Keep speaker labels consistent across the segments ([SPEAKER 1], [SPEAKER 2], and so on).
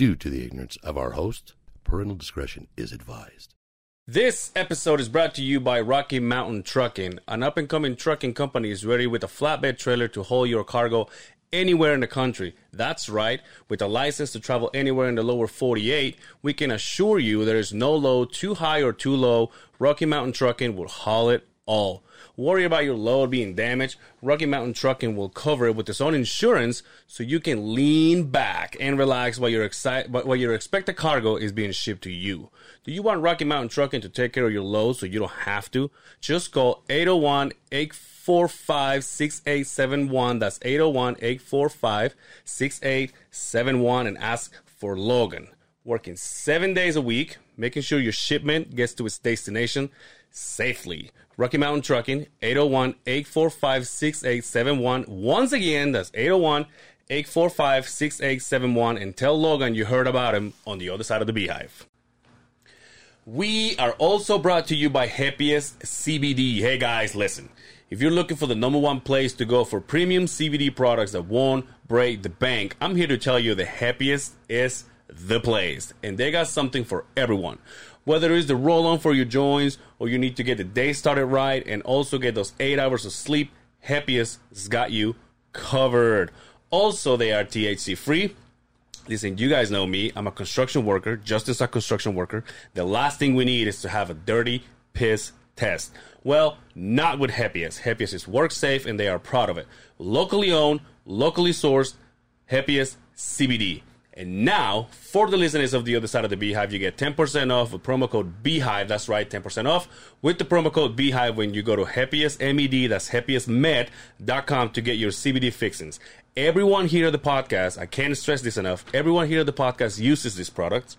[SPEAKER 1] due to the ignorance of our host. Parental discretion is advised.
[SPEAKER 2] This episode is brought to you by Rocky Mountain Trucking. An up and coming trucking company is ready with a flatbed trailer to haul your cargo anywhere in the country. That's right. With a license to travel anywhere in the lower 48, we can assure you there is no load too high or too low. Rocky Mountain Trucking will haul it all. Worry about your load being damaged. Rocky Mountain Trucking will cover it with its own insurance so you can lean back and relax while your, exci- while your expected cargo is being shipped to you. Do you want Rocky Mountain Trucking to take care of your load so you don't have to? Just call 801 845 6871. That's 801 845 6871 and ask for Logan. Working seven days a week, making sure your shipment gets to its destination safely. Rocky Mountain Trucking, 801 845 6871. Once again, that's 801 845 6871. And tell Logan you heard about him on the other side of the beehive. We are also brought to you by Happiest CBD. Hey guys, listen. If you're looking for the number one place to go for premium CBD products that won't break the bank, I'm here to tell you the Happiest is the place. And they got something for everyone. Whether it's the roll on for your joints or you need to get the day started right and also get those eight hours of sleep, Happiest has got you covered. Also, they are THC free. Listen, you guys know me. I'm a construction worker, just as a construction worker. The last thing we need is to have a dirty piss test. Well, not with Happiest. Happiest is work safe and they are proud of it. Locally owned, locally sourced, Happiest CBD. And now, for the listeners of the other side of the Beehive, you get 10% off with promo code Beehive. That's right, 10% off with the promo code Beehive when you go to Happiest MED, that's happiestmed.com to get your CBD fixings. Everyone here at the podcast, I can't stress this enough, everyone here at the podcast uses these products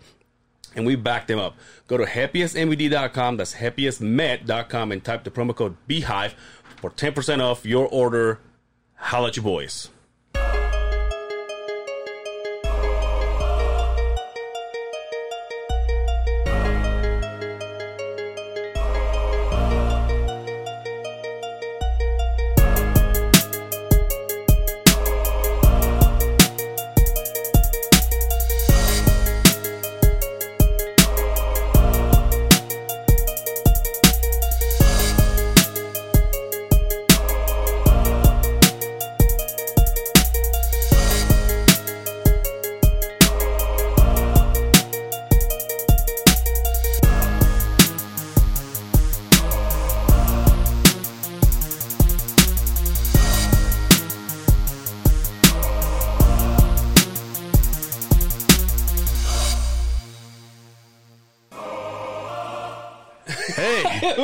[SPEAKER 2] and we back them up. Go to happiestmed.com, that's happiestmed.com, and type the promo code Beehive for 10% off your order. Holla at your boys.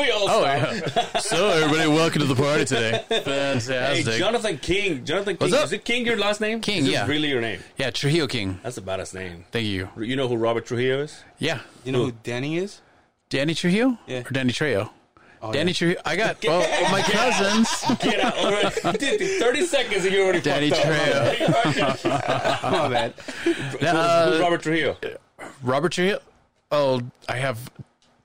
[SPEAKER 2] We all
[SPEAKER 3] Oh,
[SPEAKER 2] stop.
[SPEAKER 3] yeah. So, everybody, welcome to the party today.
[SPEAKER 2] Hey,
[SPEAKER 3] Fantastic.
[SPEAKER 2] Johnathan King. Johnathan King.
[SPEAKER 3] What's up?
[SPEAKER 2] Is it King your last name?
[SPEAKER 3] King,
[SPEAKER 2] Is
[SPEAKER 3] yeah.
[SPEAKER 2] really your name?
[SPEAKER 3] yeah, Trujillo King.
[SPEAKER 2] That's a badass name.
[SPEAKER 3] Thank you.
[SPEAKER 2] You know who Robert Trujillo is?
[SPEAKER 3] Yeah.
[SPEAKER 4] You know who Danny is?
[SPEAKER 3] Danny Trujillo?
[SPEAKER 4] Yeah.
[SPEAKER 3] Or Danny Trejo?
[SPEAKER 4] Oh,
[SPEAKER 3] Danny
[SPEAKER 4] yeah.
[SPEAKER 3] Trujillo. I got well, my cousins.
[SPEAKER 2] Get out already. Dude, 30 seconds and you already
[SPEAKER 3] Danny
[SPEAKER 2] fucked up.
[SPEAKER 4] Oh, man.
[SPEAKER 2] Who's-
[SPEAKER 3] Uh,
[SPEAKER 2] who's Robert Trujillo?
[SPEAKER 3] Robert Trujillo. Oh, I have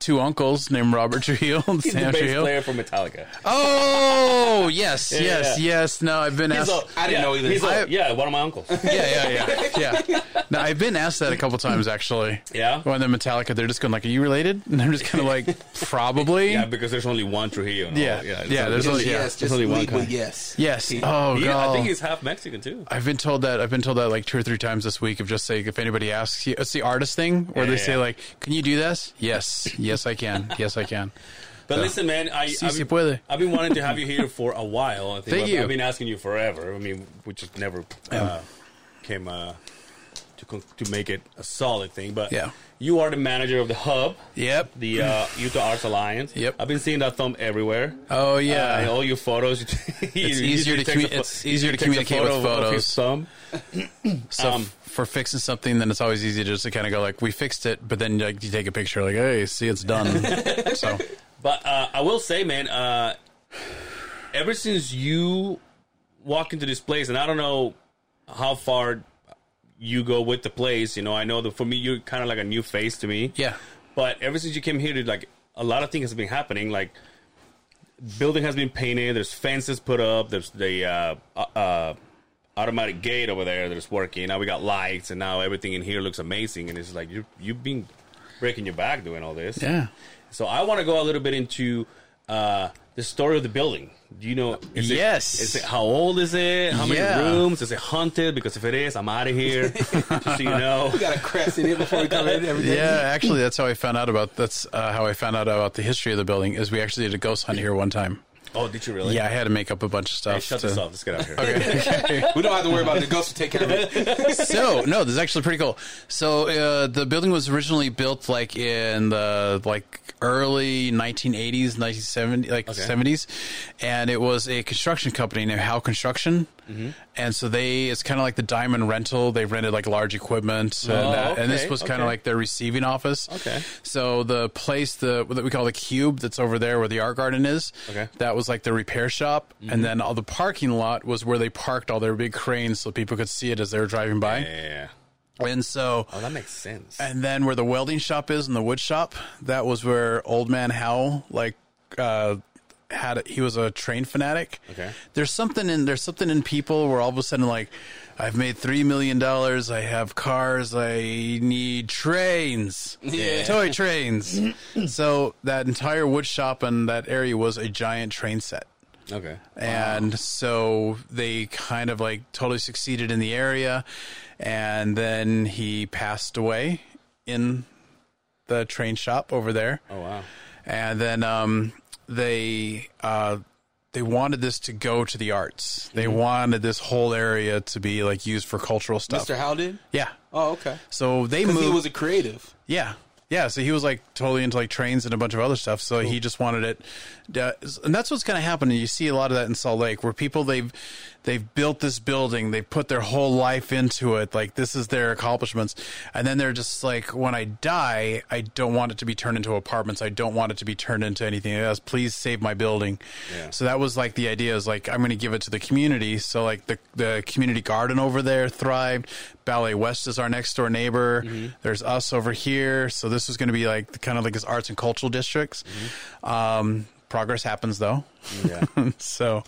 [SPEAKER 3] two uncles named Robert Trujillo and
[SPEAKER 2] He's
[SPEAKER 3] Sam
[SPEAKER 2] the bass
[SPEAKER 3] Trujillo.
[SPEAKER 2] player for Metallica.
[SPEAKER 3] Oh, yes,
[SPEAKER 2] Yeah,
[SPEAKER 3] yes,
[SPEAKER 2] yeah.
[SPEAKER 3] yes. No, I've been
[SPEAKER 2] He's
[SPEAKER 3] asked.
[SPEAKER 2] a-
[SPEAKER 4] I didn't
[SPEAKER 2] yeah,
[SPEAKER 4] know either.
[SPEAKER 2] He's a-
[SPEAKER 3] I-
[SPEAKER 2] yeah, one of my uncles.
[SPEAKER 3] yeah, yeah, yeah, yeah. No, I've been asked that a couple times actually.
[SPEAKER 2] Yeah?
[SPEAKER 3] When they're Metallica, they're just going like, "Are you related?" And they're just kind of like, "Probably."
[SPEAKER 2] Yeah, because there's only one Trujillo. and all
[SPEAKER 3] Yeah,
[SPEAKER 2] yeah.
[SPEAKER 3] yeah, there's only- yeah,
[SPEAKER 4] yes,
[SPEAKER 2] there's
[SPEAKER 4] just
[SPEAKER 2] only one
[SPEAKER 4] lead with
[SPEAKER 2] kind.
[SPEAKER 4] yes.
[SPEAKER 3] Yes. Oh
[SPEAKER 2] He-
[SPEAKER 3] god.
[SPEAKER 2] I think he's half Mexican too.
[SPEAKER 3] I've been told that. I've been told that like two or three times this week of just saying if anybody asks you, it's the artist thing where
[SPEAKER 2] Yeah,
[SPEAKER 3] they
[SPEAKER 2] yeah,
[SPEAKER 3] say
[SPEAKER 2] yeah.
[SPEAKER 3] like, "Can you do this?" Yes, yes, I can. Yes, I can.
[SPEAKER 2] But listen, man, I,
[SPEAKER 3] Si,
[SPEAKER 2] I've,
[SPEAKER 3] si puede.
[SPEAKER 2] I've been wanting to have you here for a while. I think
[SPEAKER 3] Thank
[SPEAKER 2] I've,
[SPEAKER 3] you.
[SPEAKER 2] I've been asking you forever. I mean, we just never uh, came uh, to to make it a solid thing. But
[SPEAKER 3] Yeah.
[SPEAKER 2] You are the manager of the hub,
[SPEAKER 3] Yep.
[SPEAKER 2] the uh, Utah Arts Alliance.
[SPEAKER 3] Yep.
[SPEAKER 2] I've been seeing that thumb everywhere.
[SPEAKER 3] Oh
[SPEAKER 2] Uh,
[SPEAKER 3] yeah.
[SPEAKER 2] all your photos.
[SPEAKER 3] It's easier to commu- it's easier to communicate with
[SPEAKER 2] Of his
[SPEAKER 3] photos.
[SPEAKER 2] thumb.
[SPEAKER 3] so
[SPEAKER 2] um,
[SPEAKER 3] for fixing something, then it's always easy just to kind of go like, "We fixed it," but then like you take a picture, like, "Hey, see, it's done." so
[SPEAKER 2] But uh, I will say, man, uh, ever since you walk into this place, and I don't know how far you go with the place. You know, I know that for me, you're kind of like a new face to me.
[SPEAKER 3] yeah,
[SPEAKER 2] But ever since you came here, to like a lot of things has been happening. Like building has been painted. There's fences put up. There's the uh, uh, uh, automatic gate over there that's working. Now we got lights, and now everything in here looks amazing. And it's like you you've been breaking your back doing all this.
[SPEAKER 3] Yeah.
[SPEAKER 2] So I want to go a little bit into uh, the story of the building. Do you know? Is
[SPEAKER 3] Yes.
[SPEAKER 2] It, is it how old is it? How many rooms? Is it haunted? Because if it is, I'm out of here. Just so you know.
[SPEAKER 4] We got a crest in it before we come in every day.
[SPEAKER 3] Yeah, actually, that's how I found out about. That's uh, how I found out about the history of the building. Is we actually did a ghost hunt here one time.
[SPEAKER 2] Oh, did you really?
[SPEAKER 3] Yeah, I had to make up a bunch of stuff.
[SPEAKER 2] Hey, shut
[SPEAKER 3] to-
[SPEAKER 2] this off. Let's get out of here.
[SPEAKER 4] We don't have to worry about it. the ghosts will take care of it.
[SPEAKER 3] so no, this is actually pretty cool. So uh, the building was originally built like in the like early 1980s, 1970s, like
[SPEAKER 2] Okay.
[SPEAKER 3] 70s, and it was a construction company named Howe Construction.
[SPEAKER 2] Mm-hmm.
[SPEAKER 3] And so they, it's kind of like the diamond rental. They rented like large equipment, and,
[SPEAKER 2] Oh,
[SPEAKER 3] uh, and this
[SPEAKER 2] okay,
[SPEAKER 3] was kind
[SPEAKER 2] okay.
[SPEAKER 3] of like their receiving office.
[SPEAKER 2] Okay.
[SPEAKER 3] So the place, the what we call the cube, that's over there where the art garden is.
[SPEAKER 2] Okay. Mm-hmm.
[SPEAKER 3] That was like the repair shop, and then all the parking lot was where they parked all their big cranes, so people could see it as they were driving by.
[SPEAKER 2] Yeah.
[SPEAKER 3] And so,
[SPEAKER 2] Oh, that makes sense.
[SPEAKER 3] and then where the welding shop is and the wood shop, that was where Old Man Howell like uh, had. He was a train fanatic.
[SPEAKER 2] Okay.
[SPEAKER 3] There's something in there's something in people where all of a sudden like. I've made three million dollars. I have cars. I need trains,
[SPEAKER 4] Yeah.
[SPEAKER 3] toy trains. so that entire wood shop and that area was a giant train set.
[SPEAKER 2] Okay.
[SPEAKER 3] And so they kind of like totally succeeded in the area. And then he passed away in the train shop over there.
[SPEAKER 2] Oh wow.
[SPEAKER 3] And then um, they uh, they wanted this to go to the arts. They wanted this whole area to be like used for cultural stuff.
[SPEAKER 4] Mr. Howe did?
[SPEAKER 3] Yeah.
[SPEAKER 4] Oh, okay.
[SPEAKER 3] So they moved.
[SPEAKER 4] he was a creative.
[SPEAKER 3] Yeah. Yeah, so he was like totally into like trains and a bunch of other stuff. So he just wanted it, uh, and that's what's kind of happening. You see a lot of that in Salt Lake, where people they've they've built this building, they've put their whole life into it. Like this is their accomplishments, and then they're just like, when I die, I don't want it to be turned into apartments. I don't want it to be turned into anything else. Please save my building.
[SPEAKER 2] Yeah.
[SPEAKER 3] So that was like the idea is like I'm going to give it to the community. So like the the community garden over there thrived. Ballet West is our next door neighbor. There's us over here. So this is going to be like kind of like this arts and cultural districts. Um, progress happens though.
[SPEAKER 2] Yeah.
[SPEAKER 3] so,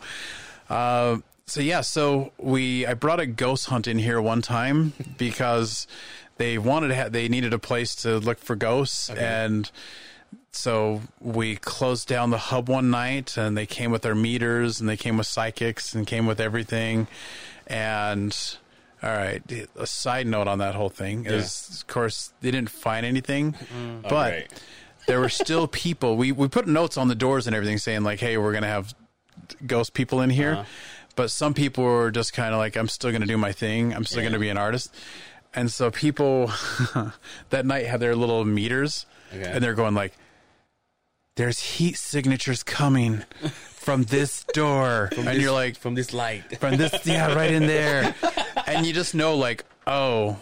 [SPEAKER 3] uh, so yeah, so we I brought a ghost hunt in here one time because they wanted to ha- they needed a place to look for ghosts. And so we closed down the hub one night and they came with their meters and they came with psychics and came with everything. And all right a side note on that whole thing is of course they didn't find anything but
[SPEAKER 2] great.
[SPEAKER 3] there were still people. We we put notes on the doors and everything saying like hey we're gonna have ghost people in here uh-huh. But some people were just kind of like i'm still gonna do my thing i'm still
[SPEAKER 2] Yeah.
[SPEAKER 3] gonna be an artist and so people that night had their little meters
[SPEAKER 2] Okay.
[SPEAKER 3] and they're going like there's heat signatures coming from this door and you're like
[SPEAKER 2] from this light.
[SPEAKER 3] from this yeah right in there and you just know like oh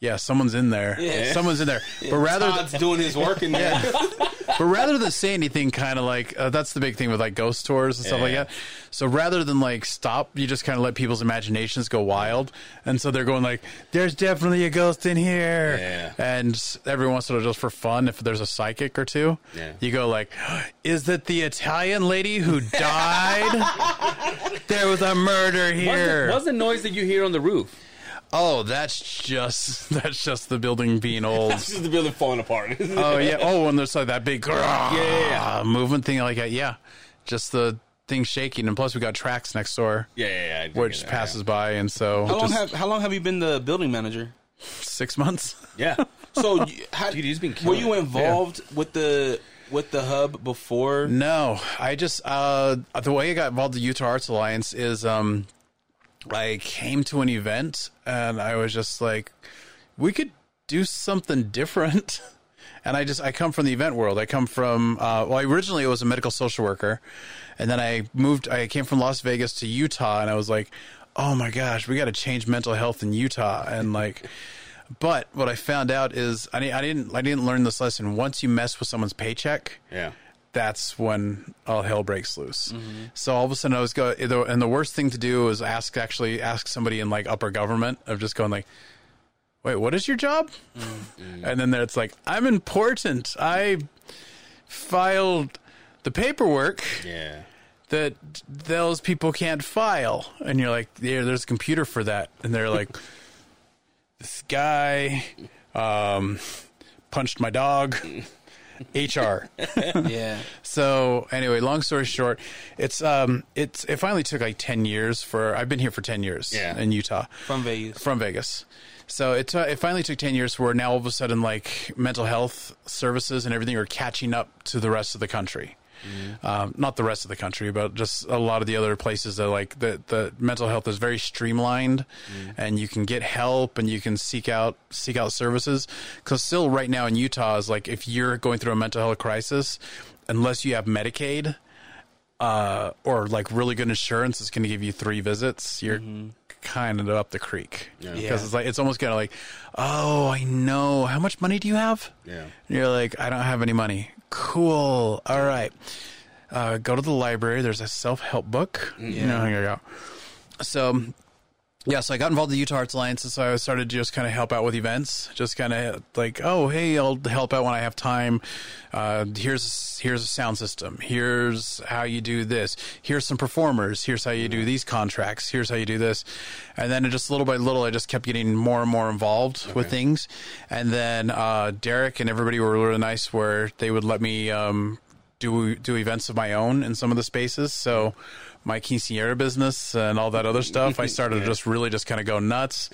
[SPEAKER 3] yeah someone's in there
[SPEAKER 4] Yeah.
[SPEAKER 3] someone's in there but rather th-
[SPEAKER 4] doing his work in there.
[SPEAKER 3] But rather than say anything kind of like uh, that's the big thing with like ghost tours and stuff like that so rather than like stop you just kind of let people's imaginations go wild and so they're going like there's definitely a ghost in here
[SPEAKER 2] Yeah.
[SPEAKER 3] and every once in a while just for fun if there's a psychic or two
[SPEAKER 2] Yeah.
[SPEAKER 3] you go like is it the italian lady who died there was a murder
[SPEAKER 2] What's
[SPEAKER 3] here
[SPEAKER 2] the, what's the noise that you hear on the roof?
[SPEAKER 3] Oh that's just that's just the building being old
[SPEAKER 2] This is the building falling apart.
[SPEAKER 3] Oh yeah. Oh, and there's like that big
[SPEAKER 2] yeah.
[SPEAKER 3] movement thing like that. Yeah, just the thing shaking, and plus we got tracks next door,
[SPEAKER 2] yeah, yeah, yeah.
[SPEAKER 3] Which passes by, and so
[SPEAKER 4] How long
[SPEAKER 3] just
[SPEAKER 4] have How long have you been the building manager?
[SPEAKER 3] six months.
[SPEAKER 2] Yeah. yeah.
[SPEAKER 4] So, how,
[SPEAKER 2] Dude, he's been
[SPEAKER 4] were you involved with the with the hub before?
[SPEAKER 3] No, I just uh the way I got involved with the Utah Arts Alliance is um I came to an event and I was just like we could do something different. And I just I come from the event world. I come from uh well originally I was a medical social worker and then I moved I came from Las Vegas to Utah and I was like, "Oh my gosh, we got to change mental health in Utah." And like but what I found out is I, I didn't I didn't learn this lesson. Once you mess with someone's paycheck,
[SPEAKER 2] Yeah.
[SPEAKER 3] That's when all hell breaks loose. So all of a sudden, I was go, and the worst thing to do is ask actually ask somebody in like upper government of just going like, "Wait, what is your job?" And then there it's like, "I'm important. I filed the paperwork
[SPEAKER 2] Yeah.
[SPEAKER 3] that those people can't file, and you're like, yeah, there's a computer for that, and they're like, this guy um, punched my dog. HR.
[SPEAKER 4] Yeah.
[SPEAKER 3] So anyway, long story short, it's um it's it finally took like ten years for I've been here for ten years
[SPEAKER 2] Yeah.
[SPEAKER 3] in Utah
[SPEAKER 4] From Vegas.
[SPEAKER 3] from Vegas. So it uh, it finally took ten years where now all of a sudden like mental health services and everything are catching up to the rest of the country. Um, not the rest of the country, but just a lot of the other places that like the the mental health is very streamlined, and you can get help and you can seek out seek out services. Because still, right now in Utah is like if you're going through a mental health crisis, unless you have Medicaid, uh, or like really good insurance is going to give you three visits, you're kind of up the creek. Because
[SPEAKER 4] Yeah.
[SPEAKER 3] it's like it's almost kind of like, oh, I know. How much money do you have?
[SPEAKER 2] Yeah.
[SPEAKER 3] And you're like, I don't have any money. Cool. All right. Uh, go to the library. There's a self help book. You know, here you go. So, yeah, so I got involved in the Utah Arts Alliance, so I started to just kind of help out with events. Just kind of like, oh, hey, I'll help out when I have time. Uh, here's here's a sound system. Here's how you do this. Here's some performers. Here's how you do these contracts. Here's how you do this. And then just little by little, I just kept getting more and more involved with things. And then uh, Derek and everybody were really nice, where they would let me um, do do events of my own in some of the spaces. So my quinceanera business and all that other stuff, I started to just really just kind of go nuts.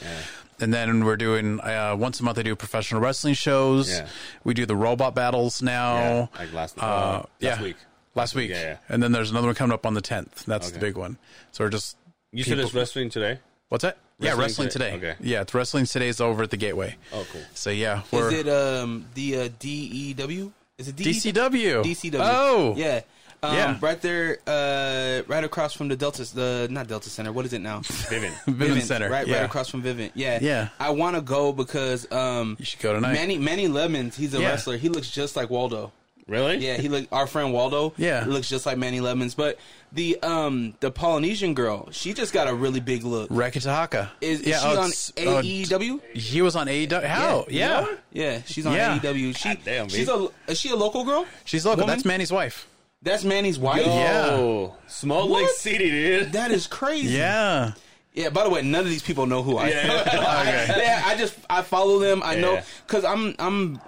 [SPEAKER 3] And then we're doing uh, once a month. I do professional wrestling shows.
[SPEAKER 2] Yeah.
[SPEAKER 3] We do the robot battles now.
[SPEAKER 2] Yeah, like last- uh,
[SPEAKER 3] uh,
[SPEAKER 2] last
[SPEAKER 3] yeah,
[SPEAKER 2] week.
[SPEAKER 3] Last week.
[SPEAKER 2] Yeah, yeah.
[SPEAKER 3] And then there's another one coming up on the 10th. That's the big one. So we're just
[SPEAKER 2] You said it's wrestling today?
[SPEAKER 3] what's that? yeah,
[SPEAKER 2] Wrestling
[SPEAKER 3] wrestling
[SPEAKER 2] today?
[SPEAKER 3] today.
[SPEAKER 2] Okay.
[SPEAKER 3] Yeah, it's wrestling today's over at the Gateway.
[SPEAKER 2] Oh, cool.
[SPEAKER 3] So yeah, we're
[SPEAKER 4] Is it um the uh, DEW? Is it DEW?
[SPEAKER 3] DCW.
[SPEAKER 4] DCW.
[SPEAKER 3] Oh,
[SPEAKER 4] yeah. Um,
[SPEAKER 3] Yeah.
[SPEAKER 4] right there, uh, right across from the Delta, the not Delta Center. What is it now?
[SPEAKER 2] Vivint.
[SPEAKER 3] Vivint Center.
[SPEAKER 4] right,
[SPEAKER 3] yeah.
[SPEAKER 4] right across from Vivint. Yeah,
[SPEAKER 3] Yeah.
[SPEAKER 4] I want to go because um,
[SPEAKER 3] You should go tonight.
[SPEAKER 4] Manny Manny Lemons, he's a
[SPEAKER 3] Yeah.
[SPEAKER 4] wrestler. He looks just like Waldo.
[SPEAKER 2] Really?
[SPEAKER 4] Yeah, he look our friend Waldo.
[SPEAKER 3] Yeah.
[SPEAKER 4] looks just like Manny Lemons. But the um the Polynesian girl, she just got a really big look.
[SPEAKER 3] Reka Tehaka.
[SPEAKER 4] Is, is
[SPEAKER 3] yeah,
[SPEAKER 4] she
[SPEAKER 3] oh,
[SPEAKER 4] on
[SPEAKER 3] oh,
[SPEAKER 4] AEW?
[SPEAKER 3] He was on AEW. How? Yeah.
[SPEAKER 4] know yeah, she's on
[SPEAKER 3] Yeah.
[SPEAKER 4] AEW. She,
[SPEAKER 2] God damn,
[SPEAKER 4] she's a is she a local girl?
[SPEAKER 3] She's local.
[SPEAKER 4] Woman?
[SPEAKER 3] That's Manny's wife.
[SPEAKER 4] That's Manny's wife.
[SPEAKER 3] Yeah.
[SPEAKER 2] Oh, Small Lake City, dude.
[SPEAKER 4] That is crazy.
[SPEAKER 3] Yeah.
[SPEAKER 4] Yeah. By the way, none of these people know who I am.
[SPEAKER 2] Yeah.
[SPEAKER 4] yeah, I just I follow them. I know because I'm I'm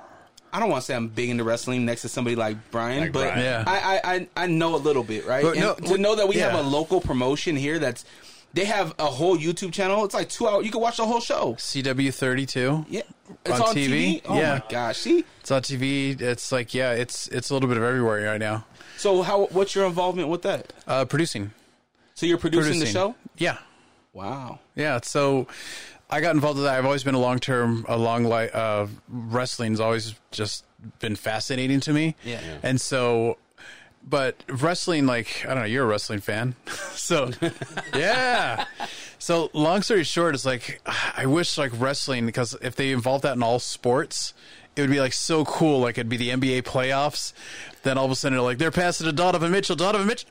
[SPEAKER 4] I don't want to say I'm big into wrestling next to somebody like Brian,
[SPEAKER 2] Like
[SPEAKER 4] but
[SPEAKER 2] Brian.
[SPEAKER 3] Yeah.
[SPEAKER 4] I, I I I know a little bit, right?
[SPEAKER 3] But
[SPEAKER 4] And
[SPEAKER 3] no,
[SPEAKER 4] to know that we
[SPEAKER 3] yeah.
[SPEAKER 4] have a local promotion here that's they have a whole YouTube channel. It's like two hours. You can watch the whole show.
[SPEAKER 3] CW thirty two.
[SPEAKER 4] Yeah, it's
[SPEAKER 3] On
[SPEAKER 4] on,
[SPEAKER 3] TV?
[SPEAKER 4] TV. Oh
[SPEAKER 3] Yeah.
[SPEAKER 4] my gosh! See,
[SPEAKER 3] It's on TV. It's like yeah, it's it's a little bit of everywhere right now.
[SPEAKER 4] So how what's your involvement with that?
[SPEAKER 3] Uh, producing.
[SPEAKER 4] So you're producing,
[SPEAKER 3] Producing
[SPEAKER 4] the show?
[SPEAKER 3] Yeah.
[SPEAKER 4] Wow.
[SPEAKER 3] Yeah, so I got involved with that. I've always been a long term, a long like uh, wrestling's always just been fascinating to me.
[SPEAKER 4] Yeah. Yeah.
[SPEAKER 3] and so, but wrestling, like I don't know, you're a wrestling fan, so yeah. So long story short, it's like I wish like wrestling because if they involved that in all sports. It would be like so cool, like it'd be the NBA playoffs. Then all of a sudden, they're like they're passing to Donovan Mitchell. Donovan Mitchell,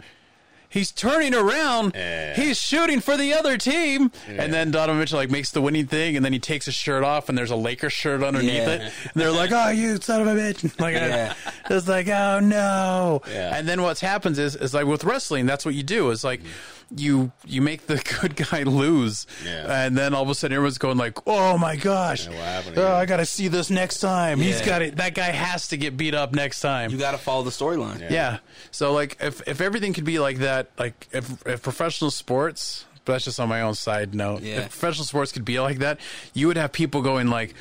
[SPEAKER 3] he's turning around.
[SPEAKER 2] Yeah.
[SPEAKER 3] He's shooting for the other team. And then Donovan Mitchell like makes the winning thing, and then he takes his shirt off, and there's a Lakers shirt underneath
[SPEAKER 4] Yeah.
[SPEAKER 3] it. And they're like, "Oh, you son of a bitch!" Like,
[SPEAKER 4] Yeah.
[SPEAKER 3] it's like, "Oh no!"
[SPEAKER 2] Yeah.
[SPEAKER 3] And then what happens is, is like with wrestling, that's what you do. Is like. Mm. You you make the good guy lose,
[SPEAKER 2] Yeah.
[SPEAKER 3] and then all of a sudden everyone's going like, "Oh my gosh,
[SPEAKER 2] what happened
[SPEAKER 3] oh. I got to see this next time. He's got it. That guy has to get beat up next time."
[SPEAKER 4] You got to follow the storyline.
[SPEAKER 3] Yeah. So like if if everything could be like that, like if if professional sports, but that's just on my own side note.
[SPEAKER 4] Yeah.
[SPEAKER 3] If professional sports could be like that, you would have people going like,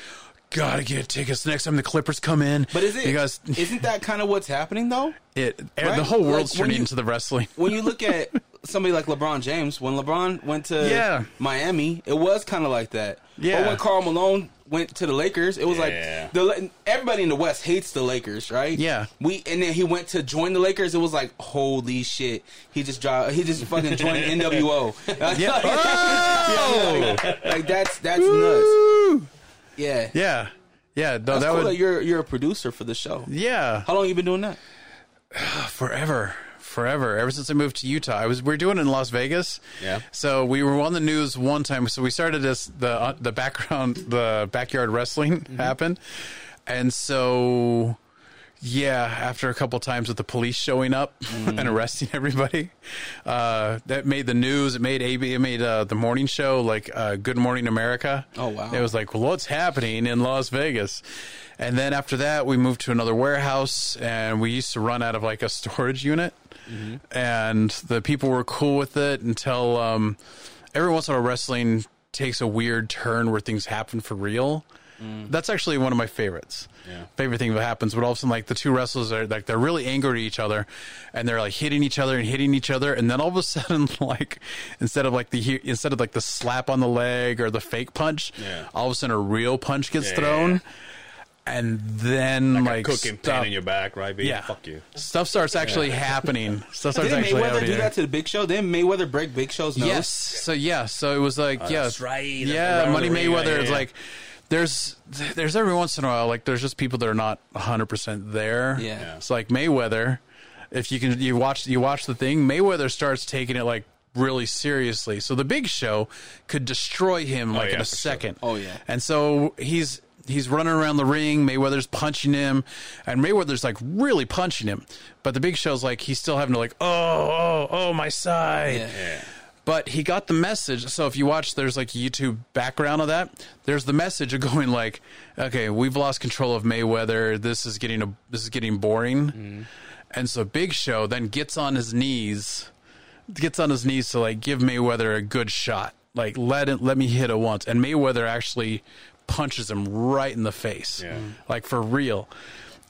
[SPEAKER 3] "Gotta get tickets next time the Clippers come in."
[SPEAKER 4] But is it?
[SPEAKER 3] because
[SPEAKER 4] isn't that kind of what's happening though?
[SPEAKER 3] it
[SPEAKER 4] Right?
[SPEAKER 3] the whole world's
[SPEAKER 4] Like,
[SPEAKER 3] turning
[SPEAKER 4] you-
[SPEAKER 3] into the wrestling?
[SPEAKER 4] When you look at somebody like LeBron James, when LeBron went to
[SPEAKER 3] Yeah.
[SPEAKER 4] Miami, it was kind of like that.
[SPEAKER 3] Yeah.
[SPEAKER 4] But when Karl Malone went to the Lakers, it was
[SPEAKER 2] Yeah.
[SPEAKER 4] like the everybody in the West hates the Lakers, right?
[SPEAKER 3] Yeah.
[SPEAKER 4] We and then he went to join the Lakers. It was like holy shit. He just dro- he just fucking joined NWO.
[SPEAKER 3] Yeah. Oh!
[SPEAKER 4] like, like, that's that's nuts. Yeah.
[SPEAKER 3] Yeah. Yeah. No,
[SPEAKER 4] That's
[SPEAKER 3] that
[SPEAKER 4] cool
[SPEAKER 3] would.
[SPEAKER 4] that you're you're a producer for the show.
[SPEAKER 3] yeah.
[SPEAKER 4] How long you been doing that?
[SPEAKER 3] forever forever ever since i moved to utah i was we are doing it in las vegas
[SPEAKER 2] Yeah.
[SPEAKER 3] so we were on the news one time so we started this the uh, the background the backyard wrestling happened and so Yeah, after a couple times with the police showing up and arresting everybody, uh, that made the news. It made AB. It made uh, the morning show like uh, Good Morning America.
[SPEAKER 4] Oh, wow.
[SPEAKER 3] It was like, well, what's happening in Las Vegas? And then after that, we moved to another warehouse, and we used to run out of like a storage unit, and the people were cool with it until um, every once in a while wrestling takes a weird turn where things happen for real. That's actually one of my favorites.
[SPEAKER 2] Yeah.
[SPEAKER 3] Favorite thing that happens, but all of a sudden, like the two wrestlers are like they're really angry at each other, and they're like hitting each other and hitting each other, and then all of a sudden, like instead of like the he- instead of like the slap on the leg or the fake punch,
[SPEAKER 2] Yeah.
[SPEAKER 3] all of a sudden a real punch gets
[SPEAKER 2] Yeah.
[SPEAKER 3] thrown, and then
[SPEAKER 2] Like,
[SPEAKER 3] like,
[SPEAKER 2] a cooking
[SPEAKER 3] stuff,
[SPEAKER 2] pan in your back, right? Baby?
[SPEAKER 3] yeah,
[SPEAKER 2] Fuck you.
[SPEAKER 3] stuff starts actually happening. Stuff starts
[SPEAKER 4] Didn't
[SPEAKER 3] actually
[SPEAKER 4] Mayweather
[SPEAKER 3] happening.
[SPEAKER 4] do that to the Big Show? Didn't Mayweather break Big Show's nose?
[SPEAKER 3] Yes. So yeah. So it was like oh, yeah,
[SPEAKER 2] Oh, that's right.
[SPEAKER 3] Yeah,
[SPEAKER 2] Around
[SPEAKER 3] Money
[SPEAKER 2] the ring,
[SPEAKER 3] Mayweather
[SPEAKER 2] yeah,
[SPEAKER 3] is like there's there's every once in a while like there's just people that are not 100 percent there.
[SPEAKER 4] Yeah. Yeah.
[SPEAKER 3] It's like Mayweather. If you can you watch you watch the thing, Mayweather starts taking it like really seriously. So the Big Show could destroy him oh, like
[SPEAKER 2] yeah,
[SPEAKER 3] in a
[SPEAKER 2] for sure.
[SPEAKER 3] second.
[SPEAKER 4] Oh, yeah.
[SPEAKER 3] And so he's he's running around the ring. Mayweather's punching him, and Mayweather's like really punching him. But the Big Show's like he's still having to like oh oh oh my side.
[SPEAKER 4] Yeah.
[SPEAKER 3] But he got the message. So if you watch, there's like YouTube background of that. There's the message of going like, okay, we've lost control of Mayweather. This is getting a this is getting boring. Mm-hmm. And so Big Show then gets on his knees, gets on his knees to like give Mayweather a good shot. Like let it let me hit it once. And Mayweather actually punches him right in the face.
[SPEAKER 2] Yeah. Mm.
[SPEAKER 3] Like for real.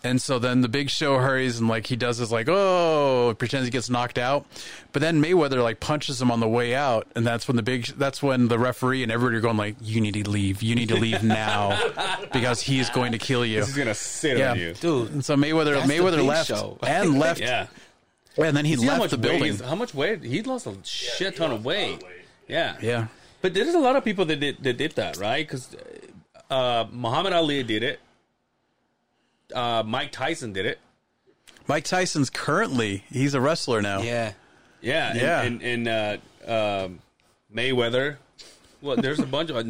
[SPEAKER 3] And so then the big show hurries and like he does this like oh pretends he gets knocked out, but then Mayweather like punches him on the way out, and that's when the big that's when the referee and everybody are going like you need to leave, you need to leave now because he's going to kill you.
[SPEAKER 2] He's gonna sit
[SPEAKER 3] Yeah.
[SPEAKER 2] on you.
[SPEAKER 4] Dude,
[SPEAKER 3] And so Mayweather
[SPEAKER 4] That's
[SPEAKER 3] Mayweather left
[SPEAKER 4] Show.
[SPEAKER 3] and left
[SPEAKER 2] Yeah.
[SPEAKER 3] and then he
[SPEAKER 2] See
[SPEAKER 3] left
[SPEAKER 2] much
[SPEAKER 3] the building.
[SPEAKER 2] How much weight? He lost a shit ton of weight. Yeah.
[SPEAKER 3] Yeah.
[SPEAKER 2] But there's a lot of people that did, that did that, right? Because uh, Muhammad Ali did it. Uh, Mike Tyson did it.
[SPEAKER 3] Mike Tyson's currently he's a wrestler now.
[SPEAKER 4] yeah.
[SPEAKER 2] Yeah. and-
[SPEAKER 3] Yeah.
[SPEAKER 2] And, and, uh, um, Mayweather. Well, there's a bunch of uh,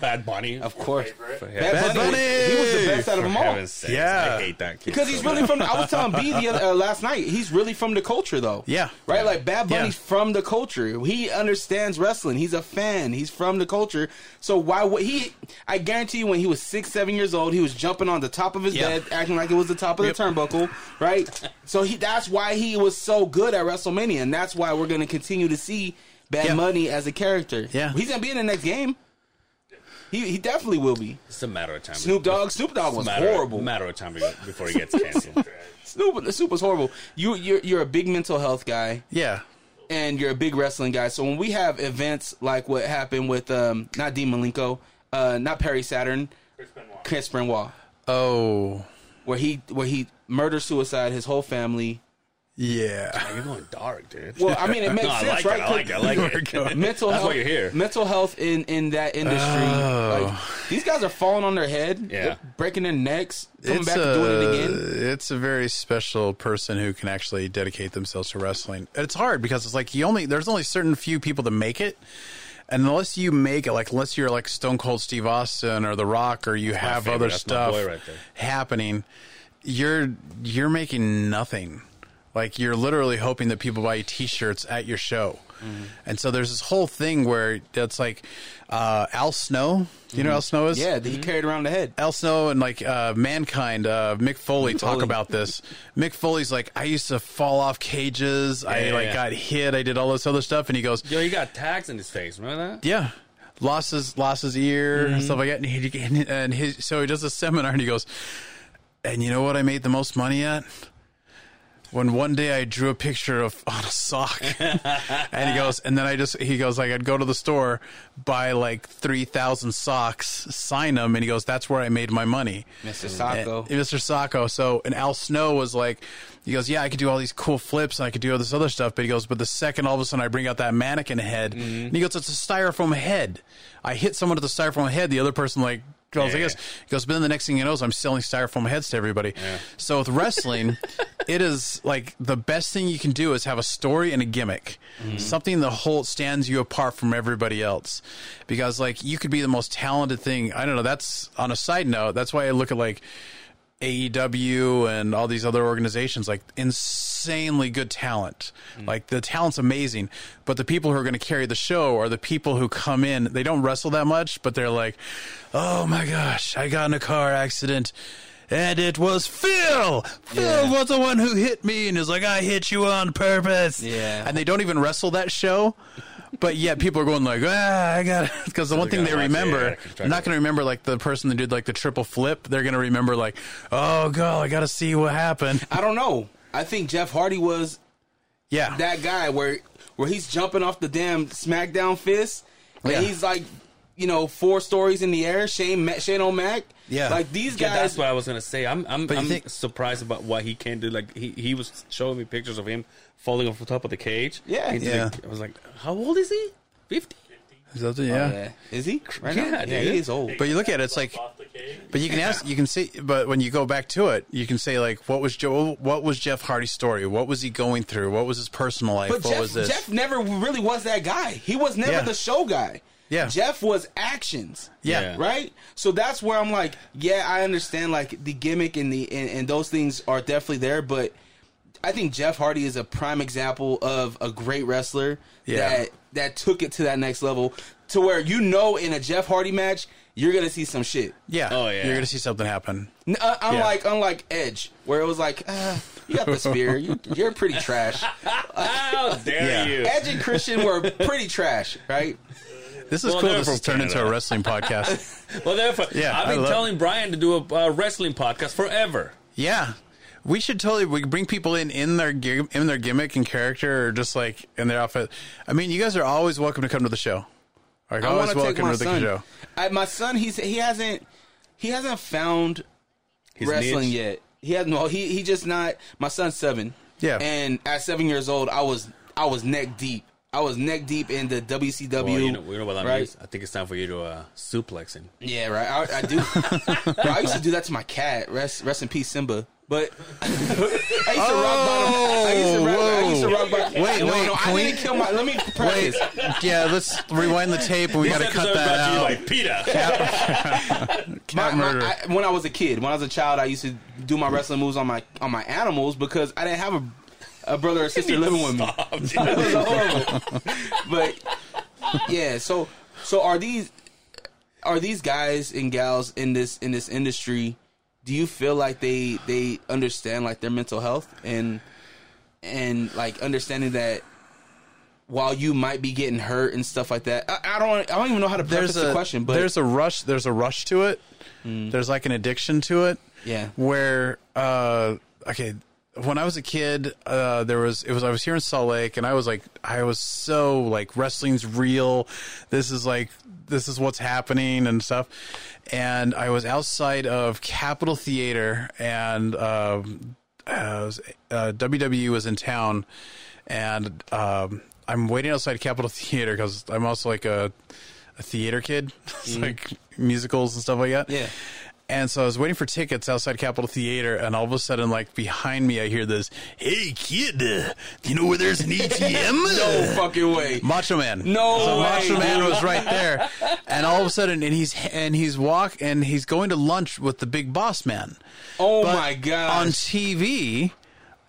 [SPEAKER 2] Bad Bunny.
[SPEAKER 4] Of course.
[SPEAKER 2] For
[SPEAKER 4] Bad Bunny,
[SPEAKER 3] Bunny!
[SPEAKER 4] was- He was the best out of them all.
[SPEAKER 2] sakes,
[SPEAKER 3] Yeah.
[SPEAKER 2] I hate that kid.
[SPEAKER 4] Because he's really
[SPEAKER 2] bad.
[SPEAKER 4] from. I was telling B the other, uh, last night. He's really from the culture, though.
[SPEAKER 3] Yeah.
[SPEAKER 4] Right. Like Bad Bunny's
[SPEAKER 3] Yeah.
[SPEAKER 4] from the culture. He understands wrestling. He's a fan. He's from the culture. So why would he? I guarantee you, when he was six, seven years old, he was jumping on the top of his
[SPEAKER 3] Yeah.
[SPEAKER 4] bed, acting like it was the top of
[SPEAKER 3] Yep.
[SPEAKER 4] the turnbuckle. Right. so he. That's why he was so good at WrestleMania, and that's why we're going to continue to see Bad
[SPEAKER 3] Yeah.
[SPEAKER 4] Bunny as a character.
[SPEAKER 3] Yeah.
[SPEAKER 4] He's gonna be in the next game. He he definitely will be.
[SPEAKER 2] It's a matter of time.
[SPEAKER 4] Snoop Dogg. Snoop Dogg was
[SPEAKER 2] matter,
[SPEAKER 4] horrible.
[SPEAKER 2] Matter of time before he gets canceled.
[SPEAKER 4] Snoop, Snoop was horrible. You you're you're a big mental health guy
[SPEAKER 3] Yeah.
[SPEAKER 4] and you're a big wrestling guy. So when we have events like what happened with um not Dean Malenko, uh not Perry Saturn, Chris Benoit,
[SPEAKER 3] Oh.
[SPEAKER 4] where he where he murder suicide his whole family.
[SPEAKER 3] Yeah.
[SPEAKER 2] You're going dark, dude.
[SPEAKER 4] Well, I mean it makes
[SPEAKER 2] no, I
[SPEAKER 4] sense,
[SPEAKER 2] like
[SPEAKER 4] right?
[SPEAKER 2] it. I like it. I like it.
[SPEAKER 4] Mental
[SPEAKER 2] That's
[SPEAKER 4] health.
[SPEAKER 2] why you're here.
[SPEAKER 4] Mental health in in that industry.
[SPEAKER 3] Oh.
[SPEAKER 4] Like, these guys are falling on their head.
[SPEAKER 2] Yeah.
[SPEAKER 4] Breaking their necks, coming
[SPEAKER 3] it's
[SPEAKER 4] back
[SPEAKER 3] a,
[SPEAKER 4] and doing it again.
[SPEAKER 3] It's a very special person who can actually dedicate themselves to wrestling. It's hard because it's like you only there's only certain few people that make it. And unless you make it, like unless you're like Stone Cold Steve Austin or The Rock, or you have other
[SPEAKER 2] That's
[SPEAKER 3] stuff
[SPEAKER 2] right
[SPEAKER 3] happening, you're you're making nothing. Like you're literally hoping that people buy you T-shirts at your show.
[SPEAKER 2] Mm-hmm.
[SPEAKER 3] And so there's this whole thing where it's like uh, Al Snow. You know who Al Snow is?
[SPEAKER 4] Mm-hmm. Yeah, that he carried around the head.
[SPEAKER 3] Al Snow and like uh, Mankind, uh, Mick Foley talk
[SPEAKER 4] Foley.
[SPEAKER 3] about this. Mick Foley's like, I used to fall off cages. I
[SPEAKER 2] yeah,
[SPEAKER 3] like
[SPEAKER 2] yeah.
[SPEAKER 3] got hit. I did all this other stuff. And he goes,
[SPEAKER 2] Yo, he got tags in his face. Remember that?
[SPEAKER 3] Yeah, lost his lost his ear
[SPEAKER 2] Mm-hmm.
[SPEAKER 3] and stuff like that. And, he, and his, so he does a seminar and he goes, and you know what I made the most money at? When one day I drew a picture of on a sock, and he goes, and then I just he goes like I'd go to the store, buy like three thousand socks, sign them, and he goes, that's where I made my money.
[SPEAKER 4] Mr. Socko.
[SPEAKER 3] And- Mr. Socko. So, and Al Snow was like, he goes, yeah, I could do all these cool flips and I could do all this other stuff. But he goes, but the second all of a sudden I bring out that mannequin head, mm-hmm. and he goes, it's a styrofoam head. I hit someone with a styrofoam head. The other person like I
[SPEAKER 2] Yeah.
[SPEAKER 3] guess, he goes, but then the next thing you know is I'm selling styrofoam heads to everybody. So with wrestling, it is like the best thing you can do is have a story and a gimmick, mm-hmm. something that whole stands you apart from everybody else. Because like you could be the most talented thing. I don't know. That's on a side note. That's why I look at like AEW and all these other organizations, like insanely good talent. Mm. Like the talent's amazing, but the people who are going to carry the show are the people who come in. They don't wrestle that much, but they're like, "Oh my gosh, I got in a car accident." And it was Phil. Phil
[SPEAKER 4] Yeah.
[SPEAKER 3] was the one who hit me, and is like, "I hit you on purpose."
[SPEAKER 4] Yeah.
[SPEAKER 3] and they don't even wrestle that show, but yet people are going like, "Ah, I got," it. because the one thing they
[SPEAKER 2] watch
[SPEAKER 3] remember,
[SPEAKER 2] yeah, track
[SPEAKER 3] they're not going to remember like the person that did like the triple flip. They're going to remember like, "Oh god, I got to see what happened."
[SPEAKER 4] I don't know. I think Jeff Hardy was
[SPEAKER 3] Yeah,
[SPEAKER 4] that guy where where he's jumping off the damn SmackDown fist, and
[SPEAKER 3] Yeah.
[SPEAKER 4] he's like, you know, four stories in the air. Shane Ma- Shane O'Mac.
[SPEAKER 3] Yeah.
[SPEAKER 4] like these
[SPEAKER 2] Yeah,
[SPEAKER 4] guys.
[SPEAKER 2] that's what I was gonna say. I'm I'm, I'm
[SPEAKER 3] think-
[SPEAKER 2] surprised about what he can't do. Like he, he was showing me pictures of him falling off the top of the cage.
[SPEAKER 4] Yeah.
[SPEAKER 3] Yeah.
[SPEAKER 2] like- I was like, how old is he? Fifty.
[SPEAKER 3] Is that the-
[SPEAKER 4] Oh,
[SPEAKER 3] yeah.
[SPEAKER 4] yeah. Is he right
[SPEAKER 2] Yeah,
[SPEAKER 4] now? Yeah, he is old.
[SPEAKER 3] But you look at it, it's like,
[SPEAKER 5] off the cage.
[SPEAKER 3] but you can ask, you can see, but when you go back to it, you can say like, what was Joe? What was Jeff Hardy's story? What was he going through? What was his personal life?
[SPEAKER 4] But
[SPEAKER 3] what
[SPEAKER 4] Jeff,
[SPEAKER 3] was this?
[SPEAKER 4] Jeff never really was that guy. He was never
[SPEAKER 3] Yeah.
[SPEAKER 4] the show guy.
[SPEAKER 3] Yeah.
[SPEAKER 4] Jeff was actions.
[SPEAKER 3] yeah.
[SPEAKER 2] Yeah.
[SPEAKER 4] Right? So that's where I'm like, yeah, I understand like the gimmick and the and, and those things are definitely there, but I think Jeff Hardy is a prime example of a great wrestler
[SPEAKER 3] Yeah.
[SPEAKER 4] that that took it to that next level to where you know in a Jeff Hardy match you're gonna see some shit.
[SPEAKER 3] yeah,
[SPEAKER 2] Oh, yeah.
[SPEAKER 3] You're gonna see something happen.
[SPEAKER 4] Uh, unlike unlike Edge, where it was like, uh, you got the spear, you, you're pretty trash.
[SPEAKER 2] How dare
[SPEAKER 3] Yeah.
[SPEAKER 2] you?
[SPEAKER 4] Edge and Christian were pretty trash, right?
[SPEAKER 3] This is
[SPEAKER 2] Well,
[SPEAKER 3] cool. This
[SPEAKER 2] from
[SPEAKER 3] has turned into a wrestling podcast.
[SPEAKER 2] Well, therefore,
[SPEAKER 3] Yeah,
[SPEAKER 2] I've been
[SPEAKER 3] love-
[SPEAKER 2] telling Brian to do a uh, wrestling podcast forever.
[SPEAKER 3] Yeah. We should totally we bring people in in their in their gimmick and character, or just like in their outfit. I mean, you guys are always welcome to come to the show. Like,
[SPEAKER 4] I
[SPEAKER 3] always
[SPEAKER 4] want take
[SPEAKER 3] welcome
[SPEAKER 4] my
[SPEAKER 3] to the
[SPEAKER 4] son.
[SPEAKER 3] show.
[SPEAKER 4] I, my son, he's he hasn't he hasn't found
[SPEAKER 2] His
[SPEAKER 4] wrestling
[SPEAKER 2] niche.
[SPEAKER 4] yet. He has no. He he just not. My son's seven.
[SPEAKER 3] Yeah.
[SPEAKER 4] and at seven years old, I was I was neck deep. I was neck deep in the WCW.
[SPEAKER 2] Well, you know, you know what that
[SPEAKER 4] right?
[SPEAKER 2] means. I think it's time for you to uh, suplex him.
[SPEAKER 4] Yeah, right. I, I do. Bro, I used to do that to my cat. Rest, rest in peace, Simba. But I used to rock bottom. I used to rock, I used to rock bottom.
[SPEAKER 3] Wait,
[SPEAKER 4] no,
[SPEAKER 3] wait,
[SPEAKER 4] no,
[SPEAKER 3] can
[SPEAKER 4] I
[SPEAKER 3] we-
[SPEAKER 4] didn't kill my. Let me
[SPEAKER 3] Wait, yeah, let's rewind the tape and we got to cut that out.
[SPEAKER 2] Peter.
[SPEAKER 4] My,
[SPEAKER 3] Cat
[SPEAKER 4] my,
[SPEAKER 3] murder.
[SPEAKER 4] I, when I was a kid, when I was a child, I used to do my wrestling moves on my on my animals because I didn't have a, a brother or sister living with me. it was horrible. but yeah, so so are these are these guys and gals in this in this industry? Do you feel like they they understand like their mental health and and like understanding that while you might be getting hurt and stuff like that? I, I don't I don't even know how to preface
[SPEAKER 3] there's a
[SPEAKER 4] the question, but
[SPEAKER 3] there's a rush. There's a rush to it. There's like an addiction to it.
[SPEAKER 4] Yeah.
[SPEAKER 3] Where uh, okay, when I was a kid, uh, there was it was I was here in Salt Lake, and I was like I was so like wrestling's real. This is like this is what's happening and stuff. And I was outside of Capitol Theater, and um, uh, was- uh, WWE was in town, and um, I'm waiting outside Capitol Theater because I'm also like a a theater kid, It's like musicals and stuff like that.
[SPEAKER 4] Yeah.
[SPEAKER 3] And so I was waiting for tickets outside Capitol Theater, and all of a sudden, like behind me, I hear this, "Hey kid, uh, do you know where there's an ATM?"
[SPEAKER 4] no fucking way.
[SPEAKER 3] Macho Man.
[SPEAKER 4] No
[SPEAKER 3] so
[SPEAKER 4] way,
[SPEAKER 3] Macho Man was right there, and all of a sudden, and he's and he's walk and he's going to lunch with the big boss man.
[SPEAKER 4] Oh
[SPEAKER 3] But
[SPEAKER 4] my god!
[SPEAKER 3] On TV,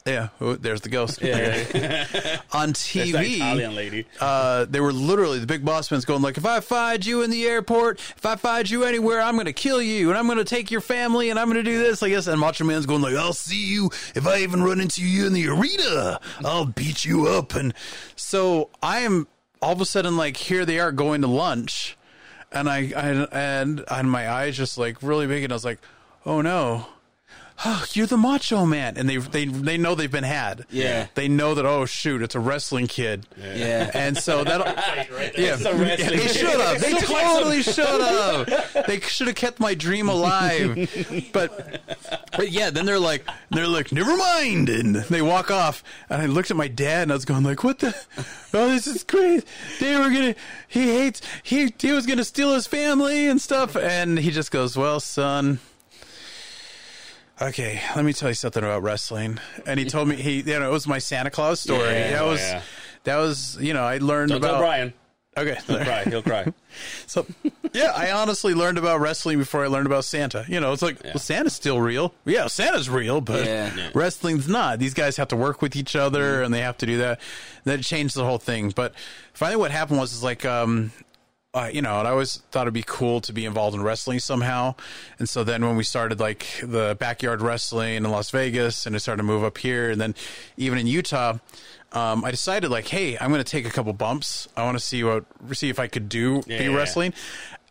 [SPEAKER 3] yeah, oh, there's the ghost. on
[SPEAKER 2] It's that
[SPEAKER 3] TV,
[SPEAKER 2] Italian lady.
[SPEAKER 3] uh, they were literally the big boss man's going like, if I find you in the airport, if I find you anywhere, I'm going to kill you, and I'm going to take your family, and I'm going to do this I guess. And Macho Man's going like, I'll see you if I even run into you in the arena. I'll beat you up. And so I am all of a sudden like, here they are going to lunch, and I, I and and my eyes just like really big, and I was like, oh no oh, you're the macho man. And they, they, they know they've been had.
[SPEAKER 4] Yeah.
[SPEAKER 3] They know that, oh, shoot, it's a wrestling kid.
[SPEAKER 4] yeah.
[SPEAKER 3] And so that,
[SPEAKER 5] Right there.
[SPEAKER 3] yeah, they should have. They totally should have. They should have kept my dream alive. But, but yeah, then they're like, they're like, never mind, and they walk off. And I looked at my dad, and I was going like, what the? Oh, this is crazy. They were gonna. He hates. He he was gonna steal his family and stuff. And he just goes, well, son. Okay, let me tell you something about wrestling. And he told me he, you know, it was my Santa Claus story.
[SPEAKER 2] Yeah,
[SPEAKER 3] that was,
[SPEAKER 2] yeah.
[SPEAKER 3] that was, you know, I learned
[SPEAKER 2] Don't
[SPEAKER 3] about.
[SPEAKER 2] tell Brian.
[SPEAKER 3] Okay.
[SPEAKER 2] He'll cry. He'll cry.
[SPEAKER 3] So, yeah, I honestly learned about wrestling before I learned about Santa. You know, it's like, well, Santa's still real. Yeah, Santa's real, but
[SPEAKER 4] Yeah. Yeah.
[SPEAKER 3] wrestling's not. These guys have to work with each other and they have to do that. That changed the whole thing. But finally, what happened was, is like, um, uh, you know, and I always thought it'd be cool to be involved in wrestling somehow. And so then when we started like the backyard wrestling in Las Vegas and it started to move up here and then even in Utah, um, I decided like, hey, I'm going to take a couple bumps. I want to see what, see if I could do
[SPEAKER 2] Yeah,
[SPEAKER 3] be
[SPEAKER 2] yeah, yeah.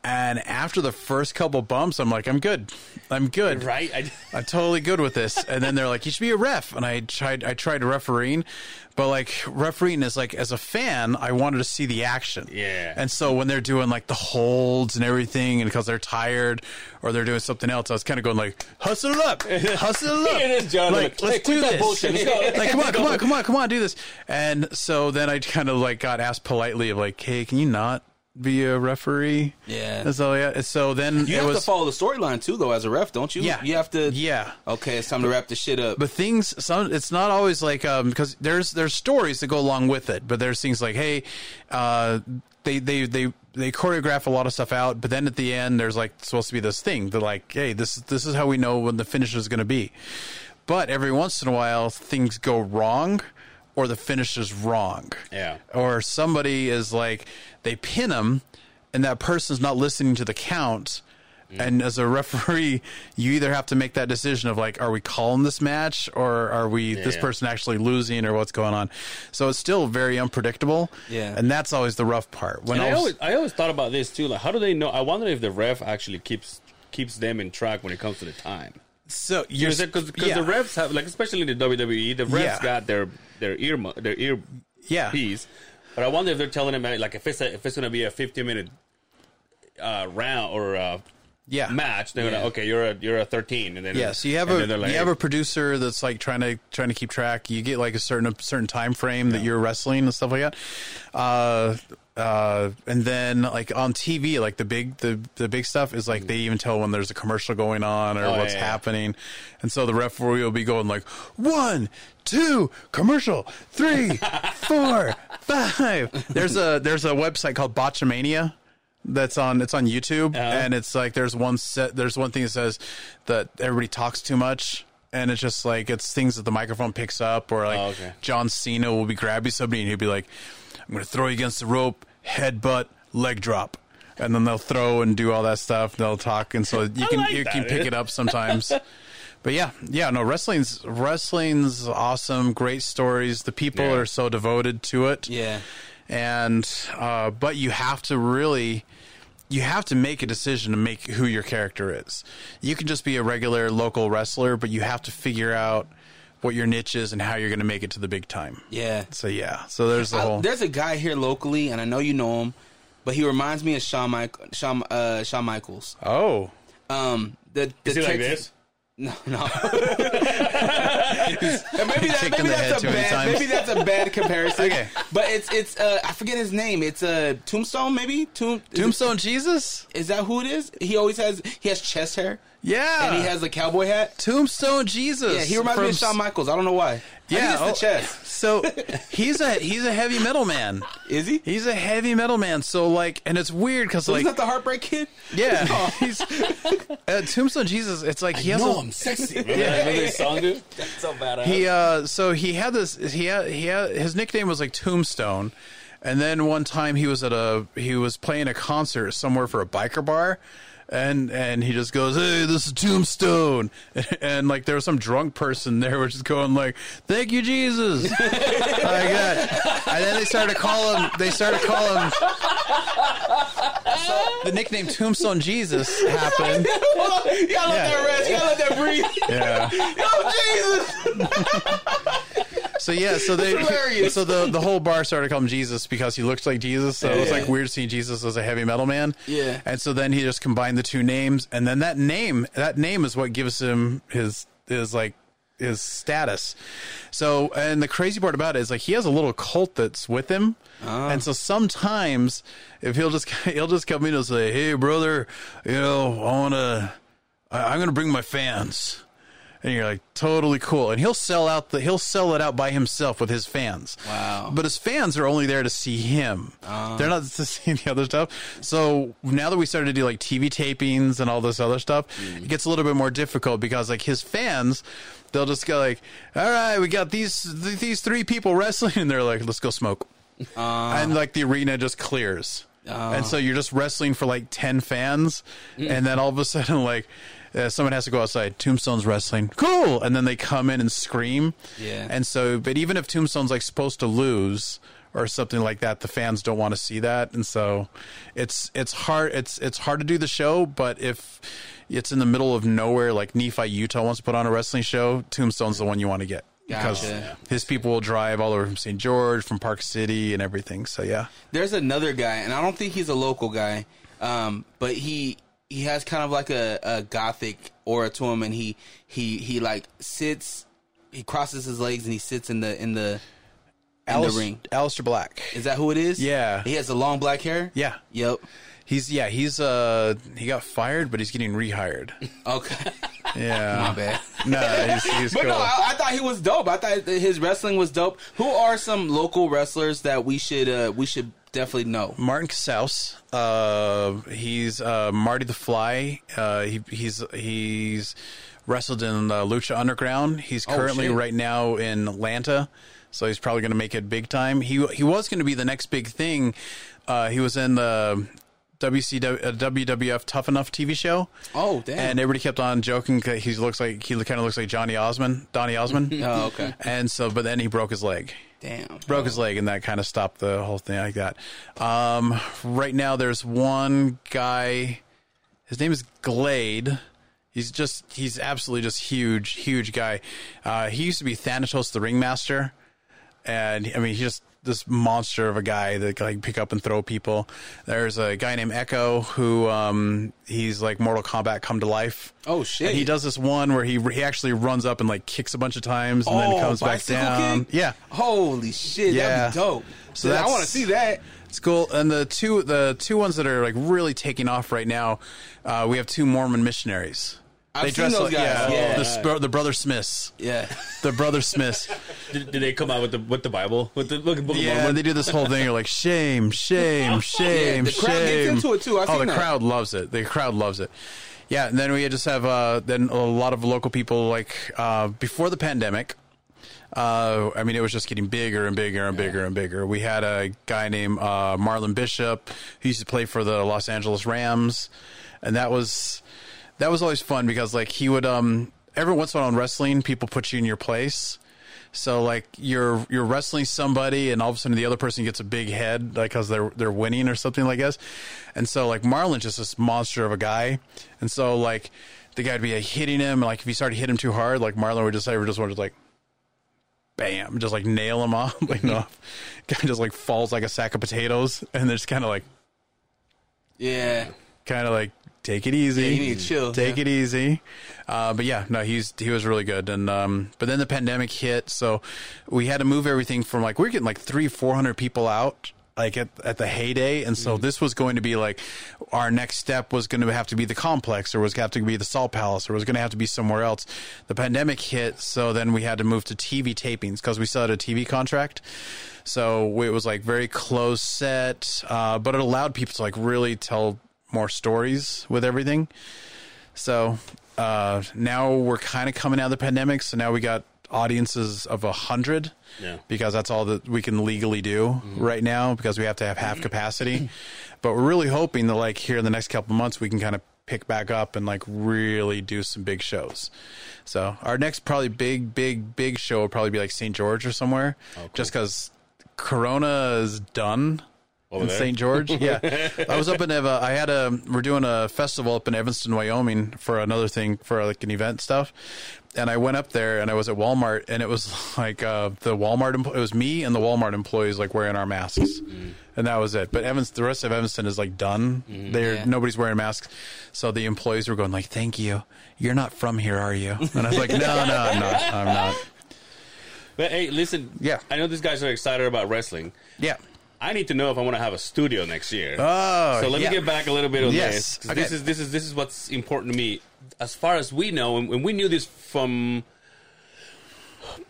[SPEAKER 3] And after the first couple bumps, I'm like, I'm good. I'm good.
[SPEAKER 2] Right? I,
[SPEAKER 3] I'm totally good with this. And then they're like, you should be a ref. And I tried, I tried refereeing, but like refereeing is like, as a fan, I wanted to see the action.
[SPEAKER 2] Yeah.
[SPEAKER 3] And so when they're doing like the holds and everything, and because they're tired or they're doing something else, I was kind of going like, hustle it up, hustle it up.
[SPEAKER 2] Here it is, John.
[SPEAKER 3] Like, let's do
[SPEAKER 2] that
[SPEAKER 3] this.
[SPEAKER 2] bullshit. Let's go.
[SPEAKER 3] Like, come on, come on, come on, come on, do this. And so then I kind of like got asked politely of like, hey, can you not be a referee?
[SPEAKER 4] Yeah.
[SPEAKER 3] And so yeah, so then
[SPEAKER 4] You have
[SPEAKER 3] was
[SPEAKER 4] to follow the storyline too, though, as a ref, don't you?
[SPEAKER 3] Yeah.
[SPEAKER 4] You have to.
[SPEAKER 3] yeah.
[SPEAKER 4] Okay, it's time to wrap the shit up.
[SPEAKER 3] but things some it's not always like um because there's there's stories that go along with it but there's things like hey uh they they they they choreograph a lot of stuff out but then at the end there's like supposed to be this thing They're like hey this this is how we know when the finish is going to be but every once in a while things go wrong or the finish is wrong
[SPEAKER 2] Yeah.
[SPEAKER 3] or somebody is like they pin them and that person's not listening to the count mm. and as a referee you either have to make that decision of like are we calling this match or are we this
[SPEAKER 2] Yeah.
[SPEAKER 3] person actually losing or what's going on so it's still very unpredictable
[SPEAKER 4] Yeah.
[SPEAKER 3] and that's always the rough part when
[SPEAKER 2] and I
[SPEAKER 3] I was-
[SPEAKER 2] always, I always thought about this too. Like, how do they know? I wonder if the ref actually keeps keeps them in track when it comes to the time.
[SPEAKER 3] So you're
[SPEAKER 2] Because
[SPEAKER 3] yeah.
[SPEAKER 2] the refs have, like, especially in the WWE, the refs
[SPEAKER 3] Yeah.
[SPEAKER 2] got their their ear their ear
[SPEAKER 3] yeah
[SPEAKER 2] piece. But I wonder if they're telling them like if it's a, if it's going to be a 15 minute uh, round or uh,
[SPEAKER 3] yeah
[SPEAKER 2] match, they're gonna okay, you're a you're a 13, and then
[SPEAKER 3] Yeah, so you have a
[SPEAKER 2] like,
[SPEAKER 3] you have a producer that's like trying to trying to keep track. You get like a certain a certain time frame that you're wrestling and stuff like that. Uh, uh, and then like on TV, like the big the the big stuff is like they even tell when there's a commercial going on or
[SPEAKER 2] Oh,
[SPEAKER 3] what's
[SPEAKER 2] yeah, yeah.
[SPEAKER 3] happening, and so the referee will be going like one, two, commercial, three, four, five. There's a there's a website called Botchamania that's on it's on YouTube and it's like there's one set there's one thing that says that everybody talks too much and it's just like it's things that the microphone picks up or like
[SPEAKER 2] Oh, okay.
[SPEAKER 3] John Cena will be grabbing somebody and he'll be like I'm going to throw you against the rope headbutt leg drop. And then they'll throw and do all that stuff. They'll talk. And so you can
[SPEAKER 2] like
[SPEAKER 3] you can
[SPEAKER 2] that.
[SPEAKER 3] pick it up sometimes. But yeah yeah no wrestling's wrestling's awesome. Great stories. The people
[SPEAKER 2] Yeah.
[SPEAKER 3] are so devoted to it.
[SPEAKER 4] Yeah.
[SPEAKER 3] and uh, but you have to really you have to make a decision to make who your character is. You can just be a regular local wrestler but you have to figure out what your niche is and how you're going to make it to the big time
[SPEAKER 4] Yeah.
[SPEAKER 3] so yeah so there's the
[SPEAKER 4] I-
[SPEAKER 3] whole
[SPEAKER 4] there's a guy here locally, and I know you know him, but he reminds me of Shawn, Mike, Shawn, uh, Shawn Michaels.
[SPEAKER 3] oh
[SPEAKER 4] Um, the, the
[SPEAKER 2] Is he like this?
[SPEAKER 4] No, no. And maybe that, maybe that's a bad
[SPEAKER 3] times.
[SPEAKER 4] maybe that's a bad comparison.
[SPEAKER 3] Okay.
[SPEAKER 4] but it's it's uh, I forget his name. It's uh, Tombstone maybe Tomb is it-
[SPEAKER 3] tombstone jesus
[SPEAKER 4] Is that who it is? He always has he has chest hair
[SPEAKER 3] yeah
[SPEAKER 4] and he has a cowboy hat.
[SPEAKER 3] tombstone jesus
[SPEAKER 4] Yeah, he reminds me of Shawn Michaels. I don't know why.
[SPEAKER 3] yeah
[SPEAKER 4] I think
[SPEAKER 3] oh,
[SPEAKER 4] it's the chest.
[SPEAKER 3] so he's a he's a heavy metal man
[SPEAKER 4] Is he?
[SPEAKER 3] he's a heavy metal man so like and it's weird because
[SPEAKER 4] So
[SPEAKER 3] like
[SPEAKER 4] Isn't that the Heartbreak Kid?
[SPEAKER 3] yeah he's uh, tombstone jesus it's like he has
[SPEAKER 2] No,
[SPEAKER 3] a,
[SPEAKER 2] I'm sexy. Remember, that- remember this song, dude? That's so badass.
[SPEAKER 3] he uh so he had this he had he had his nickname was like tombstone and then one time he was at a he was playing a concert somewhere for a biker bar and and he just goes hey this is tombstone and like there was some drunk person there which is going like thank you jesus like that and then they started to call him they started to call him so the nickname tombstone jesus happened
[SPEAKER 4] Hold on. You gotta let
[SPEAKER 3] Yeah.
[SPEAKER 4] that rest. You gotta let that breathe.
[SPEAKER 3] yeah
[SPEAKER 4] Yo, Jesus!
[SPEAKER 3] So yeah, so they so the the whole bar started calling him Jesus because he looked like Jesus. So it was
[SPEAKER 4] Yeah.
[SPEAKER 3] like weird seeing Jesus as a heavy metal man.
[SPEAKER 4] Yeah.
[SPEAKER 3] And so then he just combined the two names, and then that name that name is what gives him his his like his status. So and the crazy part about it is like he has a little cult that's with him.
[SPEAKER 4] Ah.
[SPEAKER 3] And so sometimes if he'll just he'll just come in and say, "Hey brother, you know, I want to I'm going to bring my fans." And you're like totally cool. And he'll sell out the he'll sell it out by himself with his fans.
[SPEAKER 4] Wow.
[SPEAKER 3] But his fans are only there to see him. Oh. They're not to see the other stuff. So now that we started to do like TV tapings and all this other stuff, hmm. it gets a little bit more difficult because like his fans. They'll just go like, "All right, we got these th- these three people wrestling," and they're like, "Let's go smoke." Uh. and like the arena just clears. Oh. And so you're just wrestling for like 10 fans. Hmm. And then all of a sudden, like, uh, someone has to go outside. Tombstone's wrestling. Cool. And then they come in and scream.
[SPEAKER 4] Yeah.
[SPEAKER 3] And so, but even if Tombstone's like supposed to lose or something like that, the fans don't want to see that. And so it's, it's hard. It's, it's hard to do the show. But if it's in the middle of nowhere, like Nephi, Utah wants to put on a wrestling show, Tombstone's the one you want to get. Because his people will drive all over from St. George, from Park City, and everything. So yeah,
[SPEAKER 4] There's another guy, and I don't think he's a local guy, um, but he he has kind of like a, a gothic aura to him, and he he he like sits, he crosses his legs, and he sits in the in the in
[SPEAKER 3] Alis-
[SPEAKER 4] the ring.
[SPEAKER 3] Aleister Black.
[SPEAKER 4] Is that who it is?
[SPEAKER 3] Yeah.
[SPEAKER 4] He has the long black hair.
[SPEAKER 3] Yeah,
[SPEAKER 4] Yep.
[SPEAKER 3] he's yeah he's uh he got fired, but he's getting rehired.
[SPEAKER 4] Okay.
[SPEAKER 3] Yeah,
[SPEAKER 4] My bad.
[SPEAKER 3] No, he's, he's
[SPEAKER 4] But
[SPEAKER 3] cool.
[SPEAKER 4] no, I, I thought he was dope. I thought his wrestling was dope. Who are some local wrestlers that we should uh, we should definitely know?
[SPEAKER 3] Martin Casaus, uh, he's uh, Marty the Fly. Uh, he, he's he's wrestled in uh, Lucha Underground. He's
[SPEAKER 4] Oh,
[SPEAKER 3] currently
[SPEAKER 4] shit.
[SPEAKER 3] right now in Atlanta, so he's probably going to make it big time. He he was going to be the next big thing. Uh, he was in the WCW uh, WWF Tough Enough TV show.
[SPEAKER 4] Oh, damn.
[SPEAKER 3] And everybody kept on joking. 'cause He looks like he kind of looks like Johnny Osmond, Donny Osmond.
[SPEAKER 4] Oh, okay.
[SPEAKER 3] And so, but then he broke his leg
[SPEAKER 4] Damn.
[SPEAKER 3] broke his leg and that kind of stopped the whole thing like that. Um, right now there's one guy his name is glade. He's just he's absolutely just huge huge guy. Uh, he used to be thanatos the ringmaster and i mean he just this monster of a guy that can like pick up and throw people there's a guy named echo who um, he's like mortal kombat come to life
[SPEAKER 4] Oh shit.
[SPEAKER 3] and he does this one where he he actually runs up and like kicks a bunch of times and
[SPEAKER 4] oh,
[SPEAKER 3] then comes back down
[SPEAKER 4] kick?
[SPEAKER 3] yeah
[SPEAKER 4] Holy shit.
[SPEAKER 3] Yeah.
[SPEAKER 4] That'd be dope.
[SPEAKER 3] So
[SPEAKER 4] So I want to see that.
[SPEAKER 3] It's cool. And the two the two ones that are like really taking off right now, uh, we have two Mormon missionaries.
[SPEAKER 4] I've seen those guys.
[SPEAKER 3] yeah,
[SPEAKER 4] Yeah.
[SPEAKER 3] The, sp- the brother Smiths.
[SPEAKER 4] Yeah.
[SPEAKER 3] The brother Smiths.
[SPEAKER 2] Did, did they come out with the with the Bible with the look? book of
[SPEAKER 3] yeah,
[SPEAKER 2] Mormon?
[SPEAKER 3] they do this whole thing. You're like shame, shame, shame,
[SPEAKER 4] the crowd gets into it, too. I've
[SPEAKER 3] oh, the
[SPEAKER 4] that.
[SPEAKER 3] crowd loves it. The crowd loves it. Yeah, and then we just have uh, then a lot of local people like uh, before the pandemic. Uh, I mean, it was just getting bigger and bigger and bigger and bigger. We had a guy named uh, Marlon Bishop who used to play for the Los Angeles Rams, and that was that was always fun because like he would um every once in a while in wrestling, people put you in your place. So like you're you're wrestling somebody, and all of a sudden the other person gets a big head, like because they're they're winning or something like this. And so like Marlon's just this monster of a guy, and so like the guy would be like, hitting him, and like if he started hitting him too hard, like Marlon would just ever just want to like, bam, just like nail him off, like no, guy just like falls like a sack of potatoes, and they're just kind of like
[SPEAKER 4] Yeah.
[SPEAKER 3] kind of like take it easy.
[SPEAKER 4] Yeah, you need to chill,
[SPEAKER 3] Take
[SPEAKER 4] yeah.
[SPEAKER 3] it easy. Uh, but yeah, no, he's he was really good. And um, but then the pandemic hit, so we had to move everything from like we are getting like three, four hundred people out. Like at, at the heyday, and
[SPEAKER 4] Mm-hmm.
[SPEAKER 3] so this was going to be like our next step was going to have to be the complex, or was going to have to be the Salt Palace, or was going to have to be somewhere else. The pandemic hit, so then we had to move to TV tapings because we still had a TV contract. So it was like very close set, uh, but it allowed people to like really tell more stories with everything. So uh, now we're kind of coming out of the pandemic. So now we got audiences of a hundred
[SPEAKER 2] Yeah.
[SPEAKER 3] because that's all that we can legally do right now because we have to have half capacity. but we're really hoping that like here in the next couple months we can kind of pick back up and like really do some big shows. So our next probably big, big, big show will probably be like St. George or somewhere, just because Corona is done in
[SPEAKER 2] there?
[SPEAKER 3] St. George. Yeah, I was up in Eva. I had a. We're doing a festival up in Evanston, Wyoming, for another thing for like an event stuff. And I went up there and I was at Walmart and it was like uh, the Walmart. Empl- it was me and the Walmart employees like wearing our masks, and that was it. But Evans, the rest of Evanston is like done. They're
[SPEAKER 4] Yeah.
[SPEAKER 3] nobody's wearing masks, so the employees were going like, "Thank you. You're not from here, are you?" And I was like, "No, no, I'm not. I'm not."
[SPEAKER 2] But hey, listen.
[SPEAKER 3] Yeah.
[SPEAKER 2] I know these guys are excited about wrestling.
[SPEAKER 3] Yeah.
[SPEAKER 2] I need to know if I want to have a studio next year.
[SPEAKER 3] Oh,
[SPEAKER 2] so let
[SPEAKER 3] yeah.
[SPEAKER 2] me get back a little bit on
[SPEAKER 3] Yes.
[SPEAKER 2] this.
[SPEAKER 3] Okay.
[SPEAKER 2] This is this is this is what's important to me. as far as we know, and, and we knew this from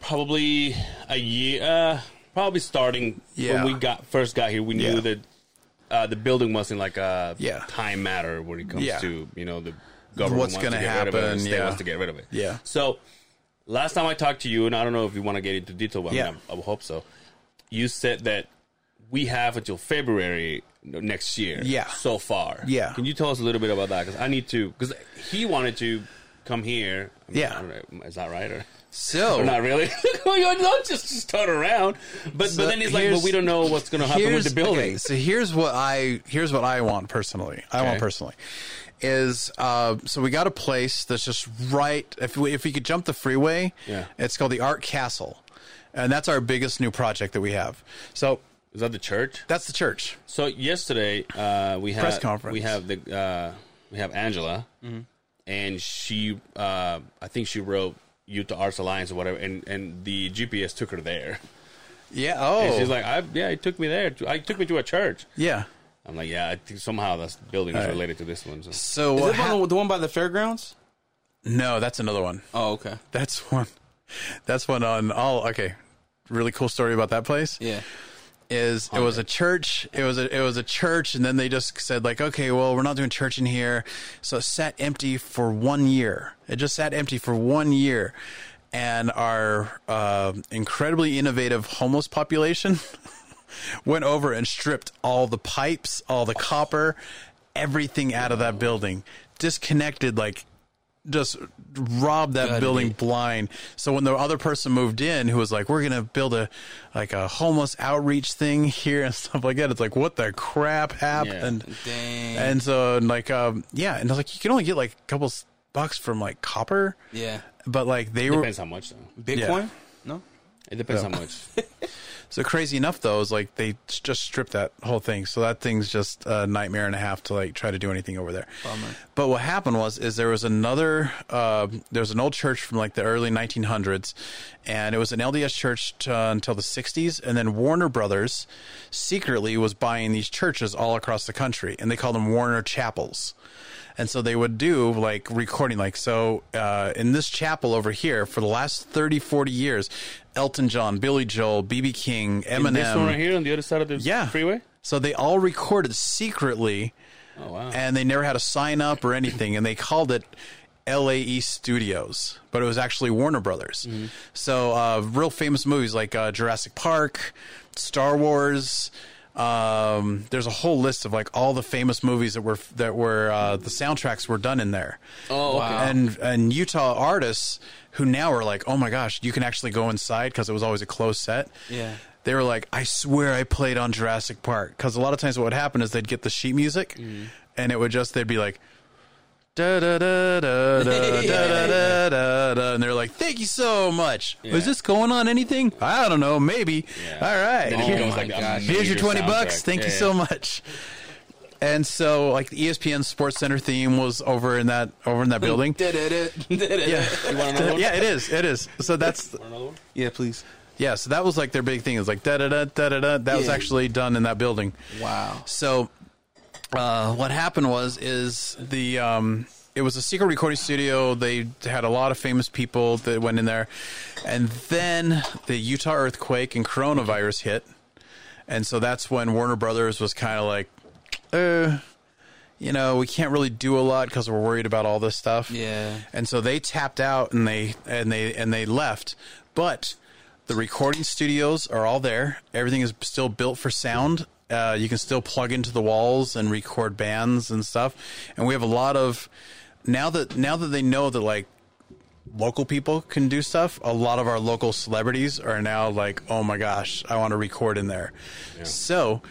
[SPEAKER 2] probably a year, uh, probably starting
[SPEAKER 3] Yeah.
[SPEAKER 2] when we got first got here. We knew
[SPEAKER 3] Yeah.
[SPEAKER 2] that uh, the building wasn't like a
[SPEAKER 3] Yeah.
[SPEAKER 2] time matter when it comes to you know the government
[SPEAKER 3] What's
[SPEAKER 2] wants
[SPEAKER 3] gonna
[SPEAKER 2] to get rid of it, and
[SPEAKER 3] happen,
[SPEAKER 2] the state
[SPEAKER 3] yeah.
[SPEAKER 2] wants to get rid of it.
[SPEAKER 3] Yeah.
[SPEAKER 2] So last time I talked to you, and I don't know if you want to get into detail, but I,
[SPEAKER 3] Yeah.
[SPEAKER 2] mean, I, I hope so. You said that we have until February next year.
[SPEAKER 3] Yeah.
[SPEAKER 2] So far.
[SPEAKER 3] Yeah.
[SPEAKER 2] Can you tell us a little bit about that? Because I need to. Because he wanted to come here. I mean,
[SPEAKER 3] Yeah.
[SPEAKER 2] Is that right or?
[SPEAKER 3] So
[SPEAKER 2] Or not really. don't just just turn around. But
[SPEAKER 3] So
[SPEAKER 2] but then he's like, but we don't know what's going to happen with the building.
[SPEAKER 3] okay, so here's what I here's what I want personally. I want personally is uh, so we got a place that's just right. If we if we could jump the freeway,
[SPEAKER 2] Yeah.
[SPEAKER 3] it's called the Art Castle, and that's our biggest new project that we have. So
[SPEAKER 2] Is that the church?
[SPEAKER 3] that's the church.
[SPEAKER 2] So yesterday uh, we had
[SPEAKER 3] Press conference.
[SPEAKER 2] We have the uh, we have Angela, and she uh, I think she wrote Utah Arts Alliance or whatever, and and the GPS took her there.
[SPEAKER 3] Yeah. Oh.
[SPEAKER 2] And she's like, I, yeah, it took me there. To, I took me to a church.
[SPEAKER 3] yeah.
[SPEAKER 2] I'm like, yeah, I think somehow this building is
[SPEAKER 3] All right.
[SPEAKER 2] related to this one. So.
[SPEAKER 3] So
[SPEAKER 4] Is
[SPEAKER 3] what
[SPEAKER 4] it the one, the one by the fairgrounds?
[SPEAKER 3] no, that's another one.
[SPEAKER 4] Oh, okay.
[SPEAKER 3] That's one. That's one on all. Okay. Really cool story about that place.
[SPEAKER 4] Yeah.
[SPEAKER 3] Is it was a church it was a it was a church and then they just said like okay well we're not doing church in here. So it sat empty for one year. It just sat empty for one year. And our uh, incredibly innovative homeless population went over and stripped all the pipes all the copper everything out of that building. Disconnected like just robbed that building blind. So when the other person moved in, who was like, "We're gonna build a like a homeless outreach thing here and stuff like that," it's like, "What the crap happened?"
[SPEAKER 4] Dang.
[SPEAKER 3] And so and like, um, yeah, and I was like, you can only get like a couple bucks from like copper,
[SPEAKER 4] yeah.
[SPEAKER 3] but like they were
[SPEAKER 2] Depends how much though.
[SPEAKER 4] Bitcoin? No.
[SPEAKER 2] It depends how much.
[SPEAKER 3] so crazy enough though is like they just stripped that whole thing. So that thing's just a nightmare and a half to like try to do anything over there.
[SPEAKER 4] Bummer.
[SPEAKER 3] But what happened was, is there was another, uh, there was an old church from like the early 1900s, and it was an LDS church t- uh, until the 60s, and then Warner Brothers secretly was buying these churches all across the country, and they called them Warner Chapels. And so they would do like recording, like, so uh, in this chapel over here, for the last 30, 40 years, Elton John, Billy Joel, B.B. King, Eminem.
[SPEAKER 2] In this one right here on the other side of the
[SPEAKER 3] Yeah.
[SPEAKER 2] freeway.
[SPEAKER 3] So they all recorded secretly
[SPEAKER 2] Oh wow.
[SPEAKER 3] and they never had a sign up or anything, and they called it LAE Studios, but it was actually Warner Brothers. So, uh, real famous movies like uh, Jurassic Park, Star Wars. Um, there's a whole list of like all the famous movies that were that were uh, the soundtracks were done in there.
[SPEAKER 2] Oh, okay.
[SPEAKER 3] and and Utah artists who now are like, oh my gosh, you can actually go inside because it was always a closed set
[SPEAKER 4] Yeah.
[SPEAKER 3] they were like, I swear I played on Jurassic Park. Because a lot of times what would happen is they'd get the sheet music and it would just, they'd be like, da da da da da da da da da da. And they're like, thank you so much.
[SPEAKER 2] Yeah.
[SPEAKER 3] Is this going on anything? I don't know. Maybe.
[SPEAKER 2] Yeah.
[SPEAKER 3] All right.
[SPEAKER 2] Then it
[SPEAKER 3] Here-
[SPEAKER 2] like
[SPEAKER 4] oh,
[SPEAKER 3] here's your
[SPEAKER 2] major
[SPEAKER 3] 20 bucks.
[SPEAKER 2] soundtrack.
[SPEAKER 3] Thank you
[SPEAKER 2] Yeah,
[SPEAKER 3] so much. And so like the ESPN Sports Center theme was over in that, over in that building.
[SPEAKER 4] Da-da-da, da-da-da.
[SPEAKER 3] Yeah.
[SPEAKER 2] You want another one?
[SPEAKER 3] yeah, it is. It is. So that's,
[SPEAKER 2] Want another one?
[SPEAKER 4] Yeah, please.
[SPEAKER 3] yeah, so that was like their big thing. It was like da da da da da da. That was
[SPEAKER 4] Yeah.
[SPEAKER 3] actually done in that building.
[SPEAKER 4] Wow.
[SPEAKER 3] So, uh, what happened was is the um, it was a secret recording studio. They had a lot of famous people that went in there, and then the Utah earthquake and coronavirus hit, and so that's when Warner Brothers was kind of like, uh, you know, we can't really do a lot because we're worried about all this stuff.
[SPEAKER 4] Yeah.
[SPEAKER 3] And so they tapped out and they and they and they left. But the recording studios are all there. Everything is still built for sound. Uh, you can still plug into the walls and record bands and stuff. And we have a lot of now that now that they know that like local people can do stuff. A lot of our local celebrities are now like, oh my gosh, I want to record in there. So,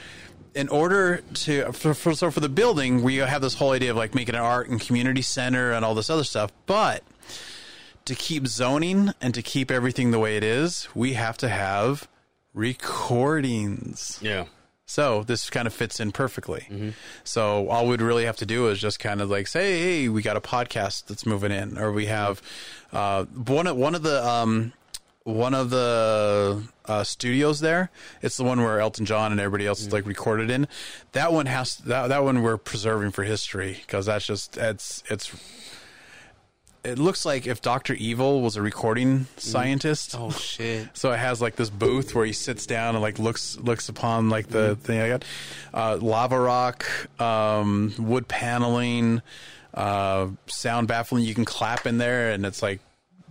[SPEAKER 3] in order to for, for, so for the building, we have this whole idea of like making an art and community center and all this other stuff, but to keep zoning and to keep everything the way it is, we have to have recordings.
[SPEAKER 2] Yeah.
[SPEAKER 3] So this kind of fits in perfectly.
[SPEAKER 2] Mm-hmm.
[SPEAKER 3] So all we'd really have to do is just kind of like say, "Hey, we got a podcast that's moving in," or we have uh, one of one of the um, one of the uh, studios there. It's the one where Elton John and everybody else is like recorded in. That one has that that one we're preserving for history because that's just it's it's it looks like if Doctor Evil was a recording scientist.
[SPEAKER 4] Oh shit.
[SPEAKER 3] So it has like this booth where he sits down and like looks looks upon like the thing I got. Uh, lava rock, um, wood paneling, uh, sound baffling. You can clap in there, and it's like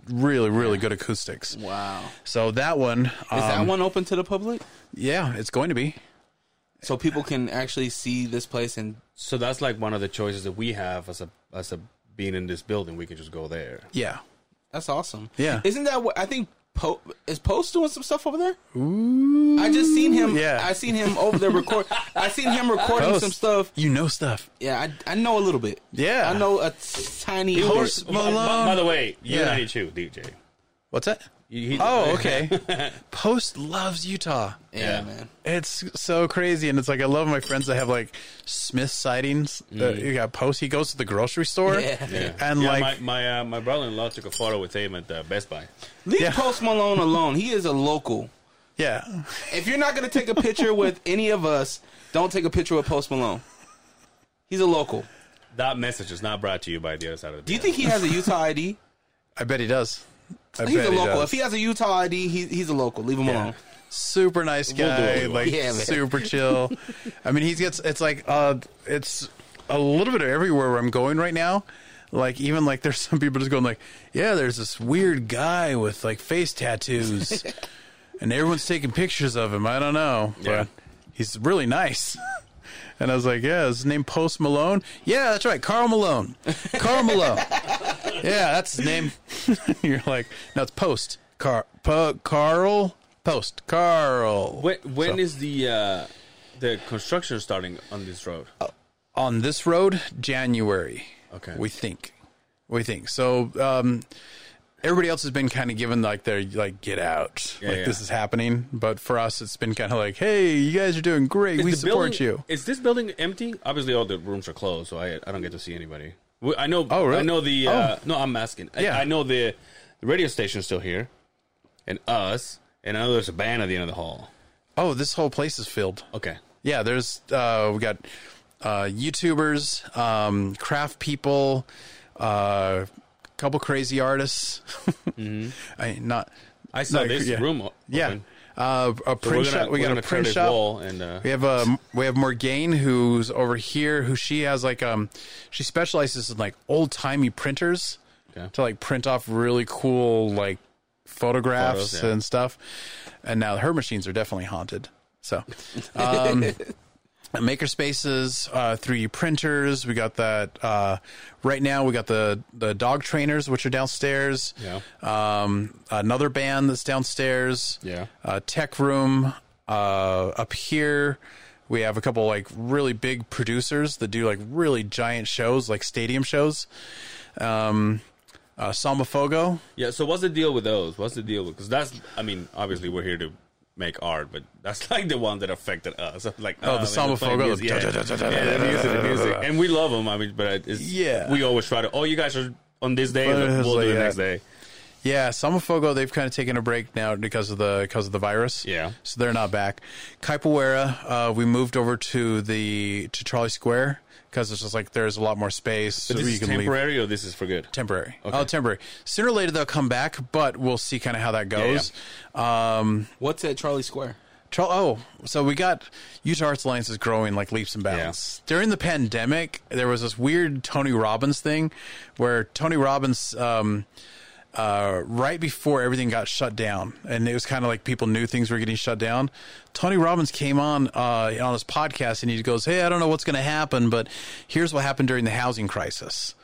[SPEAKER 3] really really good acoustics.
[SPEAKER 4] Wow.
[SPEAKER 3] So that one,
[SPEAKER 4] Is that
[SPEAKER 3] um,
[SPEAKER 4] one open to the public?
[SPEAKER 3] yeah, it's going to be.
[SPEAKER 4] So people can actually see this place and
[SPEAKER 2] So that's like one of the choices that we have as a as a being in this building. We can just go there.
[SPEAKER 3] Yeah,
[SPEAKER 4] that's awesome.
[SPEAKER 3] Yeah.
[SPEAKER 4] Isn't that what I think Po is Post doing some stuff over there? Ooh. I just seen him
[SPEAKER 3] Yeah.
[SPEAKER 4] I seen him over there record I seen him recording
[SPEAKER 3] Post.
[SPEAKER 4] some stuff.
[SPEAKER 3] you know stuff.
[SPEAKER 4] Yeah, I, I know a little bit.
[SPEAKER 3] Yeah.
[SPEAKER 4] I know a tiny
[SPEAKER 3] Post
[SPEAKER 4] bit.
[SPEAKER 2] By,
[SPEAKER 3] Malone.
[SPEAKER 2] by the way, you
[SPEAKER 3] Yeah.
[SPEAKER 2] Unity too, DJ.
[SPEAKER 3] What's that?
[SPEAKER 2] He- he-
[SPEAKER 3] Oh, okay. Post loves Utah.
[SPEAKER 4] Yeah,
[SPEAKER 2] Yeah.
[SPEAKER 4] man.
[SPEAKER 3] It's so crazy, and it's like I love my friends that have like Smith sightings. That you got post. He goes to the grocery store,
[SPEAKER 4] Yeah.
[SPEAKER 2] Yeah.
[SPEAKER 3] and
[SPEAKER 2] Yeah,
[SPEAKER 3] like
[SPEAKER 2] my my, uh, my brother-in-law took a photo with him at uh, Best Buy.
[SPEAKER 4] Leave
[SPEAKER 3] Yeah.
[SPEAKER 4] Post Malone alone. He is a local.
[SPEAKER 3] yeah,
[SPEAKER 4] If you're not going to take a picture with any of us, don't take a picture with Post Malone. He's a local.
[SPEAKER 2] That message is not brought to you by the other side of the.
[SPEAKER 4] Do you think he has a Utah ID?
[SPEAKER 3] I bet he does. I
[SPEAKER 4] He's a
[SPEAKER 3] he
[SPEAKER 4] local.
[SPEAKER 3] does.
[SPEAKER 4] If he has a Utah ID, he, he's a local. Leave him
[SPEAKER 3] Yeah.
[SPEAKER 4] alone.
[SPEAKER 3] super nice
[SPEAKER 2] We'll
[SPEAKER 3] guy,
[SPEAKER 2] we want.
[SPEAKER 3] like
[SPEAKER 4] Yeah,
[SPEAKER 3] super chill. I mean, he gets it's like uh, it's a little bit of everywhere where I'm going right now. Like even like there's some people just going like, yeah, there's this weird guy with like face tattoos, and everyone's taking pictures of him. I don't know,
[SPEAKER 2] Yeah.
[SPEAKER 3] but he's really nice. And I was like, yeah, his name Post Malone? Yeah, that's right, Karl Malone. Karl Malone. Yeah, that's his name. You're like, no, it's Post. Car, po, Karl Post. Karl.
[SPEAKER 2] When when
[SPEAKER 3] So-
[SPEAKER 2] is the uh, the construction starting on this road?
[SPEAKER 3] on this road january
[SPEAKER 2] Okay.
[SPEAKER 3] we think we think so um everybody else has been kind of given like their like get out
[SPEAKER 2] Yeah,
[SPEAKER 3] like
[SPEAKER 2] yeah.
[SPEAKER 3] this is happening but for us it's been kind of like hey you guys are doing great
[SPEAKER 2] Is
[SPEAKER 3] we support
[SPEAKER 2] building-
[SPEAKER 3] you
[SPEAKER 2] Is this building empty? Obviously, all the rooms are closed, so I I don't get to see anybody. We- I know.
[SPEAKER 3] Oh, really?
[SPEAKER 2] I know the. Uh, No, I'm asking.
[SPEAKER 3] Yeah.
[SPEAKER 2] I know the, the radio station's still here, and us, and I know there's a band at the end of the hall.
[SPEAKER 3] oh this whole place is filled
[SPEAKER 2] Okay.
[SPEAKER 3] yeah there's uh we got uh youtubers um craft people uh couple crazy artists Hmm. i not
[SPEAKER 2] I saw
[SPEAKER 3] Like,
[SPEAKER 2] this
[SPEAKER 3] yeah.
[SPEAKER 2] room. o-
[SPEAKER 3] yeah
[SPEAKER 2] open.
[SPEAKER 3] Uh a
[SPEAKER 2] So
[SPEAKER 3] print shop we got a print shop
[SPEAKER 2] and uh,
[SPEAKER 3] We have um we have Morgaine who's over here who she has like um she specializes in like old timey printers
[SPEAKER 2] Okay.
[SPEAKER 3] to like print off really cool like photographs
[SPEAKER 2] Photos, yeah.
[SPEAKER 3] and stuff. And now her machines are definitely haunted. So um maker spaces, uh 3D printers, we got that uh right now we got the the dog trainers which are downstairs.
[SPEAKER 2] Yeah.
[SPEAKER 3] Um another band that's downstairs
[SPEAKER 2] Yeah.
[SPEAKER 3] uh, tech room uh, up here. We have a couple like really big producers that do like really giant shows, like stadium shows. Um, uh, Samba Fogo.
[SPEAKER 2] Yeah. So what's the deal with those? What's the deal with? Because that's. I mean, obviously we're here to make art, but that's like the one that affected us. Like
[SPEAKER 3] Oh, the
[SPEAKER 2] man,
[SPEAKER 3] Samba Fogo.
[SPEAKER 2] Yeah, yeah, the music, the music, and we love them. I mean, but it's,
[SPEAKER 3] Yeah.
[SPEAKER 2] we always try to. Oh, you guys are on this day. We'll
[SPEAKER 3] like
[SPEAKER 2] do it
[SPEAKER 3] that.
[SPEAKER 2] next day.
[SPEAKER 3] Yeah, Samba Fogo. They've kind of taken a break now because of the because of the virus.
[SPEAKER 2] Yeah.
[SPEAKER 3] so they're not back. Capoeira. Uh, we moved over to the to Trolley Square because it's just like there's a lot more space.
[SPEAKER 2] But
[SPEAKER 3] so
[SPEAKER 2] this
[SPEAKER 3] you
[SPEAKER 2] is
[SPEAKER 3] can leave.
[SPEAKER 2] temporary, or this is for good.
[SPEAKER 3] Temporary.
[SPEAKER 2] Okay.
[SPEAKER 3] Oh, temporary. Sooner or later they'll come back, but we'll see kind of how that goes. Um,
[SPEAKER 4] What's at Trolley Square?
[SPEAKER 3] Oh, so we got Utah Arts Alliance is growing like leaps and bounds. During the pandemic, there was this weird Tony Robbins thing where Tony Robbins, um, uh, right before everything got shut down, and it was kind of like people knew things were getting shut down. Tony Robbins came on uh, on his podcast and he goes, "Hey, I don't know what's going to happen, but here's what happened during the housing crisis."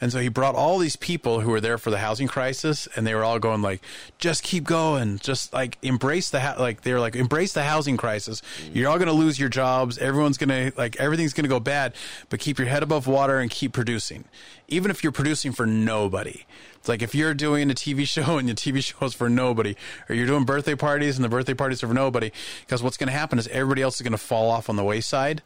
[SPEAKER 3] And so he brought all these people who were there for the housing crisis, and they were all going like, "Just keep going, just like embrace the ha-, like." they're like, "Embrace the housing crisis. You're all going to lose your jobs. Everyone's going to like everything's going to go bad, but keep your head above water and keep producing, even if you're producing for nobody." It's like if you're doing a TV show and your TV show is for nobody, or you're doing birthday parties and the birthday parties are for nobody, because what's going to happen is everybody else is going to fall off on the wayside,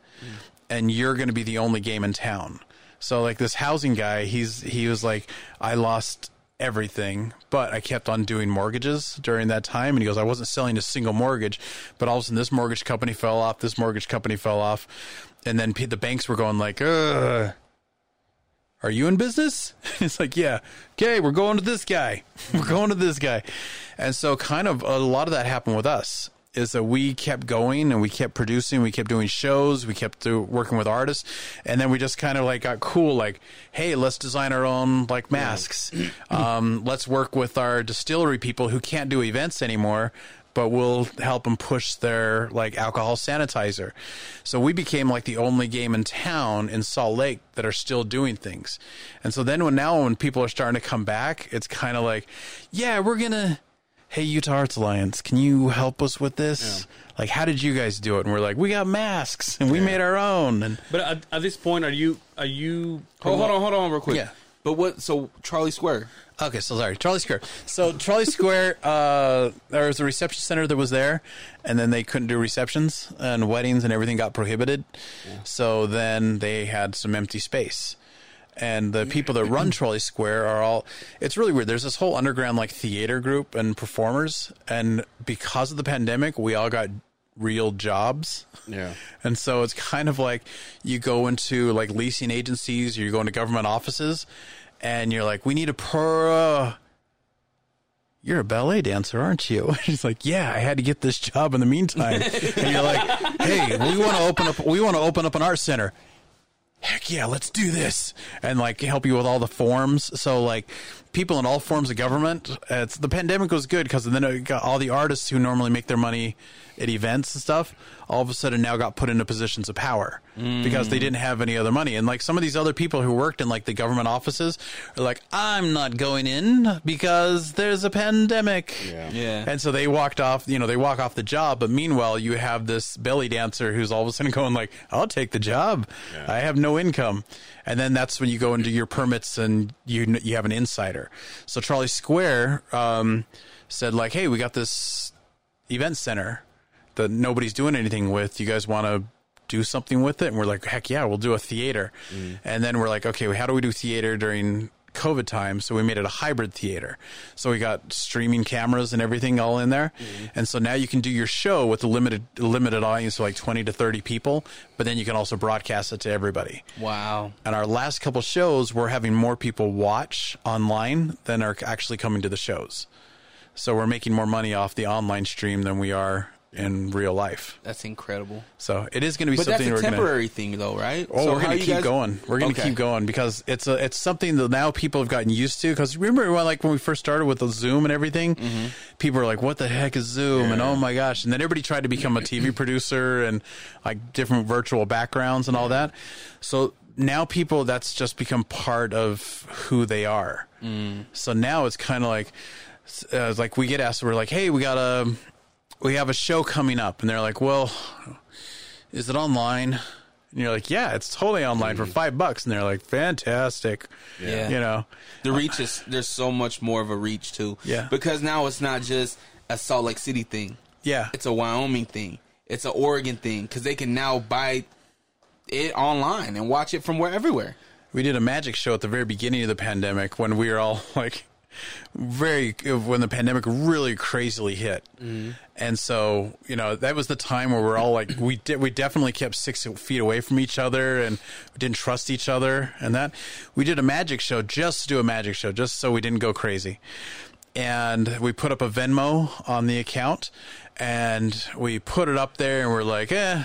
[SPEAKER 3] and you're going to be the only game in town. So like this housing guy, he's he was like, I lost everything, but I kept on doing mortgages during that time. And he goes, I wasn't selling a single mortgage, but all of a sudden this mortgage company fell off, this mortgage company fell off, and then the banks were going like, Ugh, are you in business? It's like, yeah. Okay, we're going to this guy. We're going to this guy. And so kind of a lot of that happened with us is that we kept going and we kept producing, we kept doing shows, we kept do, working with artists, and then we just kind of like got cool. Like, hey, let's design our own like masks. Um, let's work with our distillery people who can't do events anymore, but we'll help them push their like alcohol sanitizer. So we became like the only game in town in Salt Lake that are still doing things. And so then when now when people are starting to come back, it's kind of like, yeah, we're gonna hey utah arts alliance can you help us with this like how did you guys do it and we're like we got masks and we made our own and
[SPEAKER 2] But at, at this point, are you are you?
[SPEAKER 4] Hold, hold on, hold on, real quick.
[SPEAKER 3] Yeah.
[SPEAKER 4] But what? So Trolley Square.
[SPEAKER 3] Okay so sorry Trolley Square so Trolley Square uh there was a reception center that was there and then they couldn't do receptions and weddings and everything got prohibited so then they had some empty space and the people that run Trolley Square are all it's really weird. There's this whole underground like theater group and performers and because of the pandemic we all got real jobs.
[SPEAKER 2] Yeah.
[SPEAKER 3] And so it's kind of like you go into like leasing agencies, or you go into government offices and you're like, We need a pro you're a ballet dancer, aren't you? She's like, yeah, I had to get this job in the meantime. and you're like, hey, we want to open up, we want to open up an art center heck yeah, let's do this, and like help you with all the forms. So like people in all forms of government. It's the pandemic was good because then it got all the artists who normally make their money at events and stuff. All of a sudden now got put into positions of power mm. because they didn't have any other money. And like some of these other people who worked in like the government offices are like, I'm not going in because there's a pandemic.
[SPEAKER 2] Yeah.
[SPEAKER 4] Yeah.
[SPEAKER 3] And so they walked off, you know, they walk off the job. But meanwhile, you have this belly dancer who's all of a sudden going like, I'll take the job. I have no income. And then that's when you go into your permits and you, you have an insider. So Trolley Square, um, said like, Hey, we got this event center that nobody's doing anything with. You guys want to do something with it? And we're like, heck yeah, we'll do a theater. And then we're like, okay, how do we do theater during COVID time? So we made it a hybrid theater. So we got streaming cameras and everything all in there. Mm-hmm. And so now you can do your show with a limited, limited audience of like 20 to 30 people, but then you can also broadcast it to everybody.
[SPEAKER 4] Wow.
[SPEAKER 3] And our last couple shows, we're having more people watch online than are actually coming to the shows. So we're making more money off the online stream than we are in real life.
[SPEAKER 4] That's incredible.
[SPEAKER 3] So it is going to be
[SPEAKER 4] But that's a
[SPEAKER 3] we're going to.
[SPEAKER 4] temporary thing, though, right?
[SPEAKER 3] Oh,
[SPEAKER 4] So
[SPEAKER 3] we're going to keep
[SPEAKER 4] guys-
[SPEAKER 3] going. We're going to
[SPEAKER 4] Okay.
[SPEAKER 3] keep going because it's a it's something that now people have gotten used to. Because remember, when, like when we first started with the Zoom and everything,
[SPEAKER 4] Mm-hmm.
[SPEAKER 3] people were like, "What the heck is Zoom?" And oh my gosh! And then everybody tried to become a TV producer and like different virtual backgrounds and all that. So now people that's just become part of who they are.
[SPEAKER 4] Mm.
[SPEAKER 3] So now it's kind of like uh, like we get asked, we're like, "Hey, we got a we have a show coming up," and they're like, "Well." is it online? And you're like, yeah, it's totally online for five bucks. And they're like, fantastic.
[SPEAKER 4] Yeah.
[SPEAKER 3] You know,
[SPEAKER 4] The reach is there's so much more of a reach too.
[SPEAKER 3] Yeah.
[SPEAKER 4] Because now it's not just a Salt Lake City thing.
[SPEAKER 3] yeah.
[SPEAKER 4] It's a Wyoming thing. It's an Oregon thing because they can now buy it online and watch it from where everywhere.
[SPEAKER 3] we did a magic show at the very beginning of the pandemic when we were all like, very, when the pandemic really crazily hit. And so, you know, that was the time where we're all like, we did, we definitely kept six feet away from each other and we didn't trust each other and that. We did a magic show just to do a magic show, just so we didn't go crazy. and we put up a Venmo on the account and we put it up there and we're like, eh,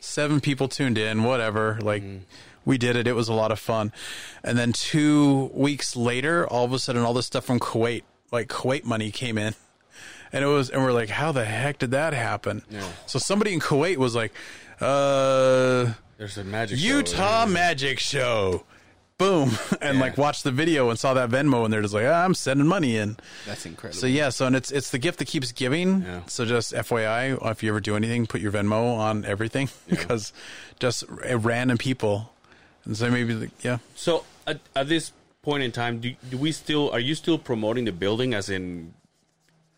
[SPEAKER 3] seven people tuned in, whatever. Like we did it. It was a lot of fun. And then two weeks later, all of a sudden all this stuff from Kuwait, like Kuwait money came in. And it was, and we're like, how the heck did that happen? So somebody in Kuwait was like, uh,
[SPEAKER 2] There's a magic show.
[SPEAKER 3] Utah Magic Show. Boom. And like watched the video and saw that Venmo and they're just like, ah, I'm sending money in.
[SPEAKER 4] That's incredible.
[SPEAKER 3] So yeah, so and it's it's the gift that keeps giving.
[SPEAKER 2] Yeah.
[SPEAKER 3] So just FYI, if you ever do anything, put your Venmo on everything because just uh, random people. So maybe like, yeah.
[SPEAKER 2] So at, at this point in time, do, do we still are you still promoting the building as in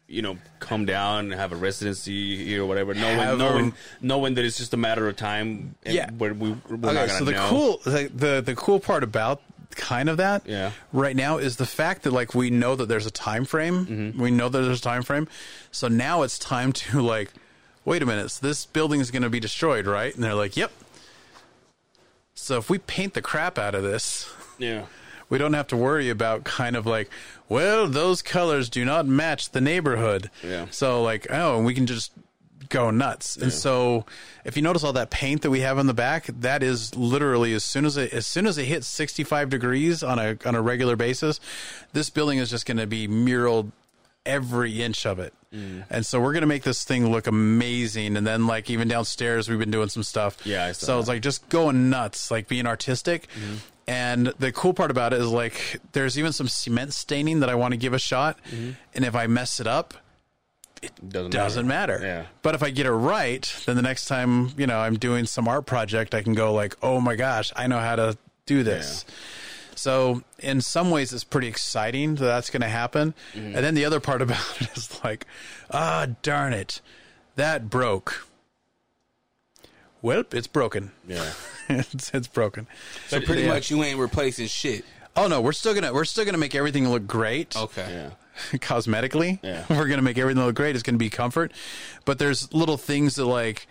[SPEAKER 2] you know come down and have a residency here or whatever, knowing
[SPEAKER 3] Have a-
[SPEAKER 2] knowing knowing that it's just a matter of time. And
[SPEAKER 3] Yeah.
[SPEAKER 2] where we we're not
[SPEAKER 3] Okay, so the
[SPEAKER 2] know.
[SPEAKER 3] cool the, the the cool part about kind of that
[SPEAKER 2] Yeah.
[SPEAKER 3] right now is the fact that like we know that there's a time frame.
[SPEAKER 2] Mm-hmm.
[SPEAKER 3] We know that there's a time frame. So now it's time to like wait a minute, so this building is going to be destroyed, right? And they're like, "Yep." So if we paint the crap out of this,
[SPEAKER 2] yeah.
[SPEAKER 3] we don't have to worry about kind of like, well, those colors do not match the neighborhood.
[SPEAKER 2] Yeah.
[SPEAKER 3] So like, oh, and we can just go nuts. And so if you notice all that paint that we have on the back, that is literally as soon as it as soon as it hits 65 degrees on a on a regular basis, this building is just going to be muraled every inch of it.
[SPEAKER 2] Mm.
[SPEAKER 3] And so we're going to make this thing look amazing and then like even downstairs we've been doing some stuff.
[SPEAKER 2] Yeah, I
[SPEAKER 3] So.
[SPEAKER 2] Mm-hmm.
[SPEAKER 3] it's like just going nuts, like being artistic. And the cool part about it is like there's even some cement staining that I want to give a shot.
[SPEAKER 2] Mm-hmm.
[SPEAKER 3] And if I mess it up,
[SPEAKER 2] Doesn't,
[SPEAKER 3] doesn't matter.
[SPEAKER 2] Yeah.
[SPEAKER 3] But if I get it right, then the next time, you know, I'm doing some art project, I can go like, "Oh my gosh, I know how to do this." So, in some ways it's pretty exciting that that's going to happen.
[SPEAKER 2] Mm-hmm.
[SPEAKER 3] And then the other part about it is like, "Ah, darn it. That broke." Well, it's broken.
[SPEAKER 2] Yeah.
[SPEAKER 3] it's, it's broken.
[SPEAKER 4] So pretty
[SPEAKER 3] yeah.
[SPEAKER 4] much you ain't replacing shit.
[SPEAKER 3] Oh no, we're still going to we're still going to make everything look great.
[SPEAKER 4] Okay.
[SPEAKER 2] Yeah.
[SPEAKER 3] cosmetically.
[SPEAKER 2] Yeah.
[SPEAKER 3] We're going to make everything look great. It's going to be comfort. But there's little things that like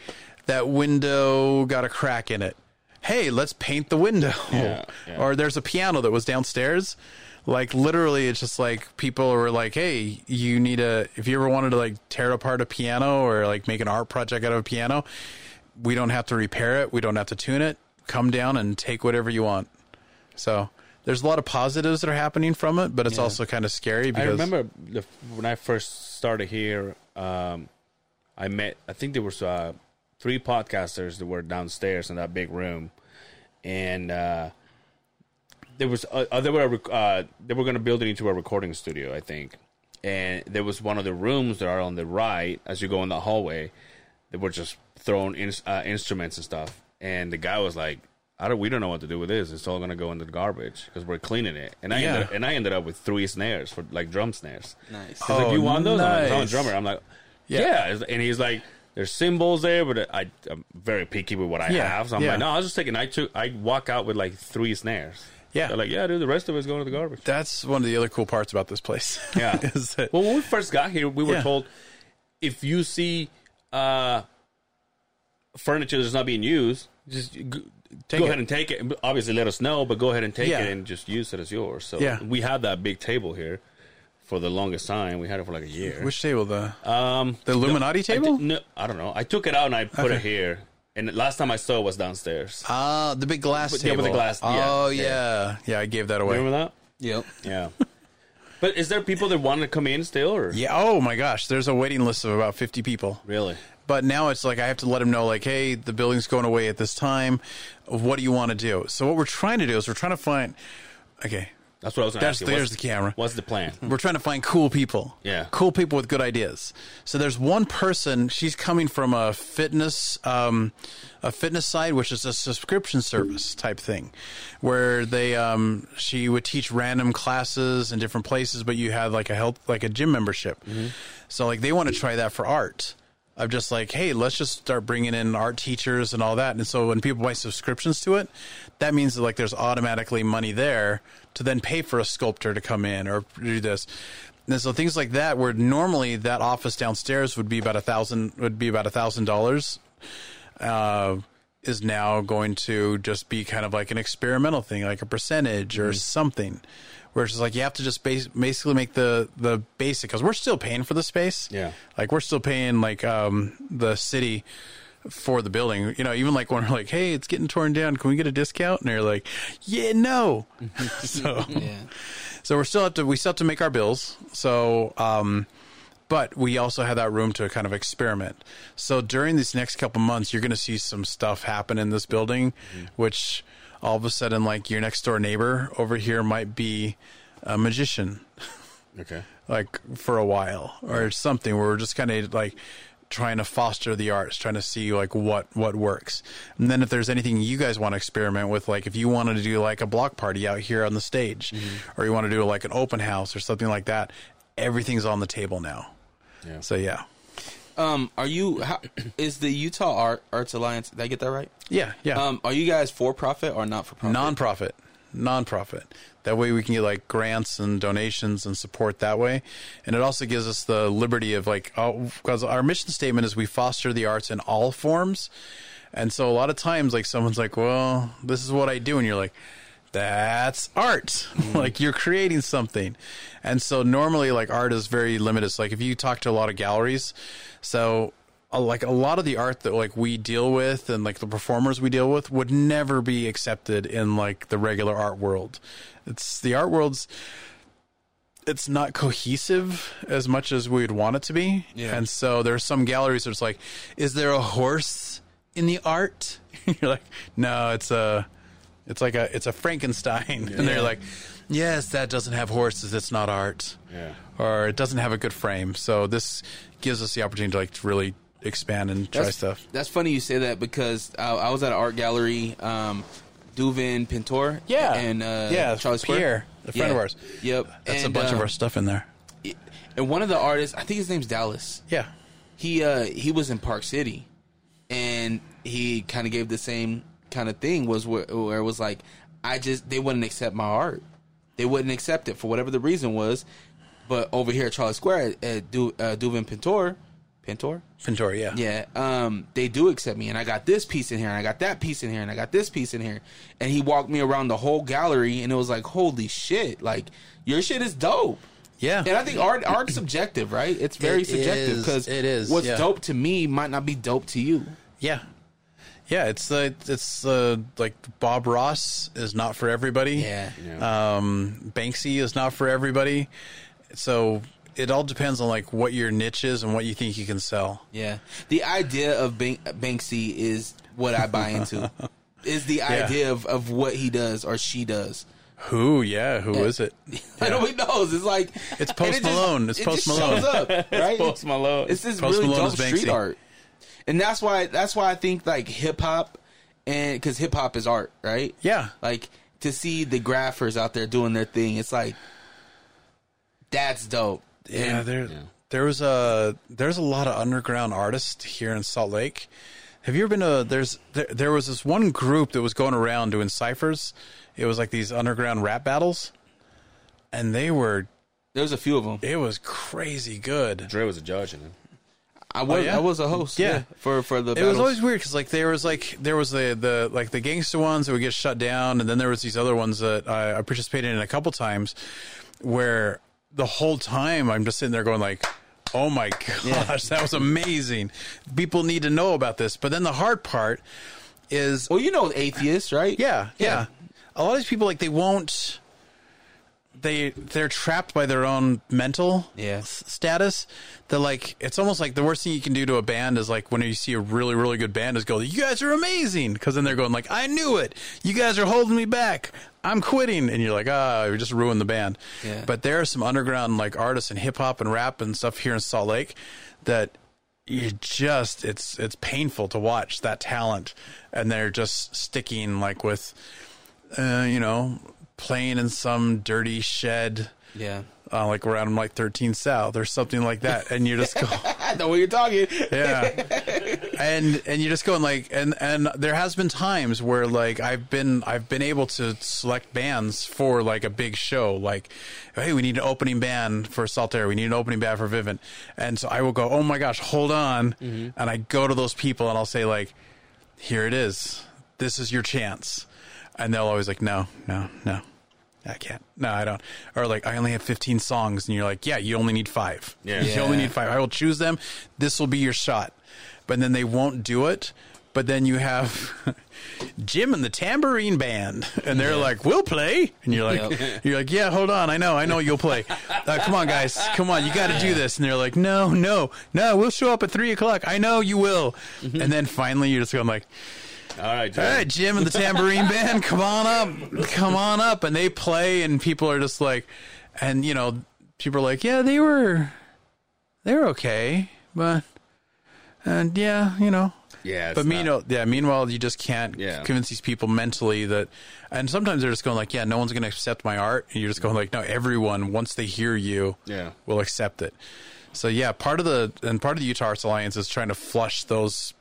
[SPEAKER 3] that window got a crack in it. Hey, let's paint the window.
[SPEAKER 2] Yeah, yeah.
[SPEAKER 3] Or there's a piano that was downstairs. Like literally it's just like people were like, "Hey, you need a if you ever wanted to like tear apart a piano or like make an art project out of a piano, we don't have to repair it. We don't have to tune it. Come down and take whatever you want." So, there's a lot of positives that are happening from it, but it's also kind of scary because
[SPEAKER 2] I remember the, when I first started here, um, I met, I think there was uh, three podcasters that were downstairs in that big room. And uh, there was, uh, uh, they were, rec- uh, they were going to build it into a recording studio, I think. And there was one of the rooms that are on the right as you go in the hallway. They were just throwing in, uh, instruments and stuff. And the guy was like, I don't, we don't know what to do with this. It's all gonna go in the garbage because we're cleaning it. And I
[SPEAKER 3] Yeah.
[SPEAKER 2] ended, and I ended up with three snares for like drum snares.
[SPEAKER 4] Nice.
[SPEAKER 2] He's like,
[SPEAKER 3] Oh,
[SPEAKER 2] "You want those?" I'm, like, I'm a drummer. I'm like,
[SPEAKER 3] Yeah.
[SPEAKER 2] "Yeah." And he's like, "There's cymbals there, but I, I'm very picky with what I
[SPEAKER 3] Yeah,
[SPEAKER 2] have." So I'm
[SPEAKER 3] yeah.
[SPEAKER 2] like, "No, I'll just take it." And I took, I walk out with like three snares.
[SPEAKER 3] Yeah.
[SPEAKER 2] They're like, "Yeah, dude, the rest of it's going to the garbage."
[SPEAKER 3] that's one of the other cool parts about this place.
[SPEAKER 2] Yeah.
[SPEAKER 3] that
[SPEAKER 2] Well, when we first got here, we were
[SPEAKER 3] Yeah.
[SPEAKER 2] told if you see uh, furniture that's not being used, just go
[SPEAKER 3] it.
[SPEAKER 2] ahead and take it. Obviously, let us know, but go ahead and take it and just use it as yours. So
[SPEAKER 3] Yeah.
[SPEAKER 2] we had that big table here for the longest time. We had it for like a year.
[SPEAKER 3] which table the
[SPEAKER 2] um,
[SPEAKER 3] the Illuminati
[SPEAKER 2] I
[SPEAKER 3] table?
[SPEAKER 2] did- no, I don't know. I took it out and I put it here. And last time I saw it was downstairs.
[SPEAKER 3] Ah, the big glass
[SPEAKER 2] yeah,
[SPEAKER 3] table.
[SPEAKER 2] with the glass- yeah,
[SPEAKER 3] Oh
[SPEAKER 2] yeah.
[SPEAKER 3] yeah. yeah, I gave that away.
[SPEAKER 2] Remember that?
[SPEAKER 4] Yep.
[SPEAKER 2] Yeah. but is there people that want to come in still, or
[SPEAKER 3] Yeah. Oh my gosh, there's a waiting list of about 50 people.
[SPEAKER 2] really?
[SPEAKER 3] But now it's like I have to let them know, like, hey, the building's going away at this time. What do you want to do? So what we're trying to do is we're trying to find. Okay,
[SPEAKER 2] That's what I was going to
[SPEAKER 3] There's-
[SPEAKER 2] ask you.
[SPEAKER 3] there's
[SPEAKER 2] What's-
[SPEAKER 3] the camera.
[SPEAKER 2] What's the plan?
[SPEAKER 3] we're trying to find cool people.
[SPEAKER 2] Yeah.
[SPEAKER 3] Cool people with good ideas. So there's one person, she's coming from a fitness um a fitness side which is a subscription service type thing where they um she would teach random classes in different places but you had like a health like a gym membership. So like they want to try that for art. Of just like, hey, let's just start bringing in art teachers and all that. And so when people buy subscriptions to it, that means that like there's automatically money there to then pay for a sculptor to come in or do this. And so things like that, where normally that office downstairs would be about a thousand, would be about a thousand dollars, uh, is now going to just be kind of like an experimental thing, like a percentage or something. Where it's just like you have to just base, basically make the the basic because we're still paying for the space.
[SPEAKER 2] Yeah.
[SPEAKER 3] like we're still paying like um, the city for the building. You know, even like when we're like, "Hey, it's getting torn down. Can we get a discount?" And they're like, "Yeah, no." so,
[SPEAKER 4] Yeah.
[SPEAKER 3] so we're still have to we still have to make our bills. So, um, but we also have that room to kind of experiment. So during these next couple months, you're going to see some stuff happen in this building, which all of a sudden, like your next door neighbor over here might be a magician.
[SPEAKER 2] Okay.
[SPEAKER 3] like for a while or something. Where we're just kind of like trying to foster the arts trying to see like what what works. And then if there's anything you guys want to experiment with like if you wanted to do like a block party out here on the stage mm-hmm. or you want to do like an open house or something like that everything's on the table now.
[SPEAKER 2] Yeah.
[SPEAKER 3] so yeah
[SPEAKER 4] Um, are you? How, is the Utah Art Arts Alliance? Did I get that right?
[SPEAKER 3] yeah yeah
[SPEAKER 4] Um, are you guys for profit or not for profit?
[SPEAKER 3] non-profit non-profit that way we can get like grants and donations and support that way and it also gives us the liberty of like because our mission statement is we foster the arts in all forms and so a lot of times like someone's like well this is what i do and you're like that's art. like you're creating something. And so normally like art is very limited. It's like if you talk to a lot of galleries, so uh, like a lot of the art that like we deal with and like the performers we deal with would never be accepted in like the regular art world. It's the art world's it's not cohesive as much as we would want it to be.
[SPEAKER 4] Yeah.
[SPEAKER 3] And so there's some galleries that's like, is there a horse in the art? You're like, no, it's a, it's like a, it's a Frankenstein. And they're like, yes, that doesn't have horses. It's not art.
[SPEAKER 2] Yeah.
[SPEAKER 3] Or it doesn't have a good frame. So this gives us the opportunity to like to really expand and try
[SPEAKER 4] that's,
[SPEAKER 3] stuff.
[SPEAKER 4] That's funny you say that because I, I was at an art gallery, um, Duvin Pintor.
[SPEAKER 3] Yeah.
[SPEAKER 4] And uh,
[SPEAKER 3] Yeah,
[SPEAKER 4] Charlie
[SPEAKER 3] Pierre, a friend of ours.
[SPEAKER 4] Yep.
[SPEAKER 3] That's
[SPEAKER 4] and,
[SPEAKER 3] a bunch of
[SPEAKER 4] uh,
[SPEAKER 3] our stuff in there.
[SPEAKER 4] And one of the artists, I think his name's Dallas.
[SPEAKER 3] Yeah.
[SPEAKER 4] he uh he was in Park City, and he kind of gave the same kind of thing was where, where it was like I just they wouldn't accept my art, they wouldn't accept it for whatever the reason was, but over here at Trolley Square at, at du, uh, Duvin Pintor, Pintor,
[SPEAKER 3] Pintor, yeah.
[SPEAKER 4] yeah, um, they do accept me, and I got this piece in here, and I got that piece in here, and I got this piece in here, and he walked me around the whole gallery, and it was like, holy shit, like your shit is dope.
[SPEAKER 3] Yeah.
[SPEAKER 4] And I think art art's subjective, right? It's very
[SPEAKER 3] It
[SPEAKER 4] subjective because
[SPEAKER 3] It is,
[SPEAKER 4] What's
[SPEAKER 3] yeah.
[SPEAKER 4] dope to me might not be dope to you.
[SPEAKER 3] Yeah. Yeah, it's uh, it's uh, like Bob Ross is not for everybody.
[SPEAKER 4] Yeah.
[SPEAKER 3] Um, Banksy is not for everybody. So it all depends on like what your niche is and what you think you can sell.
[SPEAKER 4] Yeah. The idea of Bank- Banksy is what I buy into. is the idea of, of what he does or she does.
[SPEAKER 3] Who? Yeah, who is it?
[SPEAKER 4] I Nobody knows. It's like
[SPEAKER 3] It's Post
[SPEAKER 4] it just-
[SPEAKER 3] Malone. It's
[SPEAKER 4] it
[SPEAKER 3] Post
[SPEAKER 4] just
[SPEAKER 3] Malone.
[SPEAKER 4] Shows up, right?
[SPEAKER 2] Post Malone.
[SPEAKER 4] It's this
[SPEAKER 3] Post
[SPEAKER 4] really
[SPEAKER 3] Malone
[SPEAKER 4] dope
[SPEAKER 3] is
[SPEAKER 4] street art, and that's why that's why I think like hip hop, and because hip hop is art, right?
[SPEAKER 3] Yeah.
[SPEAKER 4] Like to see the graphers out there doing their thing, it's like that's dope.
[SPEAKER 3] Yeah,
[SPEAKER 4] And-
[SPEAKER 3] there there was a there's a lot of underground artists here in Salt Lake. Have you ever been to there's there, there was this one group that was going around doing ciphers. It was like these underground rap battles. And they were
[SPEAKER 4] There was a few of them.
[SPEAKER 3] it was crazy good.
[SPEAKER 2] Dre was a judge in it.
[SPEAKER 4] I oh, was
[SPEAKER 3] Oh, yeah?
[SPEAKER 4] I was a host.
[SPEAKER 3] Yeah.
[SPEAKER 4] Yeah, for for the
[SPEAKER 3] It was always weird because like there was like there was the the like the gangster ones that would get shut down, and then there was these other ones that I, I participated in a couple times, where the whole time I'm just sitting there going like, "Oh my gosh, that was amazing! People need to know about this." But then the hard part is,
[SPEAKER 4] well, you know, atheists, right?
[SPEAKER 3] yeah, yeah,
[SPEAKER 4] Yeah.
[SPEAKER 3] a lot of these people like they won't. They they're trapped by their own mental
[SPEAKER 4] Yeah.
[SPEAKER 3] s- status. They're like it's almost like the worst thing you can do to a band is like when you see a really really good band is go you guys are amazing because then they're going like I knew it you guys are holding me back I'm quitting and you're like ah you just ruined the band.
[SPEAKER 4] Yeah.
[SPEAKER 3] But there are some underground like artists and hip hop and rap and stuff here in Salt Lake that you just it's it's painful to watch that talent and they're just sticking like with uh, you know playing in some dirty shed
[SPEAKER 4] Yeah.
[SPEAKER 3] uh, like around like 13 south or something like that. And you're just go
[SPEAKER 4] I know what you're talking.
[SPEAKER 3] yeah. And and you're just going like and and there has been times where like i've been i've been able to select bands for like a big show. Like hey we need an opening band for Saltair we need an opening band for vivint. And so i will go oh my gosh hold on. And i go to those people and i'll say like here it is. This is your chance. And they'll always like no no no I can't. No, I don't. Or like, I only have 15 songs, and you're like, yeah, you only need five.
[SPEAKER 2] Yeah.
[SPEAKER 3] You only need five. I will choose them. This will be your shot. But then they won't do it. But then you have Jim and the tambourine band, and they're like, "We'll play," and you're like,
[SPEAKER 4] Yep.
[SPEAKER 3] "You're like, yeah, hold on, I know, I know, you'll play. Uh, come on, guys, come on, you got to do this." And they're like, "No, no, no, we'll show up at three o'clock. I know you will."
[SPEAKER 4] Mm-hmm.
[SPEAKER 3] And then finally, you're just going like,
[SPEAKER 2] All right, Dre.
[SPEAKER 3] all right, Jim and the tambourine band, come on up, come on up, and they play, and people are just like, and you know, people are like, yeah, they were, they were okay, but, and yeah, you know,
[SPEAKER 2] Yeah, it's
[SPEAKER 3] but meanwhile, yeah, meanwhile, you just can't
[SPEAKER 2] Yeah.
[SPEAKER 3] convince these people mentally that, and sometimes they're just going like, yeah, no one's going to accept my art, and you're just going like, no, everyone once they hear you,
[SPEAKER 2] Yeah.
[SPEAKER 3] will accept it. So yeah, part of the and part of the Utah Arts Alliance is trying to flush those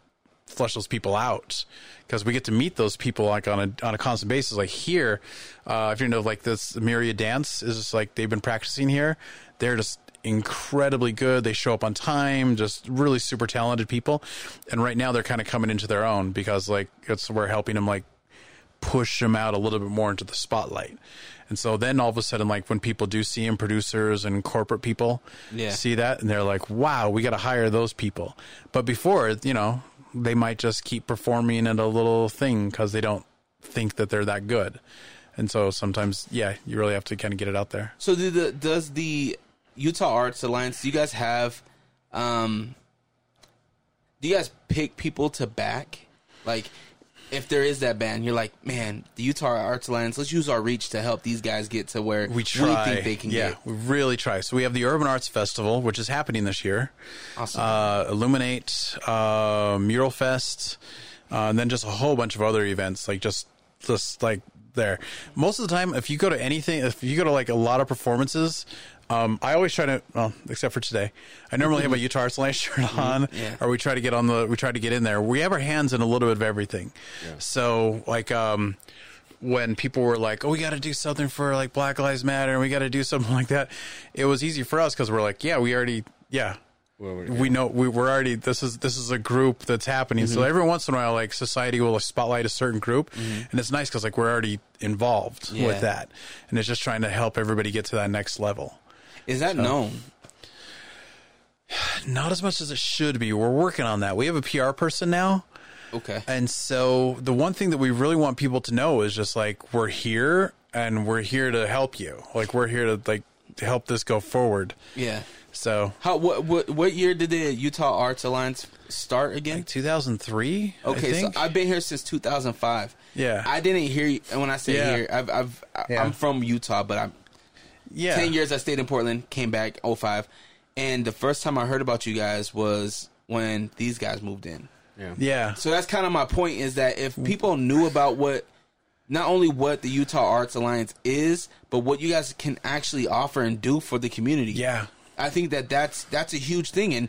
[SPEAKER 3] flush those people out because we get to meet those people like on a on a constant basis. Like here, uh, if you know, like this Myriad Dance is just like they've been practicing here. They're just incredibly good. They show up on time, just really super talented people. And right now they're kind of coming into their own because like it's we're helping them like push them out a little bit more into the spotlight. And so then all of a sudden, like when people do see them, producers and corporate people
[SPEAKER 4] Yeah.
[SPEAKER 3] see that, and they're like, "Wow, we got to hire those people." But before, you know, they might just keep performing at a little thing because they don't think that they're that good. And so sometimes, yeah, you really have to kind of get it out there.
[SPEAKER 4] So do the does the Utah Arts Alliance? Do you guys have? Um, do you guys pick people to back? Like, if there is that band, you're like, man, the Utah Arts Alliance. Let's use our reach to help these guys get to where
[SPEAKER 3] We try.
[SPEAKER 4] think they can
[SPEAKER 3] yeah,
[SPEAKER 4] get.
[SPEAKER 3] we really try. So we have the Urban Arts Festival, which is happening this year.
[SPEAKER 4] Awesome.
[SPEAKER 3] Uh, Illuminate, uh, Mural Fest, uh, and then just a whole bunch of other events, like just just like there. Most of the time, if you go to anything, if you go to like a lot of performances. Um, I always try to, well, except for today. I normally have a Utah Arts Alliance shirt on,
[SPEAKER 4] Yeah.
[SPEAKER 3] or we try to get on the, we try to get in there. We have our hands in a little bit of everything. So, like, um, when people were like, "Oh, we got to do something for like Black Lives Matter, and we got to do something like that," it was easy for us because we're like, "Yeah, we already, yeah,
[SPEAKER 2] Well, we-
[SPEAKER 3] know we, we're already this is this is a group that's happening." So every once in a while, like society will spotlight a certain group, and it's nice because like we're already involved
[SPEAKER 4] Yeah.
[SPEAKER 3] with that, and it's just trying to help everybody get to that next level.
[SPEAKER 4] Is that known?
[SPEAKER 3] Not as much as it should be. We're working on that. We have a PR person now.
[SPEAKER 4] Okay.
[SPEAKER 3] And so the one thing that we really want people to know is just like we're here and we're here to help you. Like we're here to like to help this go forward.
[SPEAKER 4] Yeah.
[SPEAKER 3] So
[SPEAKER 4] How what what what year did the Utah Arts Alliance start again?
[SPEAKER 3] 2003. I
[SPEAKER 4] Okay, so. I've been here since 2005.
[SPEAKER 3] Yeah.
[SPEAKER 4] I didn't hear you. When I say
[SPEAKER 3] Yeah.
[SPEAKER 4] here, I've, I've
[SPEAKER 3] Yeah.
[SPEAKER 4] I'm from Utah, but I'm
[SPEAKER 3] yeah.
[SPEAKER 4] 10 years I stayed in Portland, came back 05. And the first time I heard about you guys was when these guys moved in.
[SPEAKER 2] yeah.
[SPEAKER 3] Yeah.
[SPEAKER 4] So that's kind of my point is that if people knew about what not only what the Utah Arts Alliance is, but what you guys can actually offer and do for the community.
[SPEAKER 3] Yeah.
[SPEAKER 4] I think that that's that's a huge thing and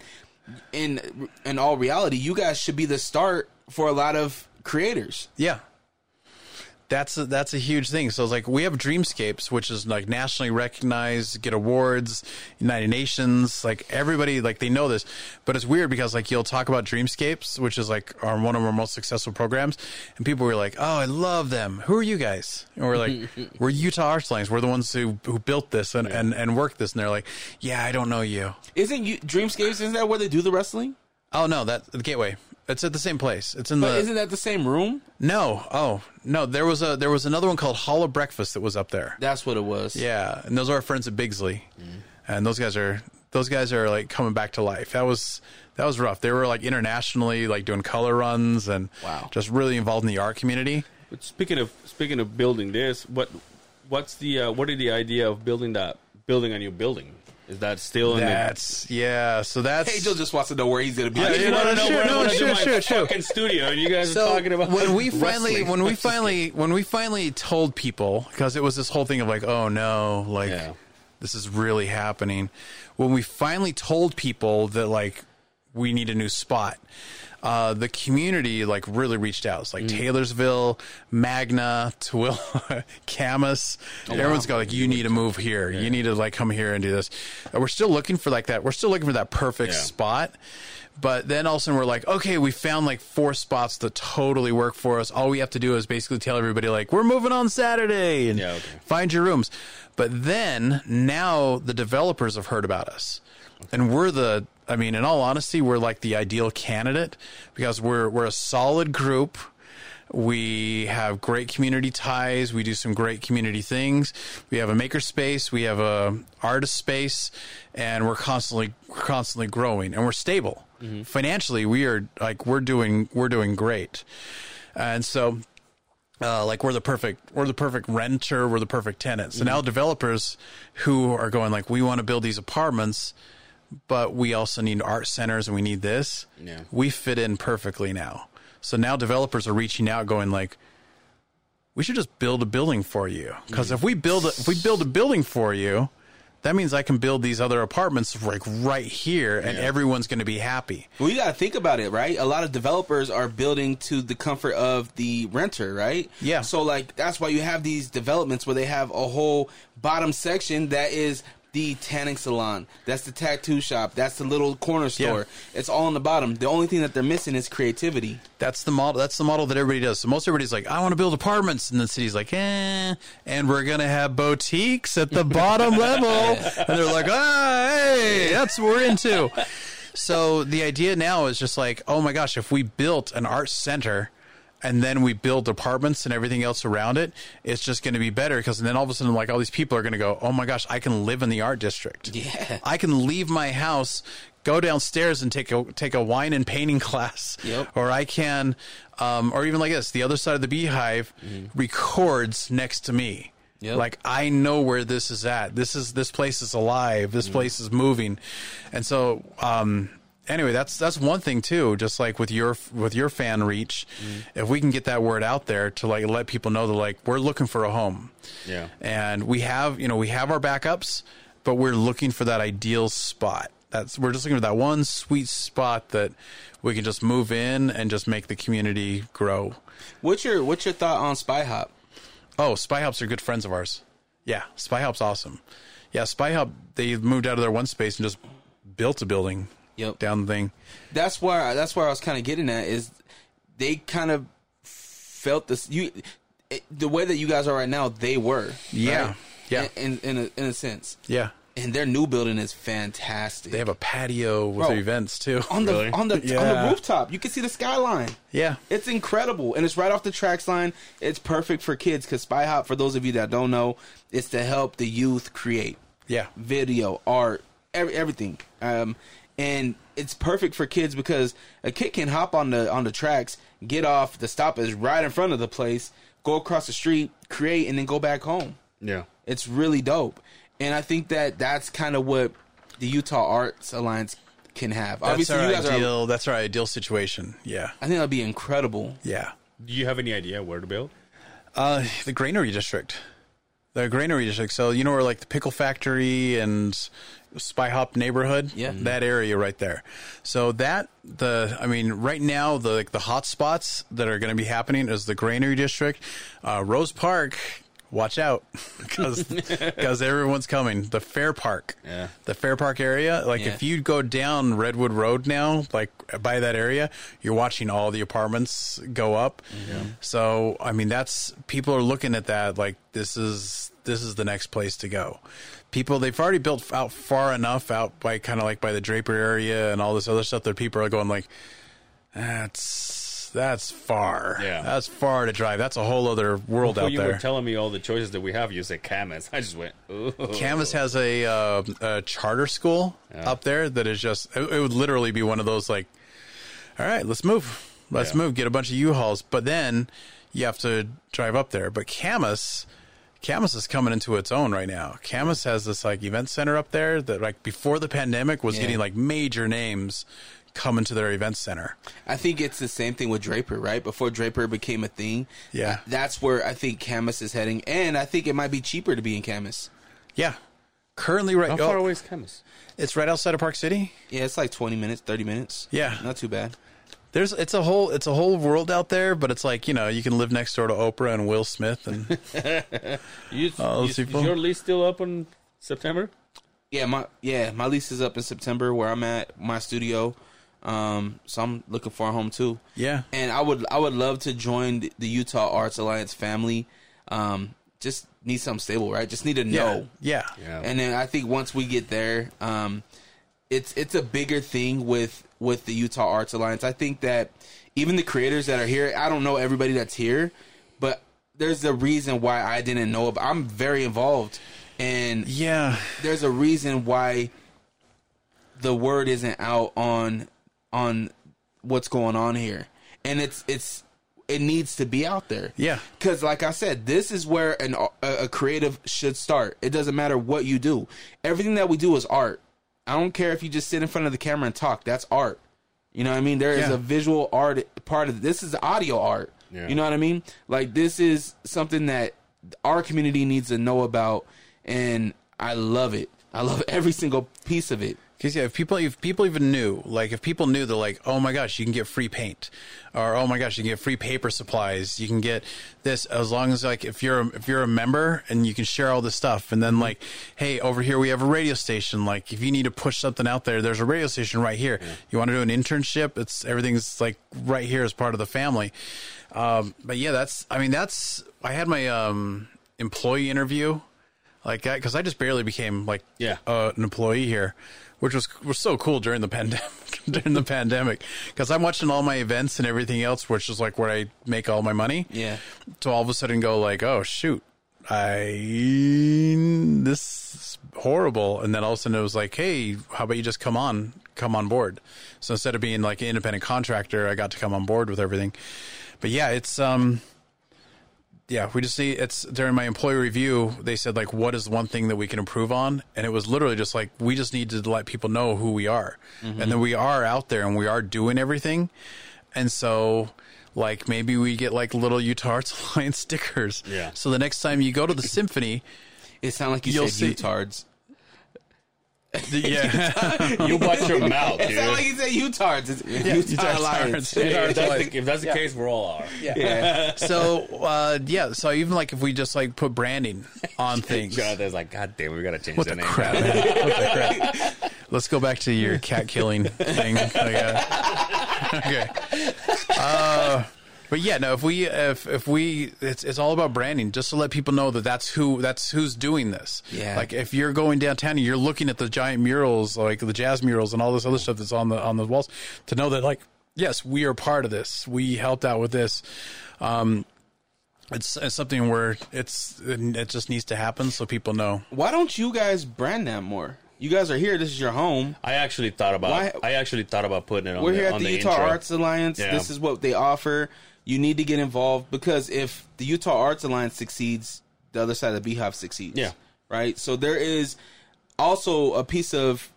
[SPEAKER 4] in in all reality, you guys should be the start for a lot of creators.
[SPEAKER 3] Yeah. That's a, that's a huge thing. So it's like we have Dreamscapes, which is like nationally recognized, get awards, United Nations, like everybody like they know this. But it's weird because like you'll talk about Dreamscapes, which is like our one of our most successful programs, and people were like, "Oh, I love them. Who are you guys?" And we're like, "We're Utah Arts Alliance. We're the ones who who built this and and and worked this." And they're like, "Yeah, I don't know you."
[SPEAKER 4] Isn't you Dreamscapes? Isn't that where they do the wrestling?
[SPEAKER 3] Oh no, that the Gateway. It's at the same place. It's in
[SPEAKER 4] But
[SPEAKER 3] the
[SPEAKER 4] isn't that the same room?
[SPEAKER 3] no. Oh no, there was a there was another one called Hall of Breakfast that was up there.
[SPEAKER 4] That's what it was.
[SPEAKER 3] Yeah, and those are our friends at Bigsley, and those guys are those guys are like coming back to life. That was that was rough. They were like internationally like doing color runs and
[SPEAKER 4] Wow.
[SPEAKER 3] just really involved in the art community.
[SPEAKER 2] But speaking of speaking of building this, what what's the uh, what is the idea of building that building a new building? Is that still in
[SPEAKER 3] That's yeah. So that's
[SPEAKER 4] Angel just wants to know where he's gonna be.
[SPEAKER 3] Yeah,
[SPEAKER 2] the? I just
[SPEAKER 3] yeah,
[SPEAKER 2] want
[SPEAKER 3] no,
[SPEAKER 2] to know
[SPEAKER 3] sure,
[SPEAKER 2] where
[SPEAKER 3] no,
[SPEAKER 2] I'm gonna
[SPEAKER 3] sure,
[SPEAKER 2] do my
[SPEAKER 3] sure, sure.
[SPEAKER 2] fucking studio, and you guys
[SPEAKER 3] so
[SPEAKER 2] are talking about
[SPEAKER 3] when we finally
[SPEAKER 2] wrestling.
[SPEAKER 3] when we finally when we finally told people because it was this whole thing of like oh no like
[SPEAKER 2] Yeah.
[SPEAKER 3] this is really happening when we finally told people that like we need a new spot uh, the community like really reached out. It's like Taylorsville, Magna, Tooele, Kamas. Everyone's got like, you need to move here. You need to like come here and do this. And we're still looking for like that. We're still looking for that perfect
[SPEAKER 2] Yeah.
[SPEAKER 3] spot. But then all of a sudden we're like, okay, we found like four spots that totally work for us. All we have to do is basically tell everybody like, we're moving on Saturday and
[SPEAKER 2] Yeah, okay.
[SPEAKER 3] find your rooms. But then now the developers have heard about us. And we're the I mean, in all honesty, we're like the ideal candidate because we're we're a solid group. We have great community ties. We do some great community things. We have a maker space. We have a artist space, and we're constantly constantly growing, and we're stable financially. We are like we're doing we're doing great, and so uh, like we're the perfect we're the perfect renter we're the perfect tenant so now developers who are going like we want to build these apartments but we also need art centers and we need this
[SPEAKER 2] Yeah.
[SPEAKER 3] we fit in perfectly now so now developers are reaching out going like we should just build a building for you because if we build a, if we build a building for you that means i can build these other apartments like right here and everyone's going to be happy
[SPEAKER 4] Well, you got to think about it, right? A lot of developers are building to the comfort of the renter, right?
[SPEAKER 3] Yeah.
[SPEAKER 4] So, like, that's why you have these developments where they have a whole bottom section that is the tanning salon. That's the tattoo shop. That's the little corner store.
[SPEAKER 3] Yeah.
[SPEAKER 4] It's all on the bottom. The only thing that they're missing is creativity.
[SPEAKER 3] That's the model. That's the model that everybody does. So most everybody's like, I want to build apartments, and the city's like, eh. And we're gonna have boutiques at the bottom level, and they're like, ah, hey, that's what we're into. So the idea now is just like, oh my gosh, if we built an art center. And then we build apartments and everything else around it. It's just going to be better because then all of a sudden, like all these people are going to go, "Oh my gosh, I can live in the art district.
[SPEAKER 4] Yeah.
[SPEAKER 3] I can leave my house, go downstairs and take a take a wine and painting class,
[SPEAKER 4] Yep.
[SPEAKER 3] or I can, um, or even like this, the other side of the beehive records next to me.
[SPEAKER 4] Yep.
[SPEAKER 3] Like I know where this is at. This is this place is alive. This place is moving, and so um, anyway, that's that's one thing too. Just like with your with your fan reach, if we can get that word out there to like let people know that like we're looking for a home,
[SPEAKER 2] Yeah.
[SPEAKER 3] and we have you know we have our backups, but we're looking for that ideal spot. That's we're just looking for that one sweet spot that we can just move in and just make the community grow.
[SPEAKER 4] What's your What's your thought on Spy Hop?
[SPEAKER 3] Oh, Spy Hops are good friends of ours. Yeah, Spy Hop's awesome. Yeah, Spy Hop they moved out of their one space and just built a building
[SPEAKER 4] Yep.
[SPEAKER 3] down the thing.
[SPEAKER 4] That's where that's where I was kind of getting at is they kind of felt this you it, the way that you guys are right now. They were
[SPEAKER 3] Yeah.
[SPEAKER 4] right?
[SPEAKER 3] Yeah.
[SPEAKER 4] in in a, in a sense.
[SPEAKER 3] Yeah,
[SPEAKER 4] And their new building is fantastic.
[SPEAKER 3] they have a patio with
[SPEAKER 4] Bro.
[SPEAKER 3] events too.
[SPEAKER 4] on the
[SPEAKER 2] Really?
[SPEAKER 4] on the on the rooftop. You can see the skyline.
[SPEAKER 3] Yeah,
[SPEAKER 4] It's incredible, and it's right off the tracks line. It's perfect for kids because Spy Hop, for those of you that don't know, is to help the youth create
[SPEAKER 3] yeah,
[SPEAKER 4] video, art, every, everything. Um, and it's perfect for kids because a kid can hop on the on the tracks, get off. The stop is right in front of the place. Go across the street, create, and then go back home.
[SPEAKER 2] Yeah.
[SPEAKER 4] It's really dope, and I think that that's kind of what the Utah Arts Alliance can have.
[SPEAKER 3] that's
[SPEAKER 4] Obviously,
[SPEAKER 3] our
[SPEAKER 4] you guys are.
[SPEAKER 3] ideal. That's our ideal situation. Yeah,
[SPEAKER 4] I think that'd be incredible.
[SPEAKER 3] yeah.
[SPEAKER 2] Do you have any idea where to build?
[SPEAKER 3] Uh, the granary district. The granary district. So you know where like the pickle factory and Spy Hop neighborhood.
[SPEAKER 4] Yeah.
[SPEAKER 3] that area right there. So that the I mean right now the like the hot spots that are going to be happening is the granary district, uh, Rose Park. Watch out, because because everyone's coming. The Fair Park,
[SPEAKER 2] Yeah.
[SPEAKER 3] the Fair Park area. Like
[SPEAKER 4] Yeah.
[SPEAKER 3] if you go down Redwood Road now, like by that area, you're watching all the apartments go up. So I mean, that's people are looking at that like this is this is the next place to go. People they've already built out far enough out by kind of like by the Draper area and all this other stuff that people are going like that's that's far.
[SPEAKER 2] Yeah.
[SPEAKER 3] that's far to drive. That's a whole other world
[SPEAKER 2] Before
[SPEAKER 3] out
[SPEAKER 2] you
[SPEAKER 3] there.
[SPEAKER 2] You were telling me all the choices that we have, you said Kamas. I just went, ooh.
[SPEAKER 3] Kamas has a, uh, a charter school up there that is just it, it would literally be one of those like, all right, let's move, let's
[SPEAKER 2] Yeah.
[SPEAKER 3] move, get a bunch of U-Hauls, but then you have to drive up there. But Kamas, Kamas is coming into its own right now. Kamas has this like event center up there that like before the pandemic was
[SPEAKER 4] Yeah.
[SPEAKER 3] getting like major names coming to their event center.
[SPEAKER 4] I think it's the same thing with Draper, right? Before Draper became a thing,
[SPEAKER 3] Yeah.
[SPEAKER 4] that's where I think Kamas is heading, and I think it might be cheaper to be in Kamas.
[SPEAKER 3] Yeah, currently right.
[SPEAKER 2] How oh. far
[SPEAKER 3] oh,
[SPEAKER 2] away is Kamas?
[SPEAKER 3] it's right outside of Park City.
[SPEAKER 4] Yeah, it's like twenty minutes, thirty minutes.
[SPEAKER 3] Yeah.
[SPEAKER 4] not too bad.
[SPEAKER 3] There's it's a whole it's a whole world out there, but it's like you know you can live next door to Oprah and Will Smith and
[SPEAKER 2] You,
[SPEAKER 3] Oh,
[SPEAKER 2] you-
[SPEAKER 3] those
[SPEAKER 2] is
[SPEAKER 3] people.
[SPEAKER 2] your lease still up in September?
[SPEAKER 4] Yeah, my yeah, my lease is up in September where I'm at my studio. Um, so I'm looking for a home too.
[SPEAKER 3] yeah
[SPEAKER 4] And I would I would love to join the, the Utah Arts Alliance family. Um, just need something stable, right? Just need to
[SPEAKER 3] yeah
[SPEAKER 4] know.
[SPEAKER 3] yeah
[SPEAKER 2] Yeah.
[SPEAKER 4] And then I think once we get there, um, it's it's a bigger thing with with the Utah Arts Alliance. I think that even the creators that are here, I don't know everybody that's here, but there's a reason why I didn't know. About, I'm very involved, and
[SPEAKER 3] yeah
[SPEAKER 4] there's a reason why the word isn't out on on what's going on here, and it's it's it needs to be out there.
[SPEAKER 3] Yeah.
[SPEAKER 4] because like I said, this is where an a, a creative should start. It doesn't matter what you do. Everything that we do is art. I don't care if you just sit in front of the camera and talk. That's art. You know what I mean? There is
[SPEAKER 3] Yeah.
[SPEAKER 4] a visual art part of this. Is audio art.
[SPEAKER 2] Yeah.
[SPEAKER 4] You know what I mean? Like this is something that our community needs to know about, and I love it. I love every single piece of it.
[SPEAKER 3] Because yeah, if people if people even knew, like if people knew, they're like, oh my gosh, you can get free paint, or oh my gosh, you can get free paper supplies, you can get this as long as like if you're a, if you're a member and you can share all this stuff, and then like, hey, over here we have a radio station. Like if you need to push something out there, there's a radio station right here. You want to do an internship? It's everything's like right here as part of the family. Um, but yeah, that's I mean that's I had my um, employee interview like because I just barely became like
[SPEAKER 2] Yeah.
[SPEAKER 3] uh, an employee here, which was was so cool during the pandemic during the pandemic because I'm watching all my events and everything else, which is like where I make all my money.
[SPEAKER 4] Yeah.
[SPEAKER 3] To all of a sudden go like, oh shoot, I this is horrible, and then all of a sudden it was like, hey, how about you just come on, come on board? So instead of being like an independent contractor, I got to come on board with everything. But yeah, it's um yeah, we just need it's during my employee review, they said like what is one thing that we can improve on? And it was literally just like we just need to let people know who we are. Mm-hmm. And then we are out there and we are doing everything. And so like maybe we get like little Utah Arts Alliance stickers.
[SPEAKER 2] Yeah.
[SPEAKER 3] So the next time you go to the symphony,
[SPEAKER 4] It sounded like you
[SPEAKER 3] You'll
[SPEAKER 4] said
[SPEAKER 3] see-
[SPEAKER 4] utards.
[SPEAKER 3] Yeah.
[SPEAKER 2] You watch your mouth,
[SPEAKER 4] It
[SPEAKER 2] dude.
[SPEAKER 4] sounded like you said utards. It's
[SPEAKER 3] Utah
[SPEAKER 4] Utah
[SPEAKER 3] Arts
[SPEAKER 4] Alliance.
[SPEAKER 3] Alliance.
[SPEAKER 2] if that's the, if that's the case, we're all are.
[SPEAKER 4] Yeah.
[SPEAKER 3] so uh yeah, so even like if we just like put branding on things.
[SPEAKER 2] Johnathan's like, God damn, we gotta change
[SPEAKER 3] What
[SPEAKER 2] the
[SPEAKER 3] the
[SPEAKER 2] name.
[SPEAKER 3] crap? man? What the crap? Let's go back to your cat killing thing. Like, uh, okay. Uh, but yeah, no. If we, if if we, it's it's all about branding, just to let people know that that's who that's who's doing this.
[SPEAKER 4] Yeah.
[SPEAKER 3] Like if you're going downtown and you're looking at the giant murals, like the jazz murals and all this other stuff that's on the on the walls, to know that like yes, we are part of this. We helped out with this. Um, it's, it's something where it's it just needs to happen so people know.
[SPEAKER 4] Why don't you guys brand that more? You guys are here. This is your home.
[SPEAKER 2] I actually thought about.
[SPEAKER 4] Why-
[SPEAKER 2] I actually thought about putting it on
[SPEAKER 4] We're
[SPEAKER 2] the,
[SPEAKER 4] here at
[SPEAKER 2] on
[SPEAKER 4] the,
[SPEAKER 2] the
[SPEAKER 4] Utah
[SPEAKER 2] intro.
[SPEAKER 4] Arts Alliance.
[SPEAKER 2] Yeah.
[SPEAKER 4] This is what they offer. You need to get involved because if the Utah Arts Alliance succeeds, the other side of the Beehive succeeds.
[SPEAKER 2] Yeah.
[SPEAKER 4] Right. So there is also a piece of